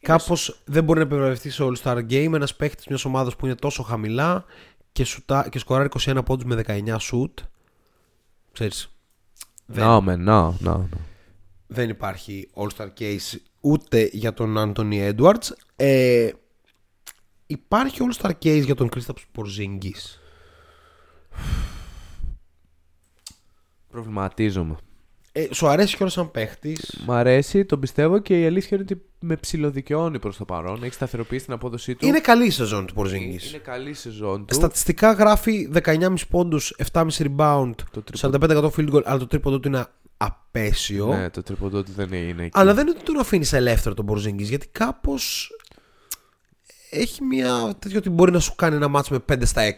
κάπως δεν μπορεί να επιβραβευτεί σε All-Star Game ένας παίχτης μιας ομάδας που είναι τόσο χαμηλά και, σουτά, και σκοράρει 21 πόντους με 19 σουτ. Να να, να Δεν υπάρχει All-Star case ούτε για τον Anthony Edwards. Ε, υπάρχει All-Star Case για τον Κρίσταπ Πορζίνγκης Προβληματίζομαι. Ε, σου αρέσει κιόλας σαν παίχτης; Μ' αρέσει, τον πιστεύω και η αλήθεια είναι ότι με ψηλοδικαιώνει προς το παρόν. Έχει σταθεροποιήσει την απόδοσή του. Είναι καλή η σεζόν του Porzingis. είναι καλή σεζόν του. Στατιστικά γράφει 19,5 πόντους, 7,5 rebound, Το τρίποντο. 45% field goal, αλλά το τρίποντο του είναι απέσιο. Ναι, το τρίποντο του δεν είναι εκεί. Αλλά δεν είναι ότι τον αφήνεις ελεύθερο τον Porzingis, γιατί κάπως έχει μια τέτοιο ότι μπορεί να σου κάνει ένα μάτσο με 5 στα 6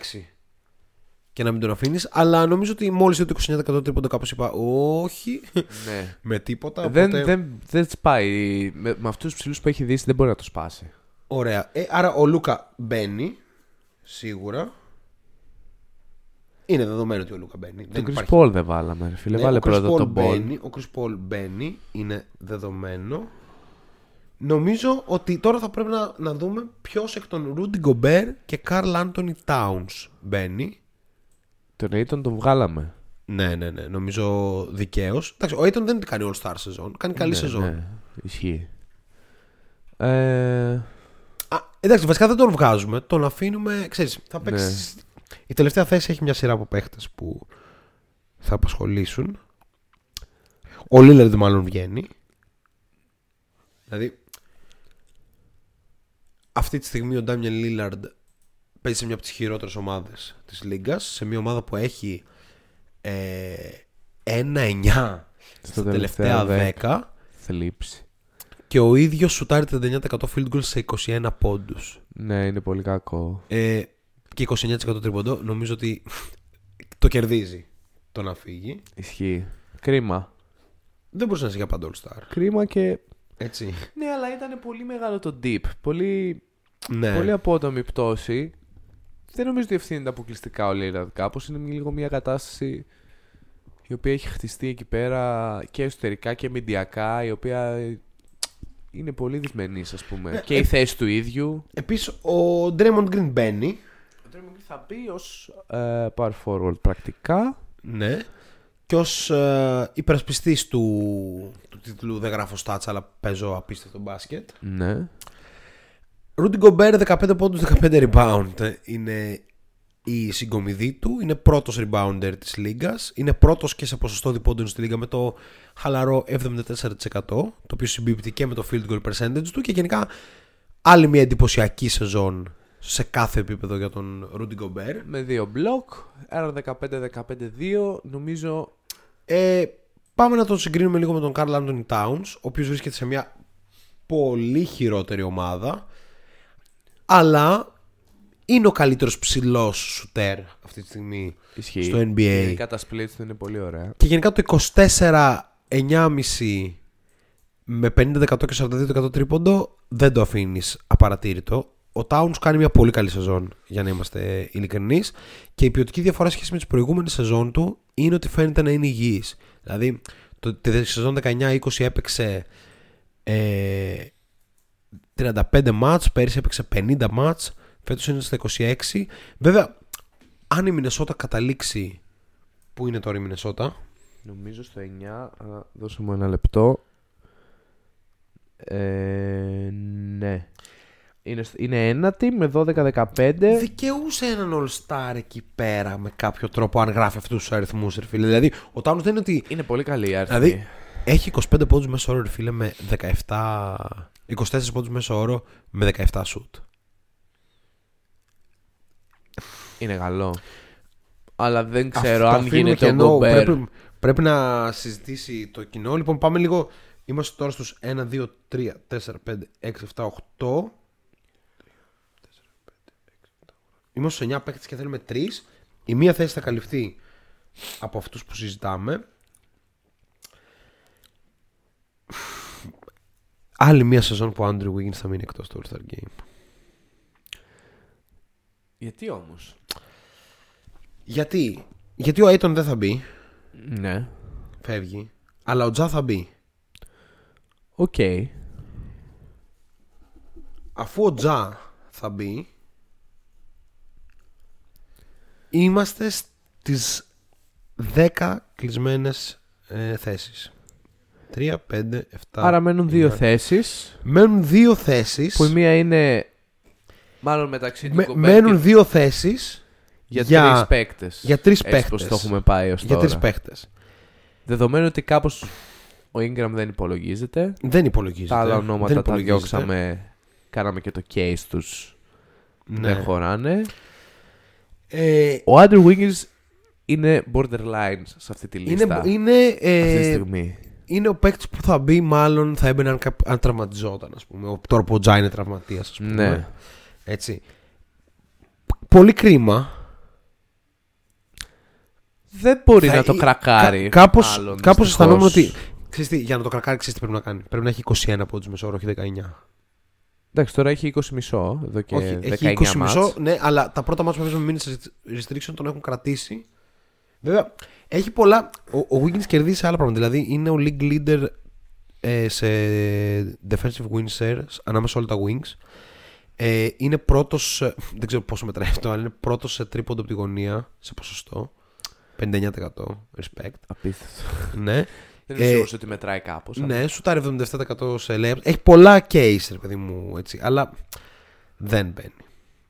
και να μην τον αφήνεις. Αλλά νομίζω ότι μόλις το 29% τρίποντο κάπως είπα όχι Ναι. *laughs* με τίποτα. Δεν, οπότε- δεν, δεν σπάει. Με, με αυτούς τους ψηλούς που έχει δει δεν μπορεί να το σπάσει. Ωραία. Ε, άρα ο Λούκα μπαίνει σίγουρα. Είναι δεδομένο ότι ο Λούκα μπαίνει. Τον Δεν Chris υπάρχει Paul δεν βάλαμε. ρε Φίλε, Ναι, βάλε ο Chris πρώτα Paul τον Paul. μπαίνει, Ο Chris Paul μπαίνει, είναι δεδομένο. Νομίζω ότι τώρα θα πρέπει να, να δούμε ποιος εκ των Rudy Gobert και Carl Anthony Towns μπαίνει. Τον Aiton τον βγάλαμε. Ναι, ναι, ναι, νομίζω δικαίως. Εντάξει, ο Aiton δεν κάνει All Star σεζόν. Κάνει καλή ναι, σεζόν. Ναι, ισχύει. Ε, Α, εντάξει, βασικά δεν τον βγάζουμε. Τον αφήνουμε. Ξέρεις, θα Ναι. παίξει. Η τελευταία θέση έχει μια σειρά από παίχτες που θα απασχολήσουν. Ο Lillard μάλλον βγαίνει. Δηλαδή, αυτή τη στιγμή ο Damian Lillard παίζει σε μια από τις χειρότερες ομάδες της Λίγκας. Σε μια ομάδα που έχει ε, 1-9 στα τελευταία 10 θλίψη. και ο ίδιος σουτάρει 39% field goal σε 21 πόντους. Ναι, είναι πολύ κακό. Ε, και 29% τριποντό. Νομίζω ότι το κερδίζει το να φύγει. Ισχύει. Κρίμα. Δεν μπορούσε να είσαι για πάντα All Star. Κρίμα και. Έτσι. Ναι, αλλά ήταν πολύ μεγάλο το deep. Πολύ, Ναι. πολύ απότομη πτώση. Δεν νομίζω ότι ευθύνεται αποκλειστικά ο Lillard κάπως. Είναι λίγο μια κατάσταση η οποία έχει χτιστεί εκεί πέρα και εσωτερικά και μηντιακά, η οποία είναι πολύ δυσμενής ας πούμε. Ναι, και ε- η θέση του ίδιου. Επίσης, ο Draymond Green μπαίνει. Ο Draymond Green θα μπει ως ε, power forward πρακτικά. Ναι. Και ως ε, υπερασπιστής του, του τίτλου Δεν γράφω stats, αλλά παίζω απίστευτο μπάσκετ. Ναι. Rudy Gobert 15 πόντους, 15 rebound είναι η συγκομιδή του. Είναι πρώτος rebounder της λίγας. Είναι πρώτος και σε ποσοστό διπόντων στη λίγα με το χαλαρό 74%. Το οποίο συμπίπτει και με το field goal percentage του. Και γενικά άλλη μια εντυπωσιακή σεζόν σε κάθε επίπεδο για τον Rudy Gobert. Με δύο μπλοκ. Ένα 15-15-2. Νομίζω Ε, πάμε να τον συγκρίνουμε λίγο με τον Carl Anthony Towns, ο οποίος βρίσκεται σε μια πολύ χειρότερη ομάδα, αλλά είναι ο καλύτερος ψηλός σουτέρ αυτή τη στιγμή ισχύει. στο NBA. Γενικά τα splits του είναι πολύ ωραία. Και γενικά το 24-9,5 με 50% και 42% τρίποντο δεν το αφήνεις απαρατήρητο. Ο Towns κάνει μια πολύ καλή σεζόν για να είμαστε ειλικρινείς. Και η ποιοτική διαφορά σχέση με τις προηγούμενες σεζόν του είναι ότι φαίνεται να είναι υγιής. Δηλαδή, το, τη σεζόν 19-20 έπαιξε ε, 35 μάτς, πέρυσι έπαιξε 50 μάτς, φέτος είναι στα 26. Βέβαια, αν η Μινεσότα καταλήξει, πού είναι τώρα η Μινεσότα, Νομίζω στο 9. Α, δώσε μου ένα λεπτό. Ε, ναι. Είναι, σ- είναι ένατη με 12-15. δικαιούσε έναν All-Star εκεί πέρα με κάποιο τρόπο, αν γράφει αυτούς τους αριθμούς, ρε φίλε. Δηλαδή, ο Τάουνς δεν είναι ότι. Είναι πολύ καλή η αριθμή. Δηλαδή, έχει 25 πόντους μέσω όρο, ρε φίλε, με 17. 24 πόντους μέσω όρο με 17 σουτ. Είναι καλό. Αλλά δεν ξέρω Αυτό αν αφήνουμε γίνεται ο κενό. Γκομπέρ. Πρέπει, πρέπει να συζητήσει το κοινό. Λοιπόν, πάμε λίγο. Είμαστε τώρα στους 1, 2, 3, 4, 5, 6, 7, 8. Είμαστε στους 9 παίκτες και θέλουμε 3. Η μία θέση θα καλυφθεί από αυτούς που συζητάμε. Άλλη μία σεζόν που ο Andrew Wiggins θα μείνει εκτός του All-Star Game. Γιατί όμως; Γιατί, γιατί ο Ayton δεν θα μπει, Ναι. φεύγει, αλλά ο Τζα θα μπει. Οκ. Αφού ο Τζα θα μπει, είμαστε στις 10 κλεισμένες ε, θέσεις. 3, 5, 7. Άρα μένουν δύο εννιά. θέσεις. Μένουν δύο θέσεις. Που η μία είναι. Μάλλον μεταξύ του Με- Gobert μένουν και- δύο θέσεις για, για- τρεις παίκτες. για τρεις Έτσι παίκτες. πως το έχουμε πάει ως για τώρα. τρεις παίχτες. Δεδομένου ότι κάπως ο Ingram δεν υπολογίζεται. Δεν υπολογίζεται. Τα άλλα Δεν ονόματα τα υπολογίζεται. διώξαμε. Κάναμε και το case τους. Ναι. Δεν χωράνε. Ε, Ο Andrew Wiggins είναι borderline σε αυτή τη είναι, λίστα. είναι, αυτή τη ε, στιγμή. Είναι ο παίκτη που θα μπει, μάλλον θα έμπαινε αν, καπ- αν τραυματιζόταν, α πούμε. Ο- Τώρα που ο Τζά είναι τραυματία, α πούμε. Ναι. Έτσι. Πολύ κρίμα. Δεν μπορεί Θα- να το ε, κρακάρει. κα- κάπως, μάλλον, κάπως δυστυχώς. αισθανόμουν ότι. Ξέρεις τι, για να το κρακάρει, ξέρεις τι πρέπει να κάνει. Πρέπει να έχει 21 πόντου μεσόωρο, όχι 19. Εντάξει, τώρα έχει 20 μισό εδώ και όχι, 19 έχει 20 μάτς. μισό, ναι, αλλά τα πρώτα μάτια που παίζουν με mini restriction τον έχουν κρατήσει. Βέβαια, έχει πολλά. Ο, ο Wiggins κερδίζει σε άλλα πράγματα. Δηλαδή, είναι ο league leader ε, σε defensive win shares ανάμεσα σε όλα τα wings. Ε, είναι πρώτος. *laughs* Δεν ξέρω πόσο μετράει αυτό, αλλά είναι πρώτος σε τρίποντο από τη γωνία σε ποσοστό. 59% respect. Απίστευτο. ναι. Δεν είμαι Ε, σίγουρος ότι μετράει κάπως. αλλά- Ναι, σουτάρει 77% σε layups. Έχει πολλά case, ρε παιδί μου, έτσι. Αλλά δεν μπαίνει.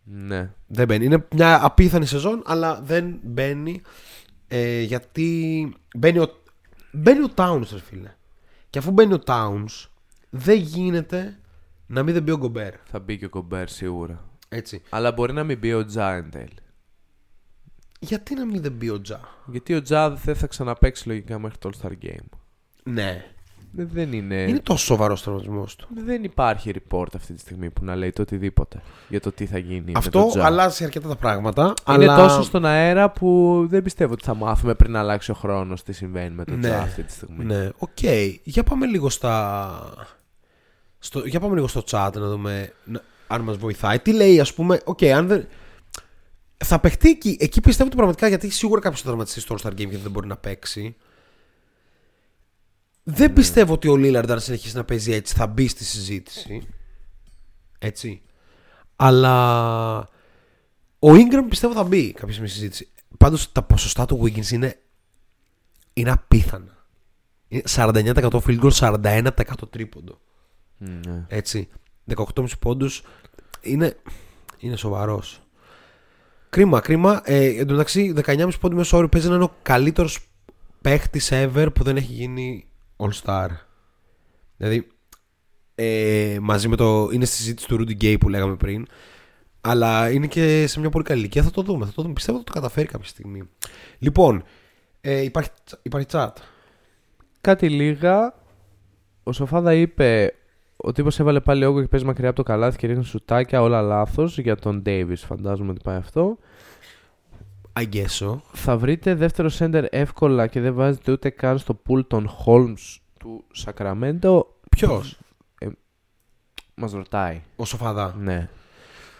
Ναι. Δεν μπαίνει. Είναι μια απίθανη σεζόν, αλλά δεν μπαίνει. Ε, γιατί μπαίνει ο, μπαίνει ο Towns, ρε φίλε. Και αφού μπαίνει ο Towns, δεν γίνεται να μην δεν μπει ο Γκομπέρ. Θα μπει και ο Κομπέρ σίγουρα. Έτσι. Αλλά μπορεί να μην μπει ο Τζα εν τέλει. Γιατί να μην δεν μπει ο Τζα. Γιατί ο Τζα δεν θα ξαναπαίξει λογικά μέχρι το All-Star Game. Ναι. Ε, Δεν είναι... Είναι τόσο σοβαρός τραυματισμό του. Δεν υπάρχει report αυτή τη στιγμή που να λέει το οτιδήποτε για το τι θα γίνει με Αυτό τον Τζα. αλλάζει αρκετά τα πράγματα. Είναι αλλά... τόσο στον αέρα που δεν πιστεύω ότι θα μάθουμε πριν αλλάξει ο χρόνος τι συμβαίνει με τον Ναι. Τζα αυτή τη στιγμή. Ναι, οκ. Για πάμε λίγο στα. Στο... Για πάμε λίγο στο chat να δούμε να- αν μας βοηθάει. Τι λέει, ας πούμε, οκ, αν δεν. Θα παιχτεί εκεί. Εκεί πιστεύω ότι πραγματικά γιατί σίγουρα κάποιος θα τραυματιστεί στο All Star Game γιατί δεν μπορεί να παίξει. Δεν πιστεύω ότι ο Λίλαρντ αν συνεχίσει να παίζει έτσι θα μπει στη συζήτηση. Έτσι. Αλλά ο Ingram πιστεύω θα μπει κάποια στιγμή στη συζήτηση. Πάντως τα ποσοστά του Wiggins είναι, είναι απίθανα. Είναι 49% field goal, 41% τρίποντο. Ναι. Έτσι. 18,5 πόντους είναι, είναι σοβαρός. Κρίμα, κρίμα. Ε, εν τω μεταξύ, 19,5 πόντου μέσα όρο παίζει να είναι ο καλύτερος παίχτης ever που δεν έχει γίνει All Star. Δηλαδή, ε, μαζί με το. είναι στη συζήτηση του Rudy Gay που λέγαμε πριν. Αλλά είναι και σε μια πολύ καλή ηλικία. Θα το δούμε. Θα το δούμε. Πιστεύω ότι το καταφέρει κάποια στιγμή. Λοιπόν, ε, υπάρχει, υπάρχει chat. Κάτι λίγα. Ο Σοφάδα είπε ο τύπος έβαλε πάλι όγκο και παίζει μακριά από το καλάθι και ρίχνει σουτάκια. Όλα λάθος για τον Davis. Φαντάζομαι ότι πάει αυτό. I guess so. Θα βρείτε δεύτερο σέντερ εύκολα και δεν βάζετε ούτε καν στο pool των Holmes του Σακραμέντο. Ποιος; Μας ρωτάει. Ο Σοφαδά. Ναι.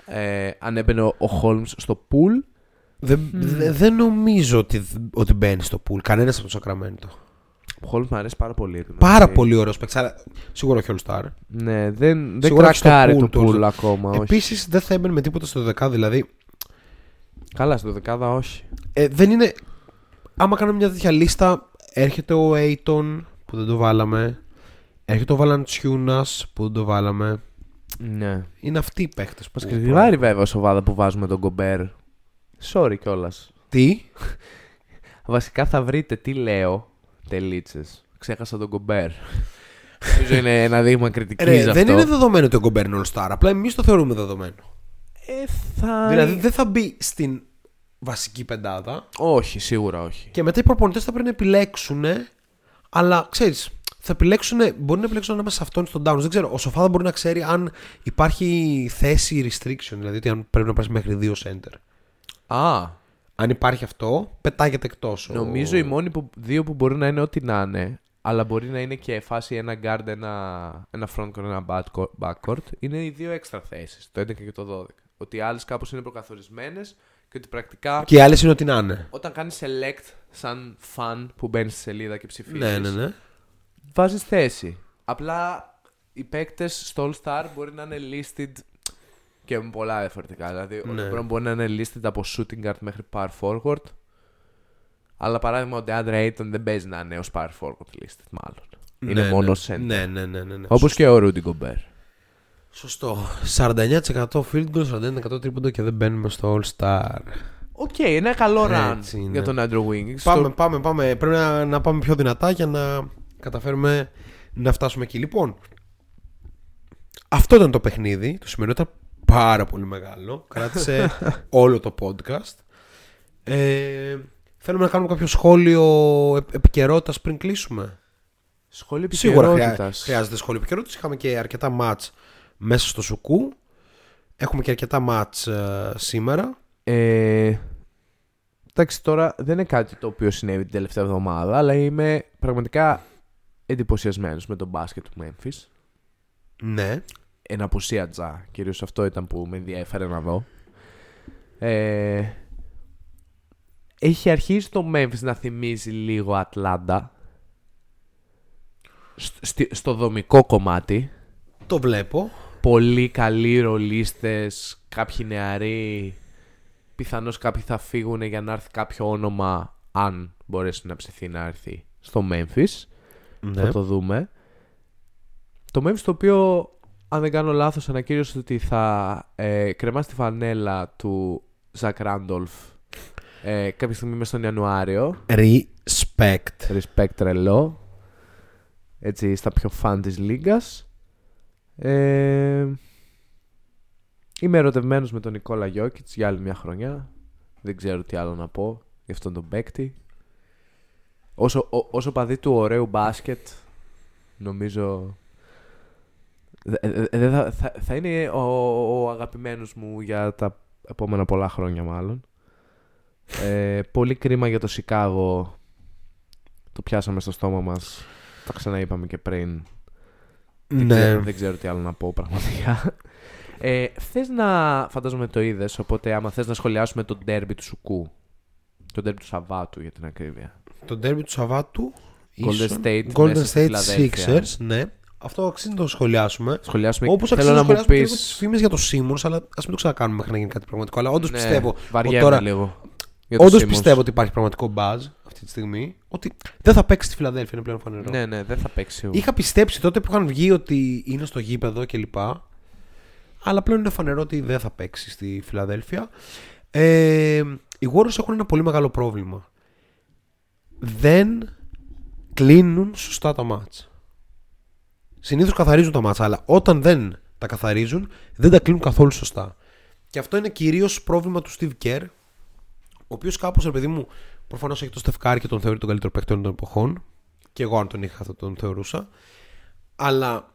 Ε, αν έμπαινε ο, ο Holmes στο pool. Δεν, δε- δεν νομίζω ότι, ότι μπαίνει στο pool. Κανένας από το Σακραμέντο. Ο Holmes μου αρέσει πάρα πολύ. ρε, Πάρα έτσι. πολύ ωραίος παίκτης. αλλά Σίγουρα όχι All Star. Ναι, δεν, δεν Σίγουρα όχι στο κρακάρει pool το του, pool ακόμα. όχι. Επίσης δεν θα έμπαινε με τίποτα στο 10. Δηλαδή Καλά, στο δεκάδα όχι. ε, δεν είναι. Άμα κάνουμε μια τέτοια λίστα, έρχεται ο Aiton που δεν το βάλαμε. Έρχεται ο Βαλαντσιούνας που δεν το βάλαμε. Ναι. Είναι αυτοί οι παίχτε που. Μα κρυβάρει βέβαια σοβάδα που βάζουμε τον Κομπέρ. Sorry κιόλας. Τι; *laughs* Βασικά θα βρείτε τι λέω. Τελίτσες. Ξέχασα τον Κομπέρ. *laughs* Νομίζω είναι ένα δείγμα κριτικής Ρε, αυτό. δεν είναι δεδομένο ότι ο Γκομπέρ είναι All Star. Απλά εμείς το θεωρούμε δεδομένο. Ε, θα... Δηλαδή δεν θα μπει στην βασική πεντάδα. Όχι, σίγουρα όχι. Και μετά οι προπονητές θα πρέπει να επιλέξουν. Αλλά ξέρεις, θα επιλέξουν. Μπορεί να επιλέξουν ανάμεσα σε αυτόν στον Downs. Δεν ξέρω. Ο Σοφάδα μπορεί να ξέρει αν υπάρχει θέση restriction. Δηλαδή ότι αν πρέπει να πάρεις μέχρι δύο center. Α, Αν υπάρχει αυτό, πετάγεται εκτός. Νομίζω οι μόνοι που, δύο που μπορεί να είναι ό,τι να είναι, αλλά μπορεί να είναι και φάση ένα guard, ένα, ένα front court, ένα back- backcourt, είναι οι δύο έξτρα θέσεις, το 11 και το 12. Ότι οι άλλες κάπως είναι προκαθορισμένες και ότι πρακτικά Και οι άλλες είναι ό,τι να είναι. όταν κάνεις select σαν fan που μπαίνεις στη σελίδα και ψηφίζεις, Ναι, ναι, ναι. βάζεις θέση. Απλά οι παίκτες στο All Star μπορεί να είναι listed και με πολλά διαφορετικά. Δηλαδή, ο Ναι. LeBron μπορεί να είναι listed από shooting guard μέχρι power forward. Αλλά παράδειγμα, ο DeAndre Ayton δεν παίζει να είναι ως power forward listed, μάλλον. Είναι Ναι, μόνο ναι. center. Ναι, ναι, ναι. ναι, ναι. Όπως και ο Rudy Gobert. Σωστό. 49% field goal, 41% τρίποντο και δεν μπαίνουμε στο All Star. OK, ένα καλό run Έτσι είναι. για τον Andrew Wiggins. Πάμε, Στο- πάμε, πάμε. Πρέπει να, να πάμε πιο δυνατά για να καταφέρουμε να φτάσουμε εκεί. Λοιπόν, αυτό ήταν το παιχνίδι. Το σημερινό ήταν πάρα πολύ μεγάλο. Κράτησε *laughs* όλο το podcast. Ε, θέλουμε να κάνουμε κάποιο σχόλιο επ- επικαιρότητας πριν κλείσουμε; Σχόλιο Σίγουρα χρειά- επικαιρότητας. χρειάζεται σχόλιο επικαιρότητας. Είχαμε και αρκετά μάτς μέσα στο σουκού. Έχουμε και αρκετά μάτς ε, σήμερα. Ε, εντάξει, τώρα δεν είναι κάτι το οποίο συνέβη την τελευταία εβδομάδα, αλλά είμαι πραγματικά εντυπωσιασμένος με τον μπάσκετ του Memphis. Ναι. Εν απουσία Τζα, κυρίως αυτό ήταν που με ενδιέφερε να δω. Ε, έχει αρχίσει το Memphis να θυμίζει λίγο Ατλάντα. Σ- στη- στο δομικό κομμάτι. Το βλέπω. Πολύ καλοί ρολίστες, κάποιοι νεαροί. Πιθανώς κάποιοι θα φύγουν για να έρθει κάποιο όνομα, αν μπορέσει να ψηθεί να έρθει στο Memphis. Ναι. Θα το δούμε. Το Memphis το οποίο, αν δεν κάνω λάθος, ανακοίνωσε ότι θα ε, κρεμάσει τη φανέλα του Ζακ Ράντολφ ε, κάποια στιγμή μες στον Ιανουάριο. Respect. Respect τρελό. Έτσι, στα πιο φαν της λίγας. Ε, είμαι ερωτευμένος με τον Νικόλα Γιώκητς για άλλη μια χρονιά. Δεν ξέρω τι άλλο να πω για αυτόν τον παίκτη. Όσο, ο- όσο παδί του ωραίου μπάσκετ, νομίζω... δε- δε- δε θα, θα, θα είναι ο, ο αγαπημένος μου για τα επόμενα πολλά χρόνια μάλλον. Ε, πολύ κρίμα για το Σικάγο. Το πιάσαμε στο στόμα μας. Τα ξαναείπαμε και πριν. Δεν, Ναι. ξέρω, δεν ξέρω τι άλλο να πω πραγματικά. Ε, θες να, φαντάζομαι το είδες, οπότε άμα θες να σχολιάσουμε το ντέρμπι του Σουκού. Το ντέρμπι του Σαββάτου για την ακρίβεια. Το derby του Σαββάτου. Golden ίσον- State Golden μέσα στη State Φιλαδέλφια. Sixers, ναι. Αυτό αξίζει να το σχολιάσουμε. Σχολιάσουμε Όπως αξίζει θέλω να να μου σχολιάσουμε πει. και τις φήμες για το Simmons, αλλά ας μην το ξανακάνουμε μέχρι να γίνει κάτι πραγματικό. Αλλά όντως πιστεύω. ότι Ναι, Βαριέμαι τώρα, λίγο. για το όντως Simmons. πιστεύω ότι υπάρχει πραγματικό buzz αυτή τη στιγμή. Ότι δεν θα παίξει στη Φιλαδέλφια, είναι πλέον φανερό. Ναι, ναι, δεν θα παίξει. σίγουρα. Είχα πιστέψει τότε που είχαν βγει ότι είναι στο γήπεδο κλπ. Αλλά πλέον είναι φανερό ότι δεν θα παίξει στη Φιλαδέλφια. Ε, οι Warriors έχουν ένα πολύ μεγάλο πρόβλημα. Δεν κλείνουν σωστά τα μάτς. Συνήθως καθαρίζουν τα μάτς, αλλά όταν δεν τα καθαρίζουν, δεν τα κλείνουν καθόλου σωστά. Και αυτό είναι κυρίως πρόβλημα του Steve Kerr, ο οποίος κάπως, ρε παιδί μου, προφανώς έχει το Στεφ Κάρι και τον θεωρεί τον καλύτερο παίκτη όλων των εποχών. Και εγώ αν τον είχα θα τον θεωρούσα. Αλλά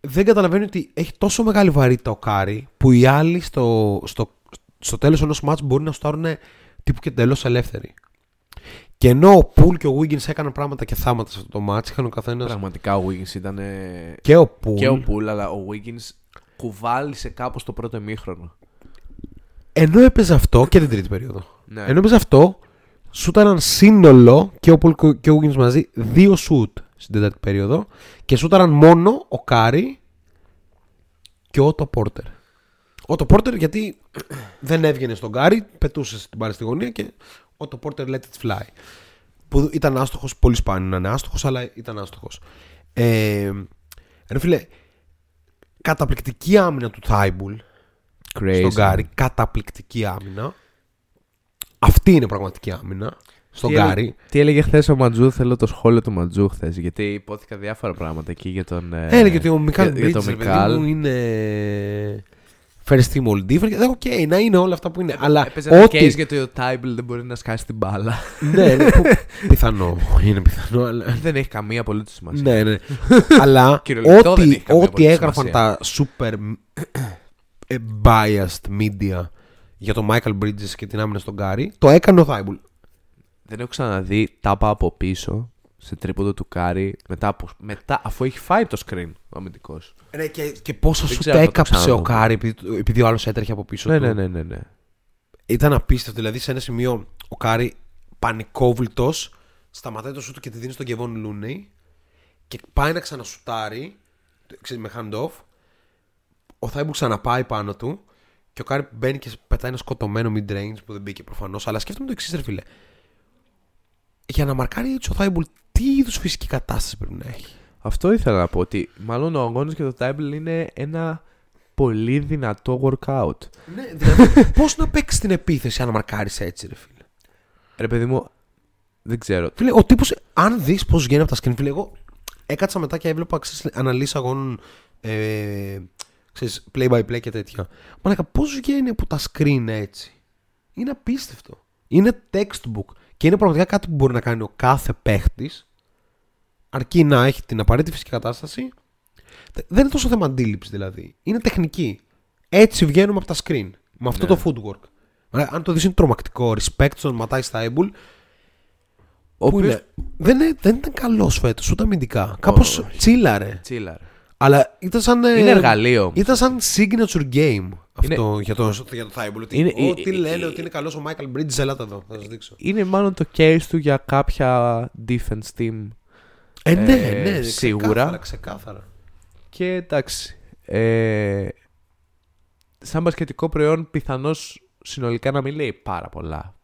δεν καταλαβαίνει ότι έχει τόσο μεγάλη βαρύτητα ο Κάρι που οι άλλοι στο, στο, στο τέλος ενός μάτς μπορεί να σουτάρουν τύπου εντελώς ελεύθεροι. Και ενώ ο Πουλ και ο Wiggins έκαναν πράγματα και θάματα σε αυτό το μάτς, είχαν ο καθένας Πραγματικά ο Wiggins ήταν. και ο Πουλ. Και ο Πουλ, αλλά ο Wiggins κουβάλησε κάπως το πρώτο ημίχρονο. Ενώ έπαιζε αυτό και την τρίτη περίοδο. Ναι. Ενώ έπαιζε αυτό, σούταραν σύνολο και ο Πουλ και ο Wiggins μαζί δύο σουτ στην τέταρτη περίοδο και σούταραν μόνο ο Κάρι και ο Ότο Πόρτερ. Ο Ότο Πόρτερ γιατί δεν έβγαινε στον Κάρι, πετούσε στην μπάλα στη γωνία και ο Ότο Πόρτερ let it fly. Που ήταν άστοχος, πολύ σπάνιο να είναι άστοχος, αλλά ήταν άστοχος. Ε, ρε φίλε, καταπληκτική άμυνα του Θάιμπουλ Crazy. στον Γκάρι. Καταπληκτική άμυνα. Αυτή είναι πραγματική άμυνα. Στον Τι έλεγε- Γκάρι. Τι έλεγε χθες ο Ματζού, θέλω το σχόλιο του Ματζού χθες. Γιατί υπόθηκα διάφορα πράγματα εκεί για τον. ε, Έλεγε ότι ο Μικάλ για- για τον Μπρίτζ, ρε Μικάλ. παιδί μου, είναι first team all different. Ε, Οκ, να είναι όλα αυτά που είναι. Αλλά Έπαιζε ένα ό,τι. case γιατί ο Τάιμπλ δεν μπορεί να σκάσει την μπάλα. ναι, ναι, που- *laughs* πιθανό. Είναι πιθανό, αλλά. δεν έχει καμία απολύτως σημασία. ναι, ναι. αλλά *laughs* Κυριολεκτό δεν ό,τι, έχει καμία ό,τι απολύτως έγραφαν σημασία. τα super ε, biased media για τον Michael Bridges και την άμυνα στον Κάρι. Το έκανε ο Θάιμπουλ. Δεν έχω ξαναδεί τάπα από πίσω σε τρίποδο του Κάρι μετά, από, μετά αφού έχει φάει το screen ο αμυντικός. Ναι, και, και πόσο Δεν σου ξέρω αν το έκαψε ο ξαναδούμε. Κάρι επειδή, επειδή ο άλλος έτρεχε από πίσω Ναι, του. ναι, ναι, ναι, ναι. Ήταν απίστευτο. Δηλαδή σε ένα σημείο ο Κάρι πανικόβλητος σταματάει το σούτ και τη δίνει στον Κεβόν Λούνεϊ και πάει να ξανασουτάρει ξέρεις, με hand-off. Ο Θάιμπουλ ξαναπάει πάνω του και ο Κάρι μπαίνει και πετάει ένα σκοτωμένο mid-range που δεν μπήκε προφανώς. Αλλά σκέφτομαι το εξής, ρε φίλε. Για να μαρκάρει έτσι ο Θάιμπουλ, τι είδους φυσική κατάσταση πρέπει να έχει; Αυτό ήθελα να πω ότι μάλλον ο αγώνας και του Θάιμπουλ είναι ένα πολύ δυνατό workout. Ναι, δηλαδή, *laughs* πώς να παίξει την επίθεση αν μαρκάρεις έτσι, ρε φίλε; Ρε παιδί μου, δεν ξέρω. Φίλε, ο τύπος, αν δεις πώς βγαίνει από τα screen, φίλε, εγώ έκατσα μετά και έβλεπα αναλύσεις αγώνων. Ε, ξέρεις, play by play και τέτοια. Μα λέγα πώ βγαίνει από τα screen έτσι. Είναι απίστευτο. Είναι textbook. Και είναι πραγματικά κάτι που μπορεί να κάνει ο κάθε παίχτης. Αρκεί να έχει την απαραίτητη φυσική κατάσταση. Δεν είναι τόσο θέμα αντίληψης δηλαδή. Είναι τεχνική. Έτσι βγαίνουμε από τα screen. Με αυτό Ναι. το footwork. Ωραία, αν το δεις είναι τρομακτικό. Respect στον Ματάι Στάιμπουλ. Ο Πού οποίος- είναι; Δεν, είναι- δεν ήταν καλός φέτος, ούτε αμυντικά. Κάπως Όχι. τσίλαρε. Τσίλαρ. Αλλά ήταν σαν. ε, Είναι εργαλείο. Ήταν σαν signature game αυτό για το, για το Thibault. Ότι, Είναι- «Ω, ε- τι ε- λένε ε- ότι είναι καλός ο Michael Bridges, ελάτε εδώ, θα σας δείξω. Είναι μάλλον το case του για κάποια defense team. Ε, ναι, Ε, ναι, σίγουρα. Ξεκάθαρα, ξεκάθαρα. Και εντάξει. Ε, σαν μπασκετικό προϊόν πιθανώς συνολικά να μην λέει πάρα πολλά.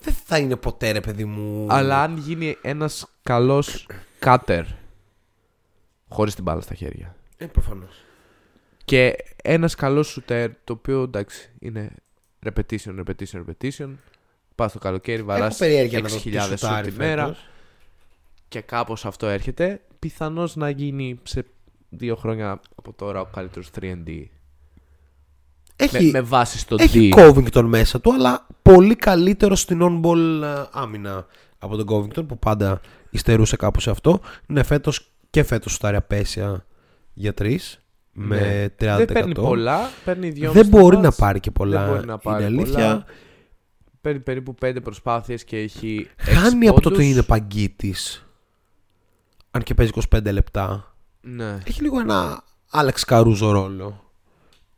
Δεν θα είναι ποτέ, ρε παιδί μου. Αλλά αν γίνει ένας καλός cutter χωρίς την μπάλα στα χέρια Ε, προφανώς. και ένας καλός shooter το οποίο εντάξει είναι repetition, repetition, repetition πας το καλοκαίρι Έχω βαράς περιέργεια να δω 6.000 τι σου σουτάρει τη μέρα φέτος. και κάπως αυτό έρχεται πιθανώς να γίνει σε δύο χρόνια από τώρα ο καλύτερος 3D Έχει, με, με βάση στο έχει D Covington μέσα του, αλλά πολύ καλύτερο στην on-ball ε, άμυνα από τον Covington που πάντα υστερούσε κάπου σε αυτό. Ναι, φέτος και φέτος σουτάρει απέσια για τρεις με 30%. Ναι. Δεν παίρνει πολλά, παίρνει δυο Δεν μπορεί να πάρει και πολλά. Δεν μπορεί να πάρει είναι αλήθεια. πολλά. Παίρνει περίπου πέντε προσπάθειες και έχει έξι Χάνει από το πόντους. ότι είναι παγκίτης. Αν και παίζει 25 λεπτά. Ναι. Έχει λίγο ένα Άλεξ Καρούζο ρόλο.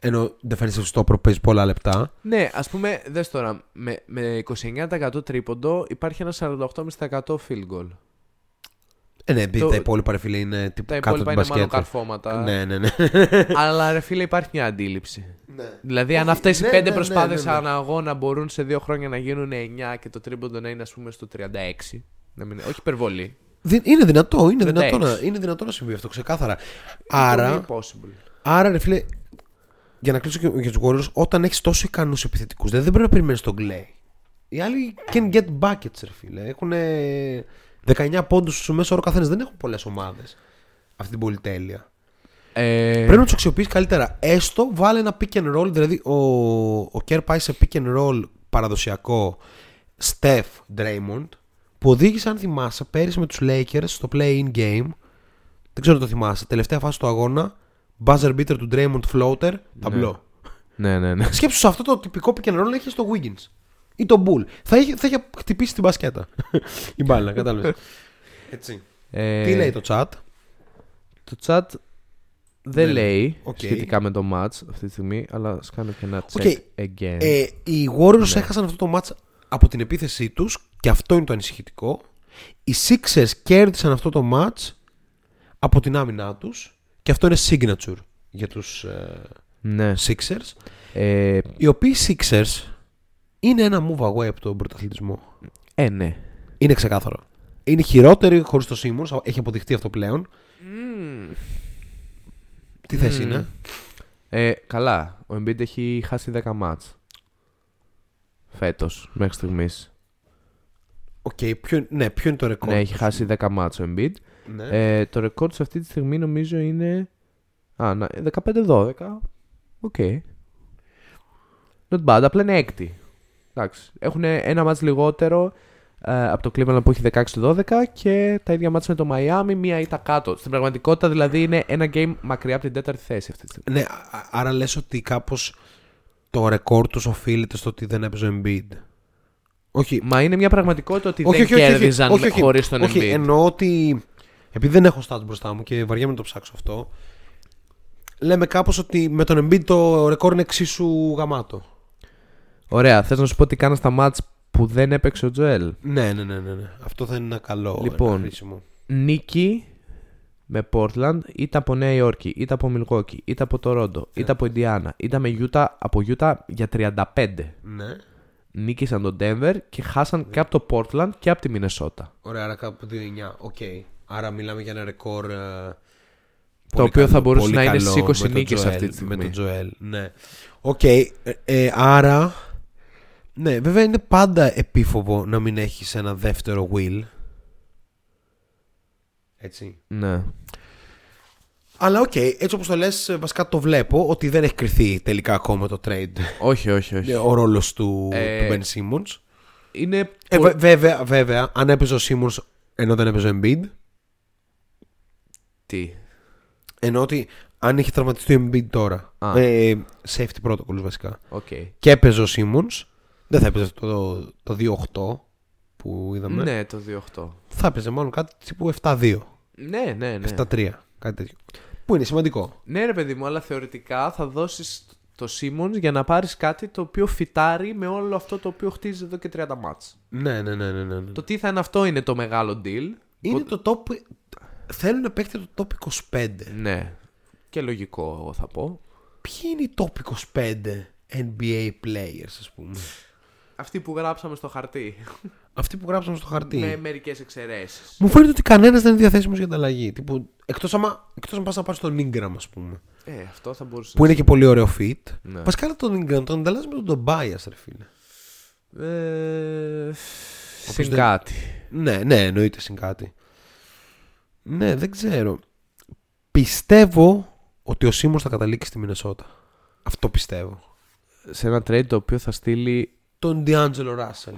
Ενώ defensive stopper παίζει πολλά λεπτά. ναι, ας πούμε, δες τώρα, με, με 29% τρίποντο υπάρχει ένα 48,5% field goal. Ε, ναι, επειδή Το- τα υπόλοιπα ρε φίλε είναι τύπου Τα κάτω υπόλοιπα του είναι μάλλον μπασκετ. καρφώματα. Ναι, ναι, ναι. *laughs* Αλλά ρε φίλε υπάρχει μια αντίληψη. ναι. Δηλαδή, αν Όχι, αυτές οι ναι, πέντε ναι, προσπάθειες ναι, ναι, ναι. ανά αγώνα μπορούν σε δύο χρόνια να γίνουν 9 και το τρίποντο να είναι, ας πούμε, στο 36. Να μην... Όχι υπερβολή. Δη- Είναι δυνατό, είναι 36. δυνατό, να, είναι δυνατό να συμβεί αυτό ξεκάθαρα. Πολύ Άρα, possible. άρα ρε φίλε, για να κλείσω και για τους Warriors, όταν έχεις τόσο ικανούς επιθετικούς, δηλαδή δεν πρέπει να περιμένεις τον Clay. Οι άλλοι can get buckets, ρε φίλε. Έχουν 19 πόντους στο μέσο όρο καθένας. Δεν έχουν πολλές ομάδες αυτή την πολυτέλεια. Ε, Πρέπει να τους αξιοποιήσεις καλύτερα. Έστω βάλε ένα pick and roll, δηλαδή ο, ο Kerr πάει σε pick and roll παραδοσιακό Steph Draymond που οδήγησε, αν θυμάσαι, πέρυσι με τους Lakers στο play-in game. Δεν ξέρω αν το θυμάσαι. Τελευταία φάση του αγώνα, buzzer beater του Draymond floater, ταμπλό. Ναι, ναι, ναι. Σκέψου σε αυτό το τυπικό pick and roll να έχεις το Wiggins ή το Bull. Θα είχε, θα είχε χτυπήσει την μπασκέτα. *laughs* Η μπάλα, κατάλαβες. Έτσι. Ε, Τι λέει το chat; Το chat δεν Δεν- λέει Οκ. σχετικά με το match αυτή τη στιγμή, αλλά ας κάνω και ένα check Οκ. again. Ε, οι Warriors έχασαν αυτό το match από την επίθεσή τους και αυτό είναι το ανησυχητικό. Οι Sixers κέρδισαν αυτό το match από την άμυνά τους και αυτό είναι signature για τους ε, ναι. Sixers. Ε, Οι οποίοι Sixers είναι ένα move away από τον πρωταθλητισμό. ε, ναι. Είναι ξεκάθαρο. Είναι χειρότεροι χωρίς το Simmons, έχει αποδειχτεί αυτό πλέον. Τι θέση είναι; Ε, καλά. Ο Embiid έχει χάσει 10 μάτς. Φέτος, μέχρι στιγμής. Οκ, ποιο, ναι, ποιο είναι το ρεκόρ; Ναι, έχει χάσει 10 μάτς ο Embiid. Ναι. Ε, το ρεκόρ σε αυτή τη στιγμή νομίζω είναι... Α, να- 15-12. Οκ. Not bad, απλά είναι έκτη. Εντάξει. Έχουν ένα μάτς λιγότερο ε, από το Cleveland που έχει 16-12 και τα ίδια μάτς με το Miami, μία ήττα κάτω. Στην πραγματικότητα δηλαδή είναι ένα game μακριά από την τέταρτη θέση αυτή τη στιγμή. Ναι, α- άρα λες ότι κάπως το ρεκόρ τους οφείλεται στο ότι δεν έπαιζε ο Embiid; Όχι, Μα είναι μια πραγματικότητα ότι όχι, δεν όχι, όχι, όχι, κέρδιζαν όχι, όχι, χωρίς τον όχι, Embiid. εννοώ ότι. Επειδή δεν έχω stats μπροστά μου και βαριέμαι να το ψάξω αυτό. Λέμε κάπως ότι με τον Embiid το ρεκόρ είναι εξίσου γαμάτο. Ωραία, θες να σου πω τι κάνα στα μάτς που δεν έπαιξε ο Τζοέλ; Ναι, ναι, ναι, ναι, ναι. Αυτό θα είναι ένα καλό. Λοιπόν. ένα χρήσιμο. Νίκη με Portland, είτε από Νέα Υόρκη, είτε από Milwaukee, είτε από Toronto, είτε από Indiana, είτε με Utah, από Utah για 35. Ναι. Νίκησαν τον Denver και χάσαν και από το Portland και από τη Minnesota. Ωραία, άρα κάπου 2-9. Οκ. Άρα μιλάμε για ένα ρεκόρ. ε, Το πολύ οποίο θα καλό, μπορούσε πολύ να είναι καλό στις 20 με τον νίκες Joel, αυτή τη στιγμή. Με τον Τζοέλ, ναι. Οκ. ε, ε, άρα. Ναι, βέβαια είναι πάντα επίφοβο να μην έχεις ένα δεύτερο wheel. Έτσι. Ναι. Αλλά οκ, έτσι όπως το λες, βασικά το βλέπω ότι δεν έχει κρυθεί τελικά ακόμα το trade. Όχι, όχι, όχι. ο ρόλος του, Ε, του Ben Simmons. Είναι. Ε, πο- βε- βέβαια, βέβαια, αν έπαιζε ο Simmons ενώ δεν έπαιζε ο Embiid, Τι; ενώ ότι αν είχε τραυματιστεί ο Embiid τώρα, Α. ε, safety protocols βασικά, Οκ. και έπαιζε ο Simmons, δεν θα έπαιζε το, το 2-8 που είδαμε. Ναι, το 2-8. Θα έπαιζε μόνο κάτι τύπου 7-2, Ναι, ναι, ναι. 7-3, κάτι τέτοιο. Που είναι σημαντικό. Ναι, ρε παιδί μου, αλλά θεωρητικά θα δώσεις το Simmons για να πάρεις κάτι το οποίο φυτάρει με όλο αυτό το οποίο χτίζει εδώ και 30 μάτς. Ναι, ναι, ναι, ναι. ναι, ναι. Το τι θα είναι αυτό είναι το μεγάλο deal. Είναι το top. Θέλουν να παίξετε το top 25. Ναι. Και λογικό, εγώ θα πω. Ποιοι είναι οι top 25 NBA players, ας πούμε; Αυτοί που γράψαμε στο χαρτί. Αυτοί που γράψαμε στο χαρτί. με μερικές εξαιρέσεις. Μου φαίνεται ότι κανένας δεν είναι διαθέσιμος για ανταλλαγή. Εκτός άμα, εκτός αν πας να πάρει τον Ingram, ας πούμε. Ε, αυτό θα μπορούσες Που είναι και πολύ ωραίο fit. Ναι. Βασικά αλλά τον Ingram τον ανταλλάσσει με τον Tobias, ρε φίλε. να. Ε, συν δεν- κάτι. Ναι, ναι, εννοείται συν κάτι. Ναι, δεν ξέρω. Πιστεύω ότι ο Σίμον θα καταλήξει στη Μινεσότα. Αυτό πιστεύω. Σε ένα trade το οποίο θα στείλει. Τον D'Angelo Russell.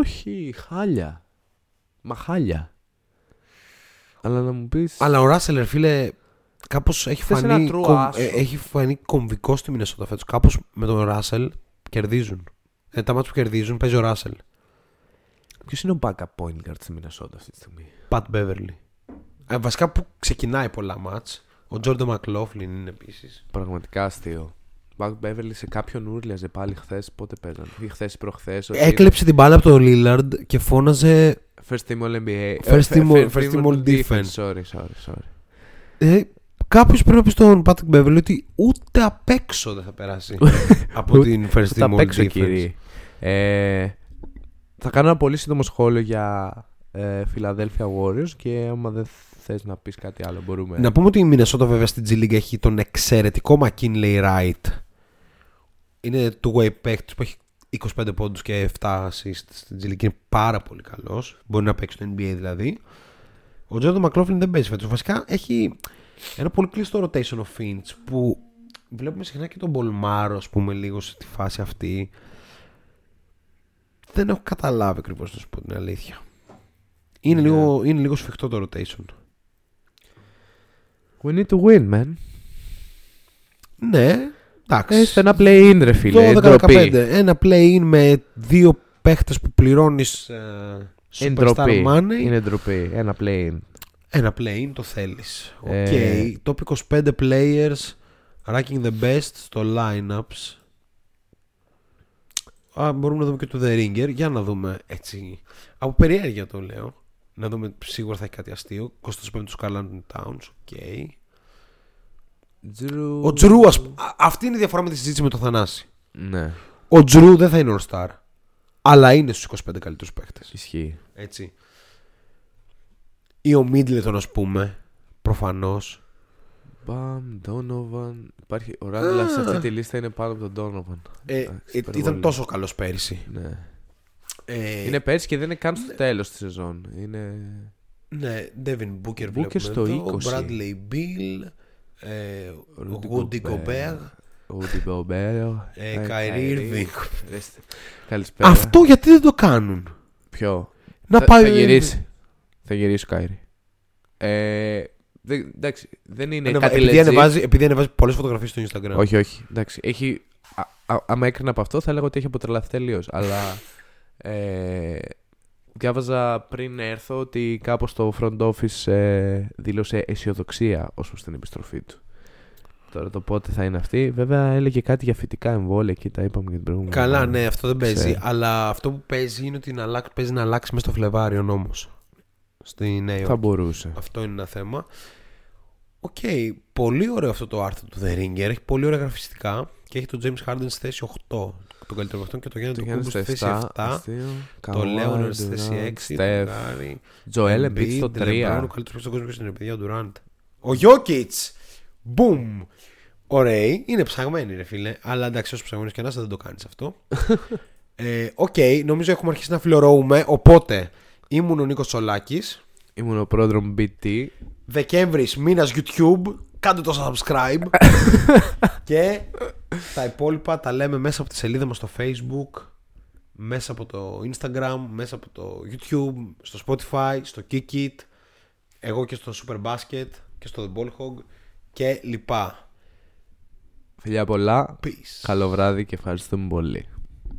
Όχι, χάλια. Μα χάλια. Αλλά να μου πει. Αλλά ο Russell, ρε φίλε, κάπως έχει Θες φανεί, ένα true κομ- άσο. ε, έχει φανεί κομβικό στη Μινεσότα φέτος. Κάπως με τον Russell κερδίζουν. Ε, τα μάτια που κερδίζουν παίζει ο Russell. Ποιος είναι ο backup point guard στη Μινεσότα αυτή τη στιγμή; Pat Beverly. Ε, βασικά που ξεκινάει πολλά μάτς. Ο Jordan McLaughlin είναι επίσης. Πραγματικά αστείο. Μπακ Beverly σε κάποιον ούρλιαζε πάλι χθες. Πότε παίζανε. Ή χθες ή προχθές. Έκλεψε την μπάλα από τον Lillard και φώναζε. First team All NBA. First Ε, team φε- all- first team all defense. Sorry, sorry, sorry. Ε, Κάποιος πρέπει να πει στον Patrick Beverly ότι ούτε απ' έξω δεν θα περάσει *laughs* από την first Τα team all παίξω, defense. κύριε. Ε, θα κάνω ένα πολύ σύντομο σχόλιο για ε, Philadelphia Warriors και άμα δεν θες να πεις κάτι άλλο μπορούμε. Να πούμε ότι η Μινεσότα βέβαια στην G League έχει τον εξαιρετικό McKinley Wright. Είναι two-way παίκτης που έχει 25 πόντους και 7 assists στην G League. Είναι πάρα πολύ καλός. Μπορεί να παίξει στο NBA δηλαδή. Ο Jordan McLaughlin δεν παίζει φέτος. Βασικά έχει ένα πολύ κλειστό rotation of Finch που βλέπουμε συχνά και τον Μπολμάρο ας πούμε λίγο σε τη φάση αυτή. Δεν έχω καταλάβει ακριβώς να σου πω την αλήθεια. Είναι, Ναι. λίγο, είναι λίγο σφιχτό το rotation. We need to win, man. Ναι, εντάξει. Έστω ένα play-in, ρε φίλε. Το Ντροπή. 15. Ένα play-in με δύο παίχτες που πληρώνεις ε, Είναι superstar ντροπή. money. Είναι ντροπή. Ένα play-in. Ένα play-in το θέλεις. Οκ. Ε. Top 25 players ranking the best στο lineups. Α, μπορούμε να δούμε και το The Ringer. Για να δούμε έτσι. Από περιέργεια το λέω. Να δούμε σίγουρα θα έχει κάτι αστείο. 25 τους Karl Anthony Towns. Οκ. Drew... Ο Jrue, ας... α- αυτή είναι η διαφορά με τη συζήτηση με τον Θανάση. Ναι, Ο Jrue δεν θα είναι All-Star. Αλλά είναι στους 25 καλύτερους παίχτες. ισχύει. Έτσι. Ή ο Μίτλετον, ας πούμε. Προφανώς. Bam, Donovan. Υπάρχει... Ο Ράντλας σε αυτή τη λίστα είναι πάνω από τον Donovan. Ε, Εντάξει, ε, υπερβολή. ήταν τόσο καλός πέρυσι. Ναι. Ε, Είναι πέρσι και δεν είναι καν στο τέλος της σεζόν. Είναι... Ναι, Devin Booker, Booker βλέπουμε στο εδώ, 20. Bradley Bill, ε, Rudy Woody Gobert. Gobert. Ούντι Μπομπέρο. Ε, Kyrie Irving. Καλησπέρα. Αυτό γιατί δεν το κάνουν; Ποιο; Να θα, πάει θα γυρίσει. Θα γυρίσει ο Κάιρι. Ε, δεν- εντάξει, δεν είναι Ανεβα- κάτι επειδή, legit. ανεβάζει, επειδή ανεβάζει πολλές φωτογραφίες στο Instagram. Όχι, όχι. Εντάξει, έχει α, α, άμα έκρινα από αυτό θα έλεγα ότι έχει αποτρελαθεί τελείως. αλλά ε, διάβαζα πριν έρθω ότι κάπως το front office ε, δήλωσε αισιοδοξία ως προς την επιστροφή του. Τώρα το πότε θα είναι αυτή. Βέβαια έλεγε κάτι για φυτικά εμβόλια εκεί, τα είπαμε για την προηγούμενη. Καλά, φορά. ναι, αυτό δεν παίζει. Ξέρω. Αλλά αυτό που παίζει είναι ότι να αλλάξει, παίζει να αλλάξει μέσα στο Φλεβάριο νόμος. Στη Νέα Θα Υόρκη. μπορούσε. Αυτό είναι ένα θέμα. Οκ, πολύ ωραίο αυτό το άρθρο του The Ringer. Έχει πολύ ωραία γραφιστικά και έχει τον James Harden στη θέση 8. Τον καλύτερο αυτόν και το Γιάννη Το του Γιάννη Κούμπου στη στο θέση 7, 7. αστείο. Το Kawhi, Λέονερ στη Durant, θέση 6. Steph, Joel Embiid στο 3. Ο καλύτερος παίκτη του κόσμου είναι παιδιά ο Durant. Ο Γιώκητς! Μπουμ! Ωραίοι, είναι ψαγμένοι ρε φίλε. Αλλά εντάξει, όσο ψαγμένος και να είσαι, δεν το κάνεις αυτό. *laughs* Ε, Οκ, νομίζω έχουμε αρχίσει να φιλορώουμε. Οπότε ήμουν ο Νίκος Σολάκης. Ήμουν ο πρόδρομο BT. Δεκέμβρης, μήνας YouTube. Κάντε το subscribe. *laughs* και τα υπόλοιπα τα λέμε μέσα από τη σελίδα μας στο Facebook, μέσα από το Instagram, μέσα από το YouTube, στο Spotify, στο Kikit, εγώ και στο Super Basket και στο The Ball Hog και λοιπά. Φιλιά πολλά. Peace. Καλό βράδυ και ευχαριστούμε πολύ.